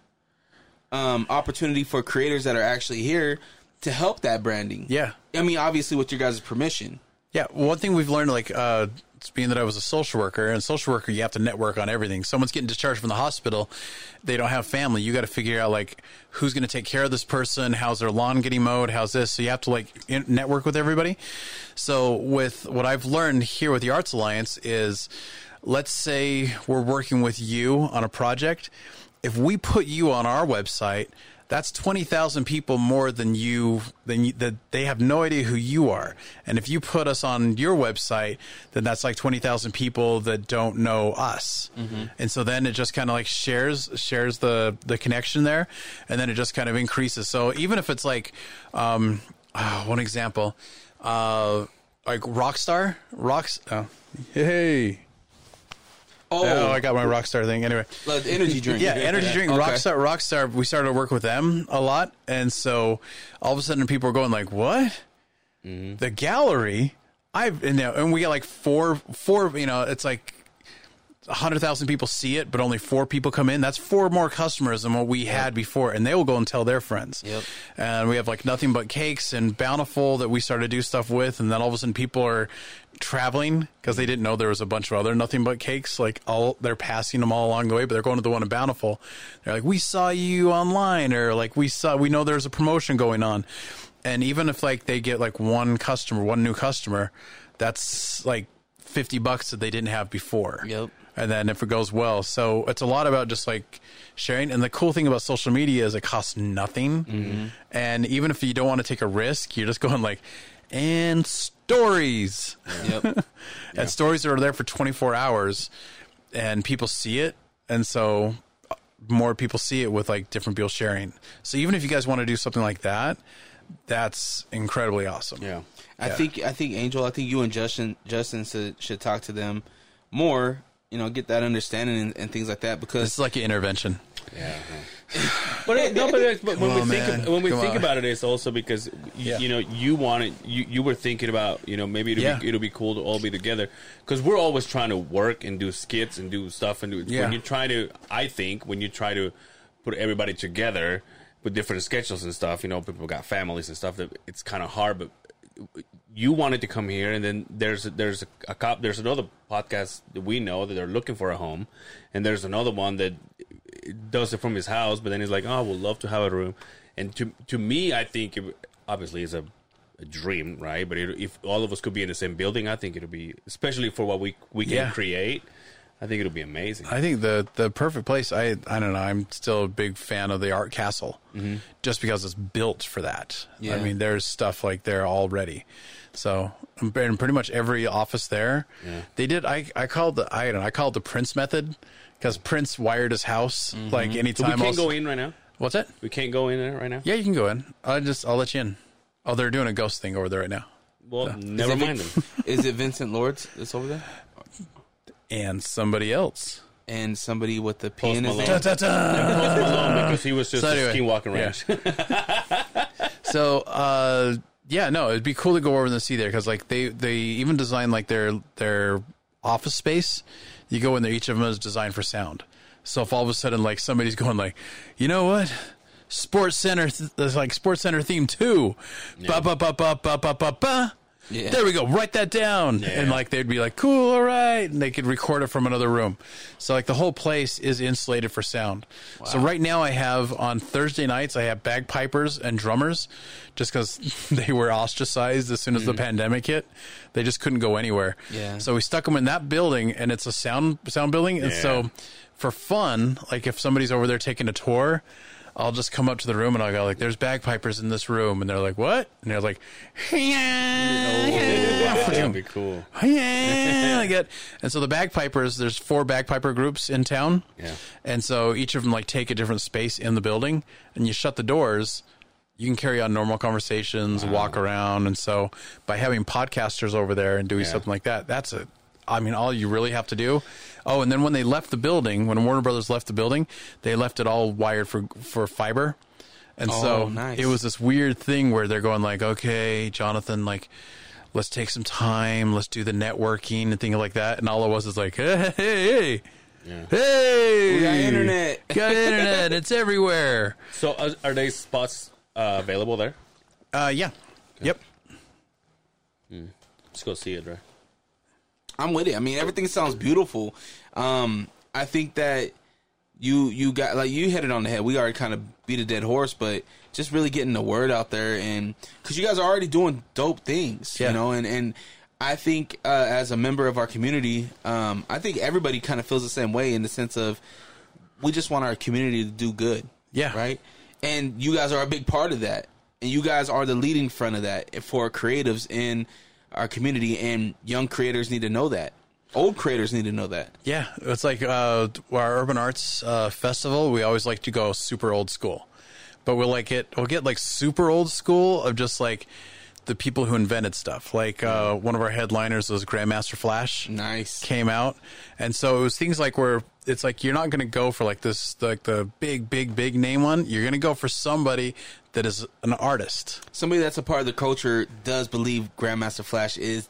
[SPEAKER 4] um, opportunity for creators that are actually here to help that branding.
[SPEAKER 3] Yeah.
[SPEAKER 4] I mean, obviously with your guys' permission.
[SPEAKER 3] Yeah, one thing we've learned, like, uh, being that I was a social worker, and social worker, you have to network on everything. Someone's getting discharged from the hospital, they don't have family. You got to figure out like who's going to take care of this person, how's their lawn getting mowed, how's this. So you have to like network with everybody. So with what I've learned here with the Arts Alliance is, let's say we're working with you on a project. If we put you on our website, that's 20,000 people more than you than you, that they have no idea who you are. And if you put us on your website, then that's like 20,000 people that don't know us. And so then it just kind of like shares shares the the connection there and then it just kind of increases. So even if it's like um ah, one example uh like Rockstar, Rocks oh, hey.
[SPEAKER 4] Oh,
[SPEAKER 3] Oh, I got my Rockstar thing. Anyway,
[SPEAKER 4] the energy drink.
[SPEAKER 3] yeah, energy drink.
[SPEAKER 4] Okay.
[SPEAKER 3] Rockstar, Rockstar. We started to work with them a lot, and so all of a sudden, people were going like, "What? Mm-hmm. The gallery? I've and, know, and we got like four, four. You know, it's like hundred thousand people see it, but only four people come in. That's four more customers than what we had before, and they will go and tell their friends.
[SPEAKER 4] Yep.
[SPEAKER 3] And we have like Nothing Bundt Cakes and Bountiful that we started to do stuff with, and then all of a sudden people are traveling because they didn't know there was a bunch of other Nothing Bundt Cakes. Like all they're passing them all along the way, but they're going to the one in Bountiful. They're like, we saw you online, or like we saw, we know there's a promotion going on. And even if like they get like one customer, one new customer, that's like fifty bucks that they didn't have before
[SPEAKER 4] Yep.
[SPEAKER 3] And then if it goes well so it's a lot about just like sharing and the cool thing about social media is it costs nothing and even if you don't want to take a risk you're just going like and stories
[SPEAKER 4] Yep.
[SPEAKER 3] and stories are there for 24 hours and people see it and so uh, more people see it with like different people sharing so even if you guys want to do something like that that's incredibly awesome
[SPEAKER 2] Yeah.
[SPEAKER 4] I think I think Angel. I think you and Justin Justin should, should talk to them more. You know, get that understanding and, and things like that because
[SPEAKER 3] it's like an intervention
[SPEAKER 2] Yeah. but it, no, but, but when
[SPEAKER 3] Come
[SPEAKER 2] we think when we
[SPEAKER 3] Come
[SPEAKER 2] think
[SPEAKER 3] on.
[SPEAKER 2] about it, it's also because y
[SPEAKER 3] Yeah.
[SPEAKER 2] you know you wanted you you were thinking about you know maybe it'll
[SPEAKER 3] Yeah.
[SPEAKER 2] be it'll be cool to all be together because we're always trying to work and do skits and do stuff and do
[SPEAKER 3] Yeah.
[SPEAKER 2] when you try to I think when you try to put everybody together with different schedules and stuff you know people got families and stuff that it's kind of hard but you wanted to come here and then there's there's a, a cop there's another podcast that we know that they're looking for a home and there's another one that does it from his house, but then he's like, "Oh, I would love to have a room." And to to me, I think it, obviously it's a, a dream, right? But it, if all of us could be in the same building, I think it'll be, especially for what we we can
[SPEAKER 3] Yeah.
[SPEAKER 2] create. I think it'll be amazing.
[SPEAKER 3] I think the the perfect place. I I don't know. I'm still a big fan of the Art Castle, mm-hmm. just because it's built for that.
[SPEAKER 4] Yeah.
[SPEAKER 3] I mean, there's stuff like there already. So, and pretty much every office there, they did. I I called the I don't know. I called the Prince method because Prince wired his house mm-hmm. like
[SPEAKER 2] But we
[SPEAKER 3] anytime.
[SPEAKER 2] can't
[SPEAKER 3] else-
[SPEAKER 2] go in right now.
[SPEAKER 3] What's that?
[SPEAKER 2] We can't go in there right now.
[SPEAKER 3] Yeah, you can go in. I'll just I'll let you in. Oh, they're doing a ghost thing over there right now.
[SPEAKER 2] Well, never
[SPEAKER 4] Is it
[SPEAKER 2] mind
[SPEAKER 4] Vin-
[SPEAKER 2] them.
[SPEAKER 4] Is it Vincent Lords that's over there?
[SPEAKER 3] And somebody else.
[SPEAKER 4] And somebody with the P in his
[SPEAKER 2] Malone.
[SPEAKER 4] name?
[SPEAKER 3] Ta, ta, ta.
[SPEAKER 2] Post Malone, because he was just
[SPEAKER 3] So
[SPEAKER 2] a
[SPEAKER 3] anyway,
[SPEAKER 2] skinwalking
[SPEAKER 3] yeah. So, uh, yeah, no, it'd be cool to go over and see there because like they they even design like their their office space. You go in there, each of them is designed for sound. So if all of a sudden like somebody's going like, you know what, Sports Center, th- like Sports Center theme two, ba ba ba ba ba ba ba ba.
[SPEAKER 4] Yeah.
[SPEAKER 3] There we go. Write that down, and like they'd be like, "Cool, all right," and they could record it from another room. So like the whole place is insulated for sound. So right now I have on Thursday nights I have bagpipers and drummers, just because they were ostracized as soon as the mm. pandemic hit. They just couldn't go anywhere.
[SPEAKER 4] Yeah.
[SPEAKER 3] So we stuck them in that building, and it's a sound sound building, and so for fun, like if somebody's over there taking a tour. I'll just come up to the room and I'll go like, "There's bagpipers in this room," and they're like, "What?" And they're like,
[SPEAKER 2] That'd be cool.
[SPEAKER 3] yeah, I get. And so the bagpipers, there's four bagpiper groups in town.
[SPEAKER 2] Yeah.
[SPEAKER 3] And so each of them like take a different space in the building, and you shut the doors. You can carry on normal conversations, walk around, and so by having podcasters over there and doing
[SPEAKER 2] Yeah.
[SPEAKER 3] something like that, that's a. I mean, all you really have to do. Oh, and then when they left the building, when Warner Brothers left the building, they left it all wired for for fiber. And so
[SPEAKER 4] Oh, nice.
[SPEAKER 3] it was this weird thing where they're going like, okay, Johnathan, like, let's take some time, let's do the networking and things like that. And all it was is like, hey, hey, hey, hey,
[SPEAKER 4] We got internet.
[SPEAKER 3] got internet, it's everywhere.
[SPEAKER 2] So, are, are they spots uh, available there?
[SPEAKER 3] Uh, yeah, yep.
[SPEAKER 2] Let's go see it, right?
[SPEAKER 4] I'm with it. I mean, everything sounds beautiful. Um, I think that you you got like you hit it on the head. We already kind of beat a dead horse, but just really getting the word out there, and because you guys are already doing dope things,
[SPEAKER 3] Yeah.
[SPEAKER 4] you know, and and I think uh, as a member of our community, um, I think everybody kind of feels the same way in the sense of we just want our community to do good,
[SPEAKER 3] Yeah.
[SPEAKER 4] right. And you guys are a big part of that, and you guys are the leading front of that for creatives in our community, and young creators need to know that. Old creators need to know that.
[SPEAKER 3] Yeah, it's like uh, our urban arts uh, festival. We always like to go super old school, but we'll like it. We'll get like super old school of just like the people who invented stuff. Like uh, one of our headliners was Grandmaster Flash.
[SPEAKER 4] Nice.
[SPEAKER 3] came out, and so it was things like where it's like you're not going to go for like this like the big big big name one. You're going to go for somebody that is an artist.
[SPEAKER 4] Somebody that's a part of the culture does believe Grandmaster Flash is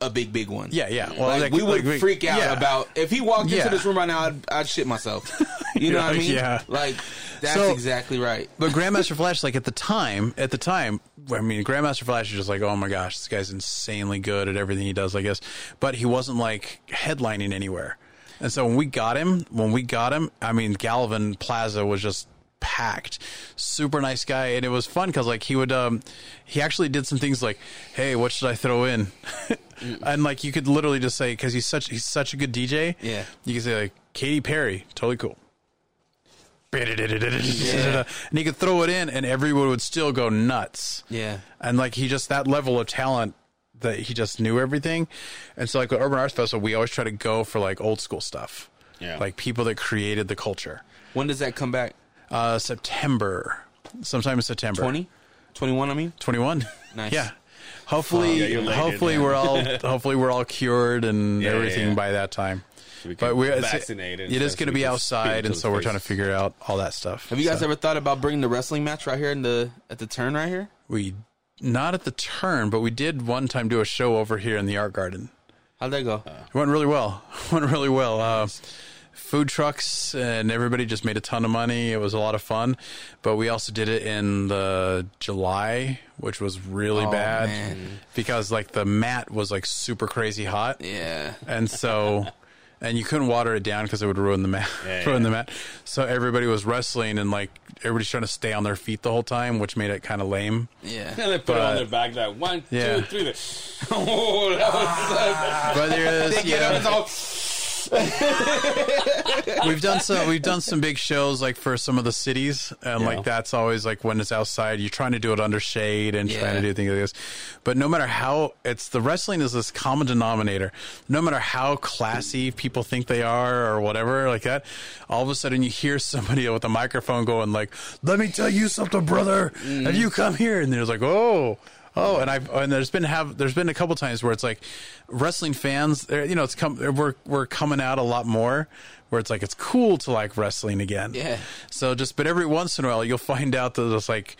[SPEAKER 4] a big, big one.
[SPEAKER 3] Yeah, yeah. Well,
[SPEAKER 4] like,
[SPEAKER 3] like-
[SPEAKER 4] we would
[SPEAKER 3] like,
[SPEAKER 4] freak out
[SPEAKER 3] yeah.
[SPEAKER 4] about if he walked
[SPEAKER 3] Yeah.
[SPEAKER 4] into this room right now. I'd, I'd shit myself. You know what I mean?
[SPEAKER 3] Yeah.
[SPEAKER 4] Like that's
[SPEAKER 3] So-
[SPEAKER 4] exactly right.
[SPEAKER 3] But Grandmaster Flash, like at the time, at the time, I mean, Grandmaster Flash is just like, oh my gosh, this guy's insanely good at everything he does, I guess. But he wasn't like headlining anywhere. And so when we got him, when we got him, I mean, Gallivan Plaza was just packed. Super nice guy, and it was fun because like he would, um, he actually did some things like, hey, what should I throw in? and like you could literally just say because he's such he's such a good DJ.
[SPEAKER 4] Yeah.
[SPEAKER 3] you could say like Katy Perry, totally cool. And he could throw it in, and everyone would still go nuts.
[SPEAKER 4] Yeah.
[SPEAKER 3] And like he just that level of talent that he just knew everything. And so like with Urban Arts Festival, we always try to go for like old school stuff.
[SPEAKER 2] Yeah.
[SPEAKER 3] Like people that created the culture.
[SPEAKER 4] When does that come back?
[SPEAKER 3] Uh September. Sometime in September.
[SPEAKER 4] 20? 21, I mean?
[SPEAKER 3] 21.
[SPEAKER 4] Nice.
[SPEAKER 3] Yeah. Hopefully
[SPEAKER 2] Yeah,
[SPEAKER 3] hopefully we're all hopefully we're all cured and
[SPEAKER 2] Yeah, yeah,
[SPEAKER 3] everything
[SPEAKER 2] yeah.
[SPEAKER 3] by that time.
[SPEAKER 2] we
[SPEAKER 3] But we're it's-
[SPEAKER 2] vaccinate and
[SPEAKER 3] It is
[SPEAKER 2] stuff
[SPEAKER 3] going to be outside, and so we're
[SPEAKER 2] face.
[SPEAKER 3] trying to figure out all that stuff.
[SPEAKER 4] Have you guys
[SPEAKER 3] So-
[SPEAKER 4] ever thought about bringing the wrestling match right here in the at the turn right here?
[SPEAKER 3] We not at the turn, but we did one time do a show over here in the art garden.
[SPEAKER 4] How'd that go?
[SPEAKER 3] It went really well. went really well. Uh, food trucks and everybody just made a ton of money. It was a lot of fun, but we also did it in the July, which was really
[SPEAKER 4] Oh,
[SPEAKER 3] bad
[SPEAKER 4] man.
[SPEAKER 3] because like the mat was like super crazy hot,
[SPEAKER 4] yeah.
[SPEAKER 3] and so. and you couldn't water it down because it would ruin the mat.
[SPEAKER 2] Yeah,
[SPEAKER 3] ruin
[SPEAKER 2] yeah.
[SPEAKER 3] the mat. So everybody was wrestling and like everybody's trying to stay on their feet the whole time, which made it kind of lame.
[SPEAKER 4] Yeah.
[SPEAKER 2] And they put it on their back like one,
[SPEAKER 3] Yeah.
[SPEAKER 2] two, three. Oh, that was
[SPEAKER 3] But there is,
[SPEAKER 4] They get up,
[SPEAKER 3] yeah.
[SPEAKER 4] it's all,
[SPEAKER 3] we've done some we've done some big shows like for some of the cities and
[SPEAKER 2] Yeah.
[SPEAKER 3] like that's always like when it's outside you're trying to do it under shade and trying to do things like this. But no matter how it's the wrestling is this common denominator. No matter how classy people think they are or whatever like that all of a sudden you hear somebody with a microphone going like let me tell you something brother. Have mm. you come here? And they're like oh Oh, and I've and there's been have there's been a couple times where it's like wrestling fans, you know, it's come we're we're coming out a lot more where it's like it's cool to like wrestling again.
[SPEAKER 4] Yeah.
[SPEAKER 3] So just but every once in a while you'll find out that it's like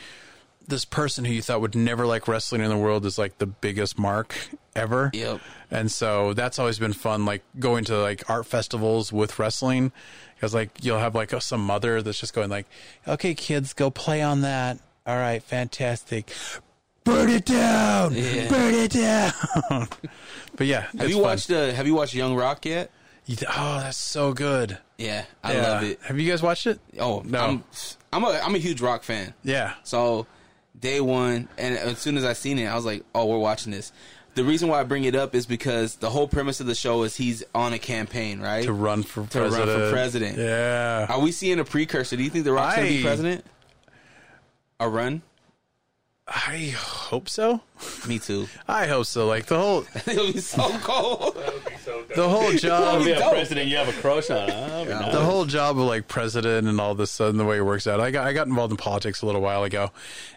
[SPEAKER 3] this person who you thought would never like wrestling in the world is like the biggest mark ever.
[SPEAKER 4] Yep.
[SPEAKER 3] And so that's always been fun, like going to like art festivals with wrestling, because like you'll have like some mother that's just going like, "Okay, kids, go play on that. All right, fantastic. Burn it down.
[SPEAKER 4] Yeah.
[SPEAKER 3] Burn it down." but yeah,
[SPEAKER 4] have you watched uh, Have you watched Young Rock yet?
[SPEAKER 3] oh, that's so good.
[SPEAKER 4] Yeah, I
[SPEAKER 3] Yeah.
[SPEAKER 4] love it.
[SPEAKER 3] Have you guys watched it?
[SPEAKER 4] Oh
[SPEAKER 3] No.
[SPEAKER 4] I'm, I'm a I'm a huge rock fan.
[SPEAKER 3] Yeah.
[SPEAKER 4] So day one, and as soon as I seen it, I was like, "Oh, we're watching this." The reason why I bring it up is because the whole premise of the show is he's on a campaign, right?
[SPEAKER 3] To run for president.
[SPEAKER 4] To run for
[SPEAKER 3] president.
[SPEAKER 4] president.
[SPEAKER 3] Yeah.
[SPEAKER 4] Are we seeing a precursor? Do you think The Rock's gonna be president? A run?
[SPEAKER 3] I hope so.
[SPEAKER 4] Me too.
[SPEAKER 3] I hope so. Like the whole
[SPEAKER 4] It'll be so cold.
[SPEAKER 3] the whole job
[SPEAKER 2] be a
[SPEAKER 4] dope.
[SPEAKER 2] president you have a crush on. Huh? That'd nice.
[SPEAKER 3] the whole job of like president and all this sudden the way it works out. I got I got involved in politics a little while ago,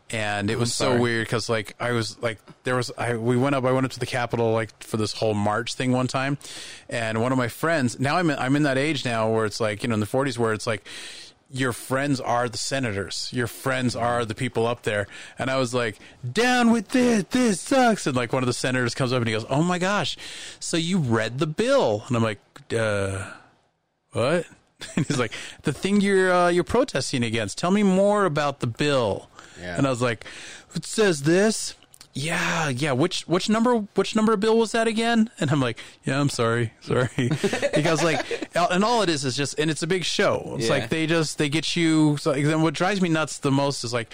[SPEAKER 3] and it was so weird because like I was like there was I we went up I went up to the Capitol like for this whole march thing one time, and one of my friends now I'm in, I'm in that age now where it's like you know in the 40s where it's like. Your friends are the senators. Your friends are the people up there. And I was like, down with this. This sucks. And like one of the senators comes up and he goes, Oh my gosh. So you read the bill. And I'm like, uh, what? And he's like, the thing you're uh, you're protesting against. Tell me more about the bill.
[SPEAKER 2] Yeah.
[SPEAKER 3] And I was like, it says this. Yeah, yeah. Which which number which number bill was that again? And I'm like, yeah, I'm sorry, sorry, because like, and all it is is just, and it's a big show. It's
[SPEAKER 4] Yeah.
[SPEAKER 3] like they just they get you. So then what drives me nuts the most is like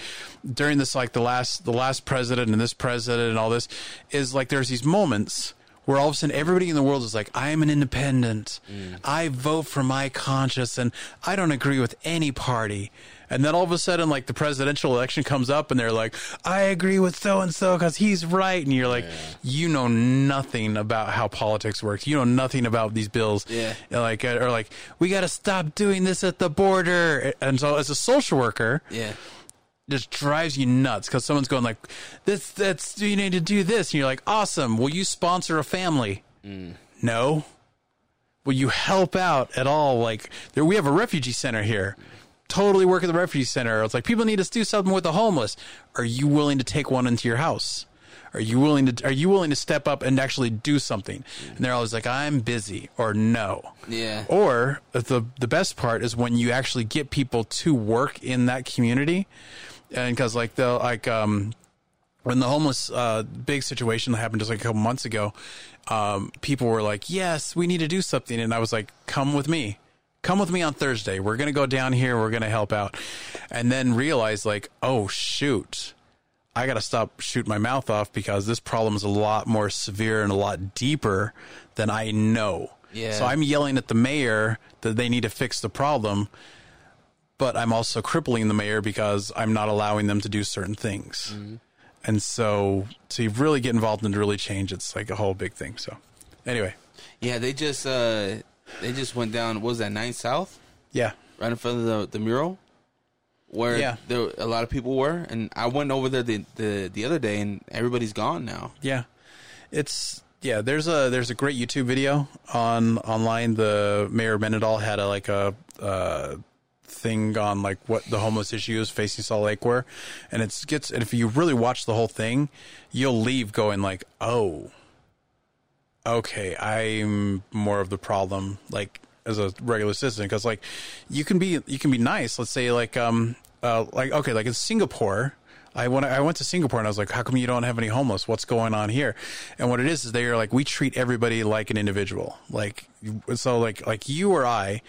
[SPEAKER 3] during this like the last the last president and this president and all this is like there's these moments where all of a sudden everybody in the world is like, I am an independent. Mm. I vote for my conscience and I don't agree with any party. And then all of a sudden, like the presidential election comes up and they're like, I agree with so and so because he's right. And you're like, you know nothing about how politics works. You know nothing about these bills.
[SPEAKER 4] Yeah.
[SPEAKER 3] And Like, or like, we got to stop doing this at the border. And so as a social worker,
[SPEAKER 4] Yeah.
[SPEAKER 3] just drives you nuts because someone's going like, "This, that's you need to do this," and you're like, "Awesome! Will you sponsor a family?" Mm. No. Will you help out at all? Like, there, we have a refugee center here. Totally work at the refugee center. It's like people need to do something with the homeless. Are you willing to take one into your house? Are you willing to? Are you willing to step up and actually do something? And they're always like, "I'm busy," or "No."
[SPEAKER 4] Yeah.
[SPEAKER 3] Or the the best part is when you actually get people to work in that community, and because like the like um when the homeless uh big situation that happened just like a couple months ago, um people were like, yes, we need to do something, and I was like, come with me. Come with me on Thursday. We're gonna go down here. We're gonna help out, and then realize like, oh shoot, I got to stop shooting my mouth off because this problem is a lot more severe and a lot deeper than I know.
[SPEAKER 4] Yeah.
[SPEAKER 3] So I'm yelling at the mayor that they need to fix the problem, but I'm also crippling the mayor because I'm not allowing them to do certain things. And so to really get involved and to really change, it's like a whole big thing. So anyway,
[SPEAKER 4] Yeah, they just uh they just went down what was that, Ninth South?
[SPEAKER 3] yeah.
[SPEAKER 4] Right in front of the the mural? Where
[SPEAKER 3] Yeah.
[SPEAKER 4] there a lot of people were. And I went over there the, the the other day and everybody's gone now.
[SPEAKER 3] Yeah, it's yeah. There's a there's a great YouTube video on online. The Mayor Mendenhall had a like a uh, thing on like what the homeless issues facing Salt Lake were, and it's gets. And if you really watch the whole thing, you'll leave going like, oh, okay, I'm more of the problem. Like as a regular citizen, because like you can be you can be nice. Let's say like um uh like okay like in Singapore. I went I went to Singapore and I was like, how come you don't have any homeless? What's going on here? And what it is is they're like we treat everybody like an individual. Like so like like you or I,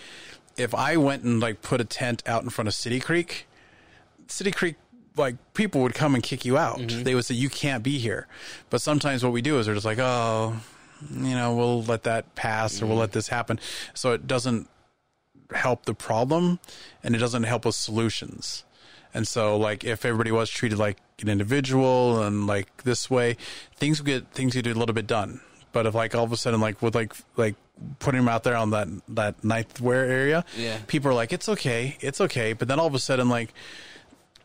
[SPEAKER 3] if I went and like put a tent out in front of City Creek, City Creek like people would come and kick you out. They would say you can't be here. But sometimes what we do is they're just like, oh, you know, we'll let that pass or we'll let this happen. So it doesn't help the problem and it doesn't help with solutions. And so like if everybody was treated like an individual and like this way, things would get things would get a little bit done. But if like all of a sudden like with like like putting them out there on that that ninth wear area,
[SPEAKER 4] Yeah.
[SPEAKER 3] people are like, It's okay, it's okay. But then all of a sudden like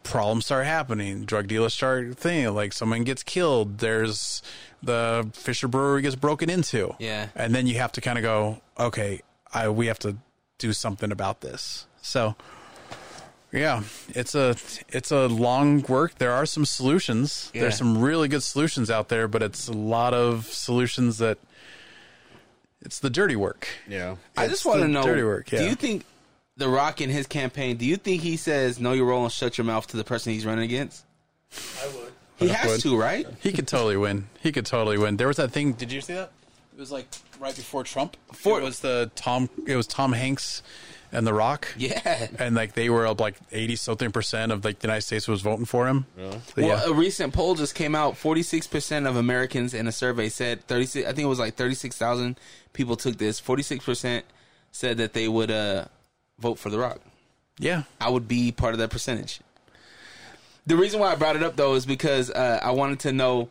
[SPEAKER 3] problems start happening. Drug dealers start thinking like someone gets killed. There's the Fisher Brewery gets broken into.
[SPEAKER 4] Yeah.
[SPEAKER 3] and then you have to kind of go, okay, I we have to do something about this. So, yeah, it's a it's a long work. There are some solutions.
[SPEAKER 4] Yeah.
[SPEAKER 3] There's some really good solutions out there, but it's a lot of solutions that it's the dirty work.
[SPEAKER 2] Yeah.
[SPEAKER 4] I
[SPEAKER 3] It's
[SPEAKER 4] just want to know.
[SPEAKER 3] dirty work. Yeah.
[SPEAKER 4] Do you think The Rock in his campaign? Do you think he says "Know your role and shut your mouth" to the person he's running against?
[SPEAKER 5] I would.
[SPEAKER 4] He has
[SPEAKER 3] would.
[SPEAKER 4] to, right?
[SPEAKER 3] he could totally win. He could totally win. There was that thing. Did you see that? It was like right before Trump.
[SPEAKER 4] For-
[SPEAKER 3] it was the Tom. It was Tom Hanks and The Rock.
[SPEAKER 4] Yeah.
[SPEAKER 3] and like they were up like eighty something percent of like the United States was voting for him. So,
[SPEAKER 4] Well,
[SPEAKER 3] yeah,
[SPEAKER 4] a recent poll just came out. Forty-six percent of Americans in a survey said thirty-six. I think it was like thirty-six thousand people took this. Forty-six percent said that they would uh, vote for The Rock.
[SPEAKER 3] yeah.
[SPEAKER 4] I would be part of that percentage. The reason why I brought it up though is because uh, I wanted to know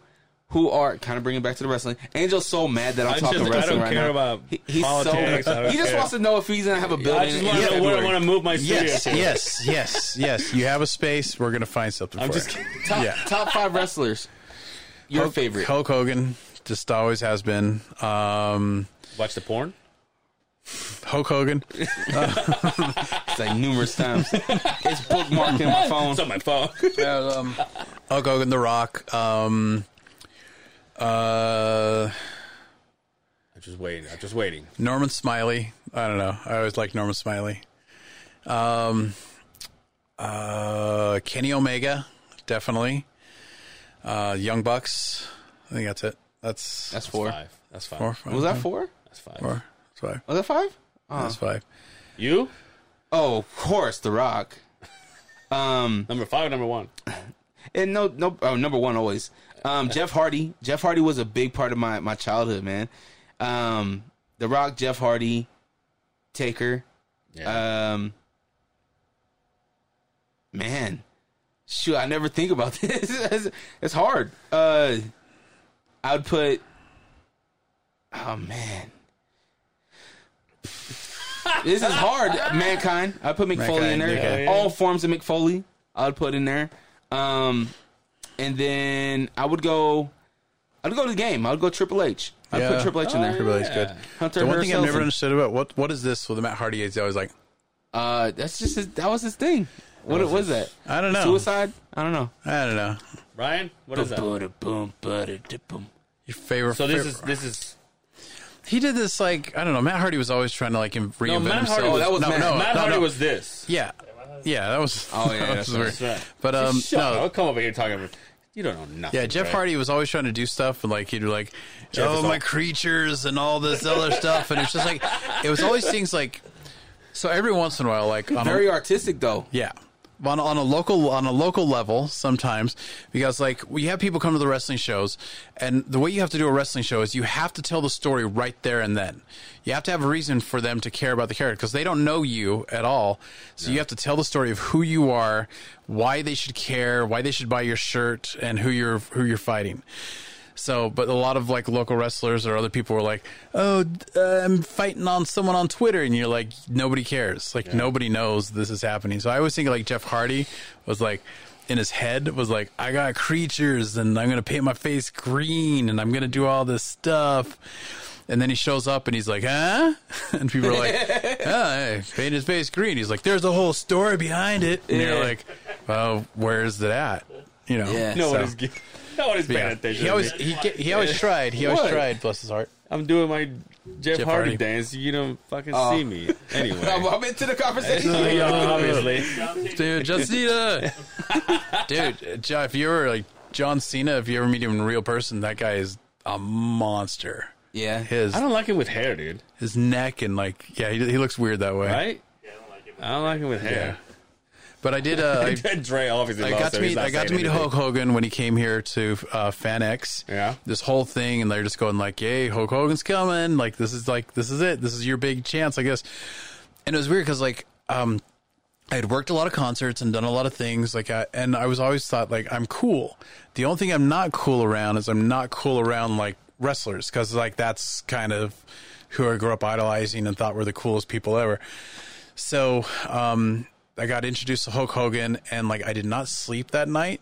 [SPEAKER 4] who are kind of bringing back to the wrestling. Angel's so mad that I'm
[SPEAKER 2] I
[SPEAKER 4] talking
[SPEAKER 2] just- I
[SPEAKER 4] wrestling
[SPEAKER 2] don't
[SPEAKER 4] right
[SPEAKER 2] care
[SPEAKER 4] now.
[SPEAKER 2] about
[SPEAKER 4] He- he's
[SPEAKER 2] politics.
[SPEAKER 4] So
[SPEAKER 2] don't
[SPEAKER 4] he just
[SPEAKER 2] care.
[SPEAKER 4] wants to know if he's gonna have a building.
[SPEAKER 2] I just want to know where I want to move my studio
[SPEAKER 3] Yes, yes, yes, yes. You have a space. We're gonna find something
[SPEAKER 2] I'm
[SPEAKER 3] for
[SPEAKER 2] just
[SPEAKER 3] it.
[SPEAKER 2] kidding.
[SPEAKER 4] Top,
[SPEAKER 3] Yeah.
[SPEAKER 4] top five wrestlers. Your
[SPEAKER 3] Hulk-
[SPEAKER 4] favorite?
[SPEAKER 3] Hulk Hogan just always has been. Um,
[SPEAKER 2] Watch the porn.
[SPEAKER 3] Hulk Hogan.
[SPEAKER 4] It's like numerous times. it's bookmarked in my phone.
[SPEAKER 2] It's on my phone.
[SPEAKER 3] um, Hulk Hogan, The Rock. Um, uh,
[SPEAKER 2] I'm just waiting. I'm just waiting.
[SPEAKER 3] Norman Smiley. I don't know. I always like Norman Smiley. Um, uh, Kenny Omega, definitely. Uh, Young Bucks. I think that's it. That's
[SPEAKER 4] That's four.
[SPEAKER 2] Five. That's five.
[SPEAKER 3] four. five,
[SPEAKER 4] Was that four?
[SPEAKER 2] That's five.
[SPEAKER 3] four? That's five.
[SPEAKER 4] Was that five?
[SPEAKER 3] That's five.
[SPEAKER 2] You?
[SPEAKER 4] Oh, of course, The Rock. Um,
[SPEAKER 2] Number five, or number one.
[SPEAKER 4] and no, no, oh, number one always. Um, Jeff Hardy. Jeff Hardy was a big part of my my childhood, man. Um, The Rock, Jeff Hardy, Taker.
[SPEAKER 2] Yeah.
[SPEAKER 4] Um, man, shoot, I never think about this. it's, it's hard. Uh, I would put. Oh man, this is hard. Mankind. I put Mick Foley in
[SPEAKER 3] Mankind,
[SPEAKER 4] there.
[SPEAKER 3] okay.
[SPEAKER 4] All forms of Mick Foley. I would put in there. Um, and then I would go. I'd go to the game. I would go Triple H. I'd
[SPEAKER 3] Yeah.
[SPEAKER 4] put Triple H in there.
[SPEAKER 3] Triple H, good.
[SPEAKER 4] Hunter
[SPEAKER 3] The one thing I've never
[SPEAKER 4] Helmsley.
[SPEAKER 3] understood about what what is this with the Matt Hardy is he's always like
[SPEAKER 4] Uh, that's just his, that was his thing. What
[SPEAKER 2] was
[SPEAKER 4] was, that?
[SPEAKER 3] I don't know.
[SPEAKER 4] Suicide? I don't know.
[SPEAKER 3] I don't know
[SPEAKER 2] Ryan, what is that?
[SPEAKER 4] Boom, boom.
[SPEAKER 3] your favorite.
[SPEAKER 2] So this
[SPEAKER 3] favorite-
[SPEAKER 2] is this is
[SPEAKER 3] he did this like I don't know. Matt Hardy was always trying to like reinvent
[SPEAKER 2] no Matt
[SPEAKER 3] himself.
[SPEAKER 2] Hardy. Was,
[SPEAKER 4] that was
[SPEAKER 3] no,
[SPEAKER 4] Matt.
[SPEAKER 3] no,
[SPEAKER 2] Matt
[SPEAKER 3] no,
[SPEAKER 2] Hardy
[SPEAKER 3] no.
[SPEAKER 2] was this.
[SPEAKER 3] Yeah, yeah, that was.
[SPEAKER 4] Oh, yeah,
[SPEAKER 3] that
[SPEAKER 4] that's
[SPEAKER 3] was
[SPEAKER 4] right.
[SPEAKER 3] weird.
[SPEAKER 2] That's right.
[SPEAKER 3] But um,
[SPEAKER 2] Shut up.
[SPEAKER 3] no,
[SPEAKER 2] I'll come over here talking about. You don't know nothing.
[SPEAKER 3] Yeah, Jeff
[SPEAKER 2] right?
[SPEAKER 3] Hardy was always trying to do stuff, and like he'd be like,
[SPEAKER 2] Jeff
[SPEAKER 3] "Oh, my
[SPEAKER 2] all-
[SPEAKER 3] creatures" and all this other stuff, and it's just like it was always things like. So every once in a while, like
[SPEAKER 4] Very
[SPEAKER 3] a,
[SPEAKER 4] artistic though.
[SPEAKER 3] yeah, on on a local on a local level sometimes because like we have people come to the wrestling shows, and the way you have to do a wrestling show is you have to tell the story right there and then. You have to have a reason for them to care about the character because they don't know you at all. So you have to tell the story of who you are, why they should care, why they should buy your shirt, and who you're who you're fighting. So, but a lot of like local wrestlers or other people were like, "Oh, uh, I'm fighting on someone on Twitter," and you're like, nobody cares. Like nobody knows this is happening. So I always think like Jeff Hardy was like in his head was like, "I got creatures, and I'm gonna paint my face green, and I'm gonna do all this stuff." And then he shows up and he's like, huh? And people are like, oh, hey, paint his face green. He's like, there's a whole story behind it. And
[SPEAKER 4] Yeah.
[SPEAKER 3] you're like, well, where's it at? You know?
[SPEAKER 4] Yeah.
[SPEAKER 2] No
[SPEAKER 3] so-
[SPEAKER 2] one is. Gi- No one is paying
[SPEAKER 3] yeah.
[SPEAKER 2] attention.
[SPEAKER 3] He
[SPEAKER 2] to
[SPEAKER 3] always
[SPEAKER 2] me.
[SPEAKER 3] he ge- he always tried. He always
[SPEAKER 4] What?
[SPEAKER 3] tried. Bless his heart.
[SPEAKER 2] I'm doing my Jeff,
[SPEAKER 3] Jeff
[SPEAKER 2] Hardy
[SPEAKER 3] Hardy.
[SPEAKER 2] dance. You don't fucking
[SPEAKER 4] Oh.
[SPEAKER 2] see me anyway.
[SPEAKER 4] I'm, I'm into the conversation.
[SPEAKER 2] Yeah, obviously.
[SPEAKER 3] Dude, John Cena. Dude, John, if you were like John Cena, if you ever meet him in real person, that guy is a monster.
[SPEAKER 4] yeah.
[SPEAKER 3] His
[SPEAKER 2] I don't like him with hair, dude.
[SPEAKER 3] his neck and like yeah, he, he looks weird that way.
[SPEAKER 2] Right? I don't like him with hair.
[SPEAKER 3] But I did. Uh, I,
[SPEAKER 2] Dre obviously
[SPEAKER 3] I got to meet. I got to meet
[SPEAKER 2] anything.
[SPEAKER 3] Hulk Hogan when he came here to uh, FanX.
[SPEAKER 2] Yeah.
[SPEAKER 3] This whole thing, and they're just going like, "Yay, Hulk Hogan's coming! Like this is like this is it. This is your big chance, I guess." And it was weird because like um, I had worked a lot of concerts and done a lot of things like, I, and I was always thought like I'm cool. The only thing I'm not cool around is I'm not cool around like wrestlers because like that's kind of who I grew up idolizing and thought were the coolest people ever. So um, I got introduced to Hulk Hogan, and like I did not sleep that night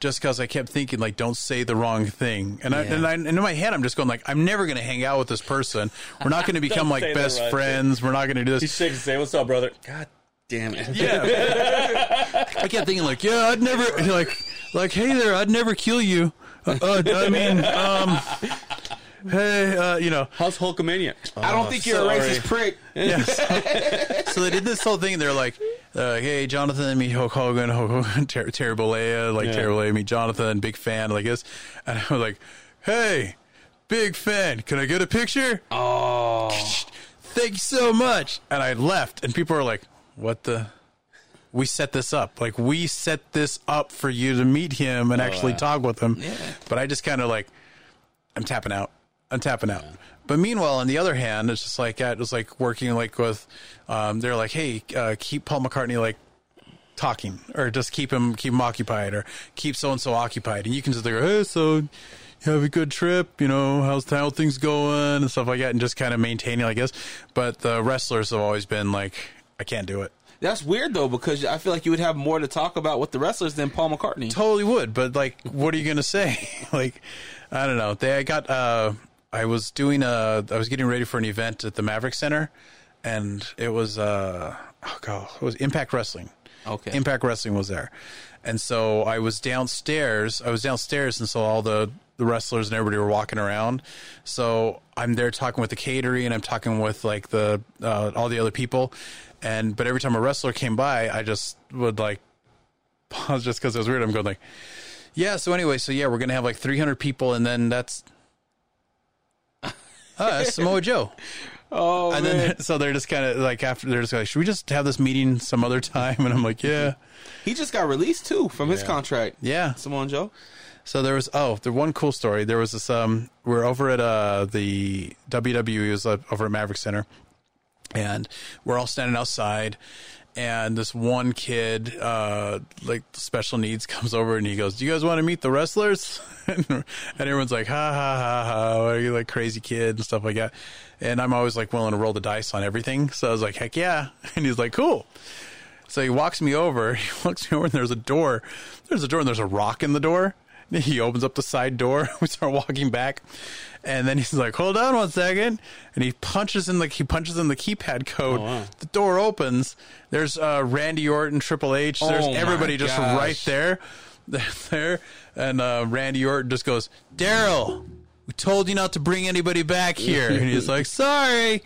[SPEAKER 3] just because I kept thinking like, don't say the wrong thing. And, I, and, I, and in my head, I'm just going like, I'm never going to hang out with this person. We're not going to become like best
[SPEAKER 2] right
[SPEAKER 3] friends. We're not going to do
[SPEAKER 2] He
[SPEAKER 3] this.
[SPEAKER 2] shakes his hand. What's up, brother? God damn it.
[SPEAKER 3] Yeah. I kept thinking like, yeah, I'd never like, like, hey there, I'd never kill you. Uh, uh, I mean, um, hey, uh, you know,
[SPEAKER 2] How's Hulkamania?
[SPEAKER 4] I don't think you're a racist prick.
[SPEAKER 3] so they did this whole thing. and They're like, uh, "Hey, Johnathan, meet Hulk Hogan, Hulk Hogan, Ter- Terry Bollea, like
[SPEAKER 2] Yeah.
[SPEAKER 3] Terry Bollea, meet Johnathan, big fan, like this." And I was like, "Hey, big fan, can I get a picture?"
[SPEAKER 4] Oh,
[SPEAKER 3] Thank you so much. And I left, and people were like, "What the?" We set this up. Like we set this up for you to meet him and actually talk with him. Yeah. But I just kind of like, I'm tapping out. I'm tapping out. But meanwhile, on the other hand, it's just like it was like working like with. Um, they're like, hey, uh, keep Paul McCartney like talking, or just keep him keep him occupied, or keep so and so occupied, and you can just like, hey, so you have a good trip, you know, how's how things going and stuff like that, and just kind of maintaining, I guess. But the wrestlers have always been like, I can't do it.
[SPEAKER 4] that's weird though because I feel like you would have more to talk about with the wrestlers than Paul McCartney.
[SPEAKER 3] totally would but like what are you gonna say like i don't know they I got uh i was doing a i was getting ready for an event at the maverik center and it was uh oh god it was impact wrestling
[SPEAKER 4] Okay.
[SPEAKER 3] impact wrestling was there and so i was downstairs i was downstairs and so all the the wrestlers and everybody were walking around so i'm there talking with the catering and i'm talking with like the uh, all the other people and but every time a wrestler came by i just would like pause just because it was weird. I'm going like, yeah. So anyway, so yeah, we're gonna have like 300 people, and then that's uh, Samoa Joe.
[SPEAKER 4] oh
[SPEAKER 3] And
[SPEAKER 4] man,
[SPEAKER 3] then so they're just kind of like after they're just like, should we just have this meeting some other time? And I'm like, yeah,
[SPEAKER 4] he just got released too from his contract.
[SPEAKER 3] yeah.
[SPEAKER 4] Samoa Joe.
[SPEAKER 3] So there was oh, the one cool story. There was this um, we're over at uh the WWE was uh, over at Maverik Center, and we're all standing outside, and this one kid, uh, like special needs, comes over and he goes, "Do you guys want to meet the wrestlers?" and everyone's like, "Ha ha ha ha!" Are you like crazy kid and stuff like that? And I'm always like willing to roll the dice on everything, so I was like, "Heck yeah!" And he's like, "Cool." So he walks me over. He walks me over, and there's a door. There's a door, and there's a rock in the door. He opens up the side door. We start walking back, and then he's like, "Hold on one second. and he punches in the he punches in the keypad code.
[SPEAKER 2] wow.
[SPEAKER 3] The door opens. There's uh, Randy Orton, Triple H. There's
[SPEAKER 4] Oh,
[SPEAKER 3] everybody just
[SPEAKER 4] gosh.
[SPEAKER 3] right there, there, and uh, Randy Orton just goes, "Daryl, we told you not to bring anybody back here," and he's like, "Sorry."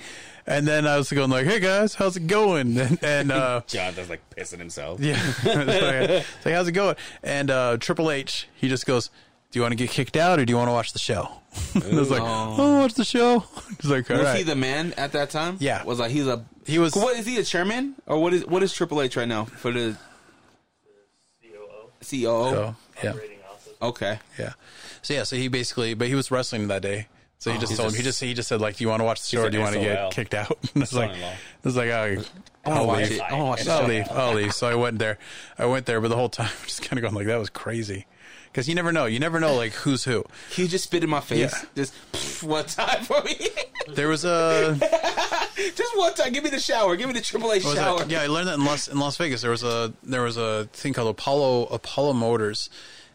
[SPEAKER 3] And then I was going like, "Hey guys, how's it going?" And, and uh,
[SPEAKER 2] John does like pissing himself.
[SPEAKER 3] yeah. it's like, how's it going? And uh, Triple H, he just goes, Do you want to get kicked out or do you want to watch the show? and I was like,
[SPEAKER 4] Oh.
[SPEAKER 3] Watch the show. He's like, All
[SPEAKER 4] Was
[SPEAKER 3] right.
[SPEAKER 4] he the man at that time?
[SPEAKER 3] Yeah.
[SPEAKER 4] Was like he's a
[SPEAKER 3] He was-
[SPEAKER 4] What is he a chairman or what is what is Triple H right now for the
[SPEAKER 5] COO,
[SPEAKER 4] COO?
[SPEAKER 3] So, yeah.
[SPEAKER 4] Okay.
[SPEAKER 3] Yeah. So, yeah, so he basically, but he was wrestling that day. So he oh. just
[SPEAKER 4] he's
[SPEAKER 3] told him, he just, he just said, like, do you want to watch the show or do you want to get kicked out? And it's like,
[SPEAKER 2] Son-in-law.
[SPEAKER 3] it's like, oh,
[SPEAKER 4] I want to
[SPEAKER 3] I'll leave.
[SPEAKER 4] I want to watch the
[SPEAKER 3] I'll leave. I'll leave. So I went there. I went there, but the whole time I'm just kind of going like, that was crazy. Because you never know. You never know, like, who's who.
[SPEAKER 4] He just spit in my face.
[SPEAKER 3] Yeah.
[SPEAKER 4] Just pff, one time for me.
[SPEAKER 3] There was a,
[SPEAKER 4] just one time. Give me the shower. Give me the Triple H
[SPEAKER 3] What was
[SPEAKER 4] shower.
[SPEAKER 3] that? Yeah, I learned that in Las in Las Vegas. There was a there was a thing called Apollo Apollo Motors,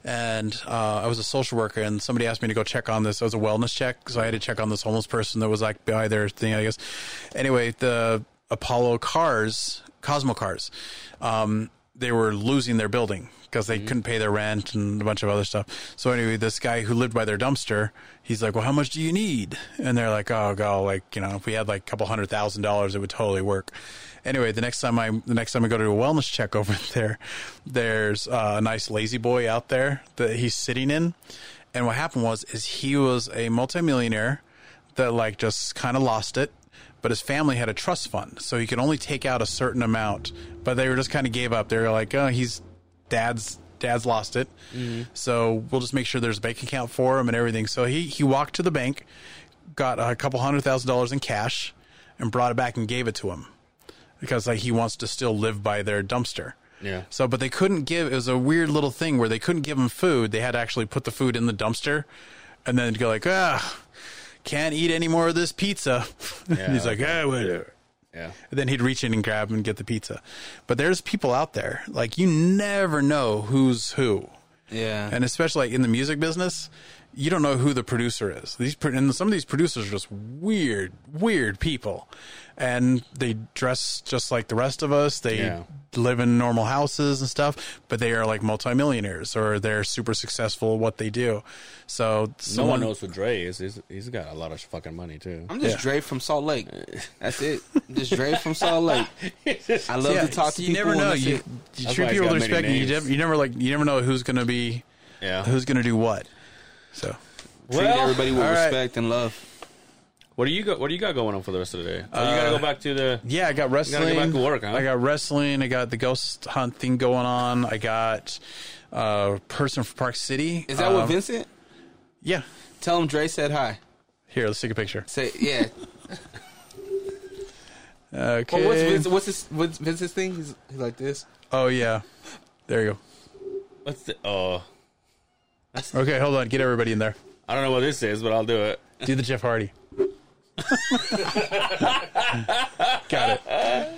[SPEAKER 3] and uh, I was a social worker, and somebody asked me to go check on this. It was a wellness check, so I had to check on this homeless person that was like by their thing, I guess. Anyway, the Apollo cars, Cosmo cars, um, they were losing their building because they couldn't pay their rent and a bunch of other stuff. So anyway, this guy who lived by their dumpster, he's like, "Well, how much do you need?" And they're like, "Oh, God, like you know, if we had like a couple hundred thousand dollars, it would totally work." Anyway, the next time I the next time I go to a wellness check over there, there's uh, a nice lazy boy out there that he's sitting in, and what happened was is he was a multimillionaire that like just kind of lost it but his family had a trust fund. So he could only take out a certain amount but they were just kind of gave up. They were like oh he's dad's dad's lost it. So we'll just make sure there's a bank account for him and everything. So he he walked to the bank got a couple hundred thousand dollars in cash and brought it back and gave it to him because like he wants to still live by their dumpster
[SPEAKER 2] Yeah.
[SPEAKER 3] so, but they couldn't give. It was a weird little thing where they couldn't give him food. They had to actually put the food in the dumpster, and then go like, ah, can't eat any more of this pizza. and he's like, ah, whatever.
[SPEAKER 2] Yeah.
[SPEAKER 3] And then he'd reach in and grab and get the pizza. But there's people out there like you never know who's who,
[SPEAKER 4] Yeah.
[SPEAKER 3] and especially like in the music business. You don't know who the producer is. These and some of these producers are just weird, weird people, and they dress just like the rest of us. They
[SPEAKER 2] Yeah.
[SPEAKER 3] live in normal houses and stuff, but they are like multimillionaires or they're super successful at what they do. So
[SPEAKER 2] No one knows who Dre is. He's, he's got a lot of fucking money too.
[SPEAKER 4] I'm just
[SPEAKER 3] Yeah.
[SPEAKER 4] Dre from Salt Lake. That's it. Just Dre from Salt Lake. I love
[SPEAKER 3] Yeah,
[SPEAKER 4] to talk to
[SPEAKER 3] you
[SPEAKER 4] people.
[SPEAKER 3] never know. You, you treat people
[SPEAKER 2] got
[SPEAKER 3] with respect. and You never, you never like. You never know who's going to be,
[SPEAKER 2] Yeah.
[SPEAKER 3] who's going to do what. So
[SPEAKER 4] treat
[SPEAKER 2] Well,
[SPEAKER 4] everybody with
[SPEAKER 3] all right.
[SPEAKER 4] respect and love.
[SPEAKER 2] What do you got? What do you got going on for the rest of the day? Oh, you gotta go back to the.
[SPEAKER 3] yeah, I got wrestling.
[SPEAKER 2] gotta back to work, huh?
[SPEAKER 3] I got wrestling. I got the ghost hunt thing going on. I got uh, person from Park City.
[SPEAKER 4] Is that
[SPEAKER 3] Um,
[SPEAKER 4] what Vincent?
[SPEAKER 3] Yeah.
[SPEAKER 4] Tell him Dre said hi.
[SPEAKER 3] Here, let's take a picture.
[SPEAKER 4] Say yeah.
[SPEAKER 3] Okay.
[SPEAKER 4] Well, what's Vince, what's his what's Vince's thing? He's, he's like this.
[SPEAKER 3] oh yeah. There you go.
[SPEAKER 2] What's the? Oh,
[SPEAKER 3] go. Okay, hold on. Get everybody in there.
[SPEAKER 2] I don't know what this is, but I'll do it.
[SPEAKER 3] Do the Jeff Hardy. got it.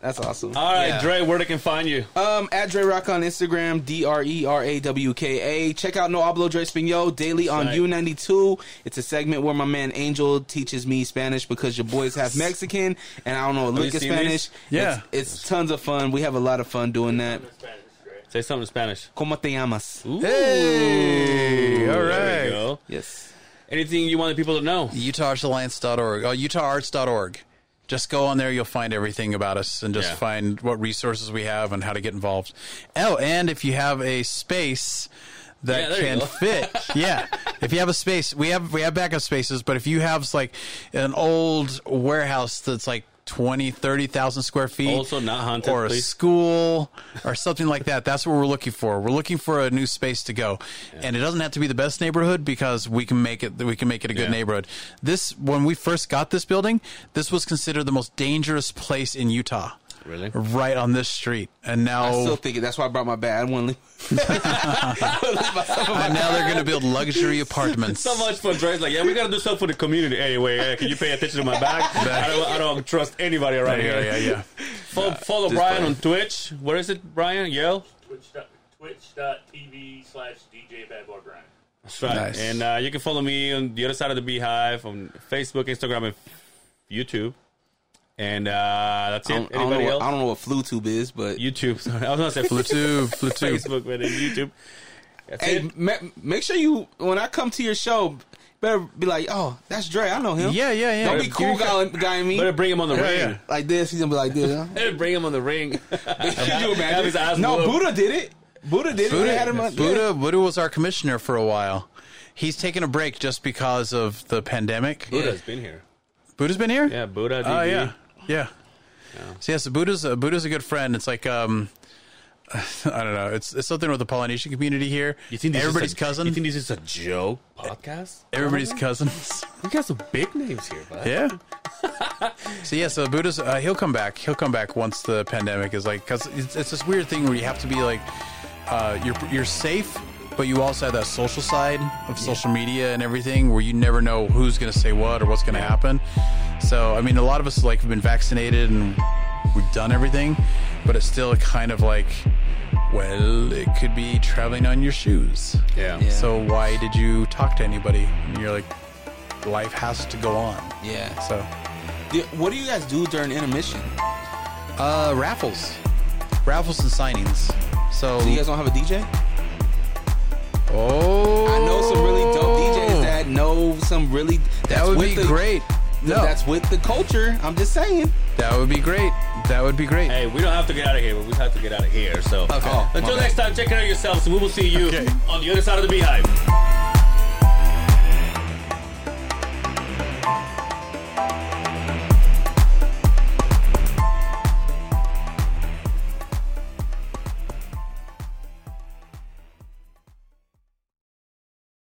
[SPEAKER 4] That's awesome.
[SPEAKER 2] All right,
[SPEAKER 4] Yeah.
[SPEAKER 2] Dre, where they can find you?
[SPEAKER 4] Um, at Dre Rock on Instagram, D R E R A W K A. Check out No Hablo Dre Espanol daily on
[SPEAKER 2] Right.
[SPEAKER 4] U92. It's a segment where my man Angel teaches me Spanish because your boys have Mexican and I don't know a lick of Spanish.
[SPEAKER 2] these?
[SPEAKER 3] Yeah.
[SPEAKER 4] It's, it's tons of fun. We have a lot of fun doing that.
[SPEAKER 5] In Spanish, great.
[SPEAKER 2] Say something in Spanish.
[SPEAKER 4] ¿Cómo te llamas?
[SPEAKER 2] Ooh,
[SPEAKER 3] Hey, all
[SPEAKER 2] there we
[SPEAKER 3] right.
[SPEAKER 2] go.
[SPEAKER 4] Yes.
[SPEAKER 2] Anything you want the people to know?
[SPEAKER 3] UtahArtsAlliance.org. Oh, UtahArts.org. Just go on there. You'll find everything about us and just
[SPEAKER 2] Yeah.
[SPEAKER 3] find what resources we have and how to get involved. Oh, and if you have a space
[SPEAKER 2] Yeah,
[SPEAKER 3] that
[SPEAKER 2] there you
[SPEAKER 3] can
[SPEAKER 2] go.
[SPEAKER 3] fit, yeah. If you have a space, we have we have backup spaces. But if you have like an old warehouse that's like 20, 30,000 square feet,
[SPEAKER 2] Also not haunted,
[SPEAKER 3] or a
[SPEAKER 2] please.
[SPEAKER 3] school or something like that. That's what we're looking for. We're looking for a new space to go, and it doesn't have to be the best neighborhood because we can make it. We can make it a good
[SPEAKER 2] Yeah.
[SPEAKER 3] neighborhood. This when we first got this building, this was considered the most dangerous place in Utah.
[SPEAKER 2] Really?
[SPEAKER 3] Right on this street, and now
[SPEAKER 4] I still think it. That's why I brought my bag. I want to leave.
[SPEAKER 3] and now they're going to build luxury apartments.
[SPEAKER 2] So much fun. Dre's like, yeah, we gotta do something for the community anyway. Yeah, can you pay attention to my bag? I don't, I don't trust anybody around
[SPEAKER 3] Yeah,
[SPEAKER 2] here.
[SPEAKER 3] yeah, yeah.
[SPEAKER 2] Follow, follow Brian on Twitch. Where is it, Brian? Yell.
[SPEAKER 5] Twitch dot- Twitch.tv slash DJ Bad Boy Brian.
[SPEAKER 2] That's right.
[SPEAKER 3] Nice.
[SPEAKER 2] And uh, you can follow me on the other side of the beehive on Facebook, Instagram, and YouTube. And uh, that's
[SPEAKER 4] I don't, I, don't know
[SPEAKER 2] Anybody
[SPEAKER 4] what,
[SPEAKER 2] else?
[SPEAKER 4] I don't know what FluTube is, but
[SPEAKER 2] YouTube. Sorry. I was gonna say
[SPEAKER 3] Bluetooth, Bluetooth.
[SPEAKER 2] Facebook, but in YouTube. That's
[SPEAKER 4] hey, ma- make sure you when I come to your show, better be like, oh, that's Dre. I know him.
[SPEAKER 3] Yeah, yeah, yeah.
[SPEAKER 4] Don't be cool guy, guy me.
[SPEAKER 2] Better bring him on the ring.
[SPEAKER 3] yeah.
[SPEAKER 4] like this, he's gonna be like this. Huh?
[SPEAKER 2] Better bring him on the ring.
[SPEAKER 4] Could you
[SPEAKER 2] Have his ass
[SPEAKER 4] imagine? No,
[SPEAKER 2] whooped.
[SPEAKER 4] Buddha did it. Buddha did it. They had him on-
[SPEAKER 3] Buddha, Buddha was our commissioner for a while. He's taking a break just because of the pandemic.
[SPEAKER 2] Buddha's been here.
[SPEAKER 3] Buddha's been here.
[SPEAKER 2] Yeah, Buddha.
[SPEAKER 3] Oh
[SPEAKER 2] DB.
[SPEAKER 3] yeah, yeah. yeah. So yes, Buddha's uh, Buddha's a good friend. It's like um, I don't know. It's it's something with the Polynesian community here.
[SPEAKER 2] You think this
[SPEAKER 3] everybody's
[SPEAKER 2] is a,
[SPEAKER 3] cousin?
[SPEAKER 2] You think this is a joke podcast?
[SPEAKER 3] everybody's cousins.
[SPEAKER 2] We got some big names here, bud.
[SPEAKER 3] yeah. so yeah, so Buddha's uh, he'll come back. He'll come back once the pandemic is like because it's, it's this weird thing where you have to be like uh, you're you're safe. But you also have that social side of social media and everything where you never know who's going to say what or what's going to happen. So, I mean, a lot of us like have been vaccinated and we've done everything, but it's still kind of like, well, it could be traveling on your shoes.
[SPEAKER 2] Yeah.
[SPEAKER 4] Yeah.
[SPEAKER 3] So why did you talk to anybody? And you're like, life has to go on.
[SPEAKER 4] Yeah.
[SPEAKER 3] So,
[SPEAKER 4] What do you guys do during intermission?
[SPEAKER 3] uh, raffles, raffles and signings. So,
[SPEAKER 4] So you guys don't have a DJ?
[SPEAKER 3] Oh,
[SPEAKER 4] I know some really dope DJs that oh. know some really. That's
[SPEAKER 3] That would
[SPEAKER 4] with
[SPEAKER 3] be
[SPEAKER 4] the,
[SPEAKER 3] great. No,
[SPEAKER 4] That's with the culture. I'm just saying.
[SPEAKER 3] that would be great. That would be great.
[SPEAKER 2] Hey, we don't have to get out of here, but we have to get out of here. So
[SPEAKER 3] Okay.
[SPEAKER 4] Oh,
[SPEAKER 2] until
[SPEAKER 4] my
[SPEAKER 2] next time, take care of yourselves, and we will see you
[SPEAKER 3] Okay.
[SPEAKER 2] on the other side of the beehive.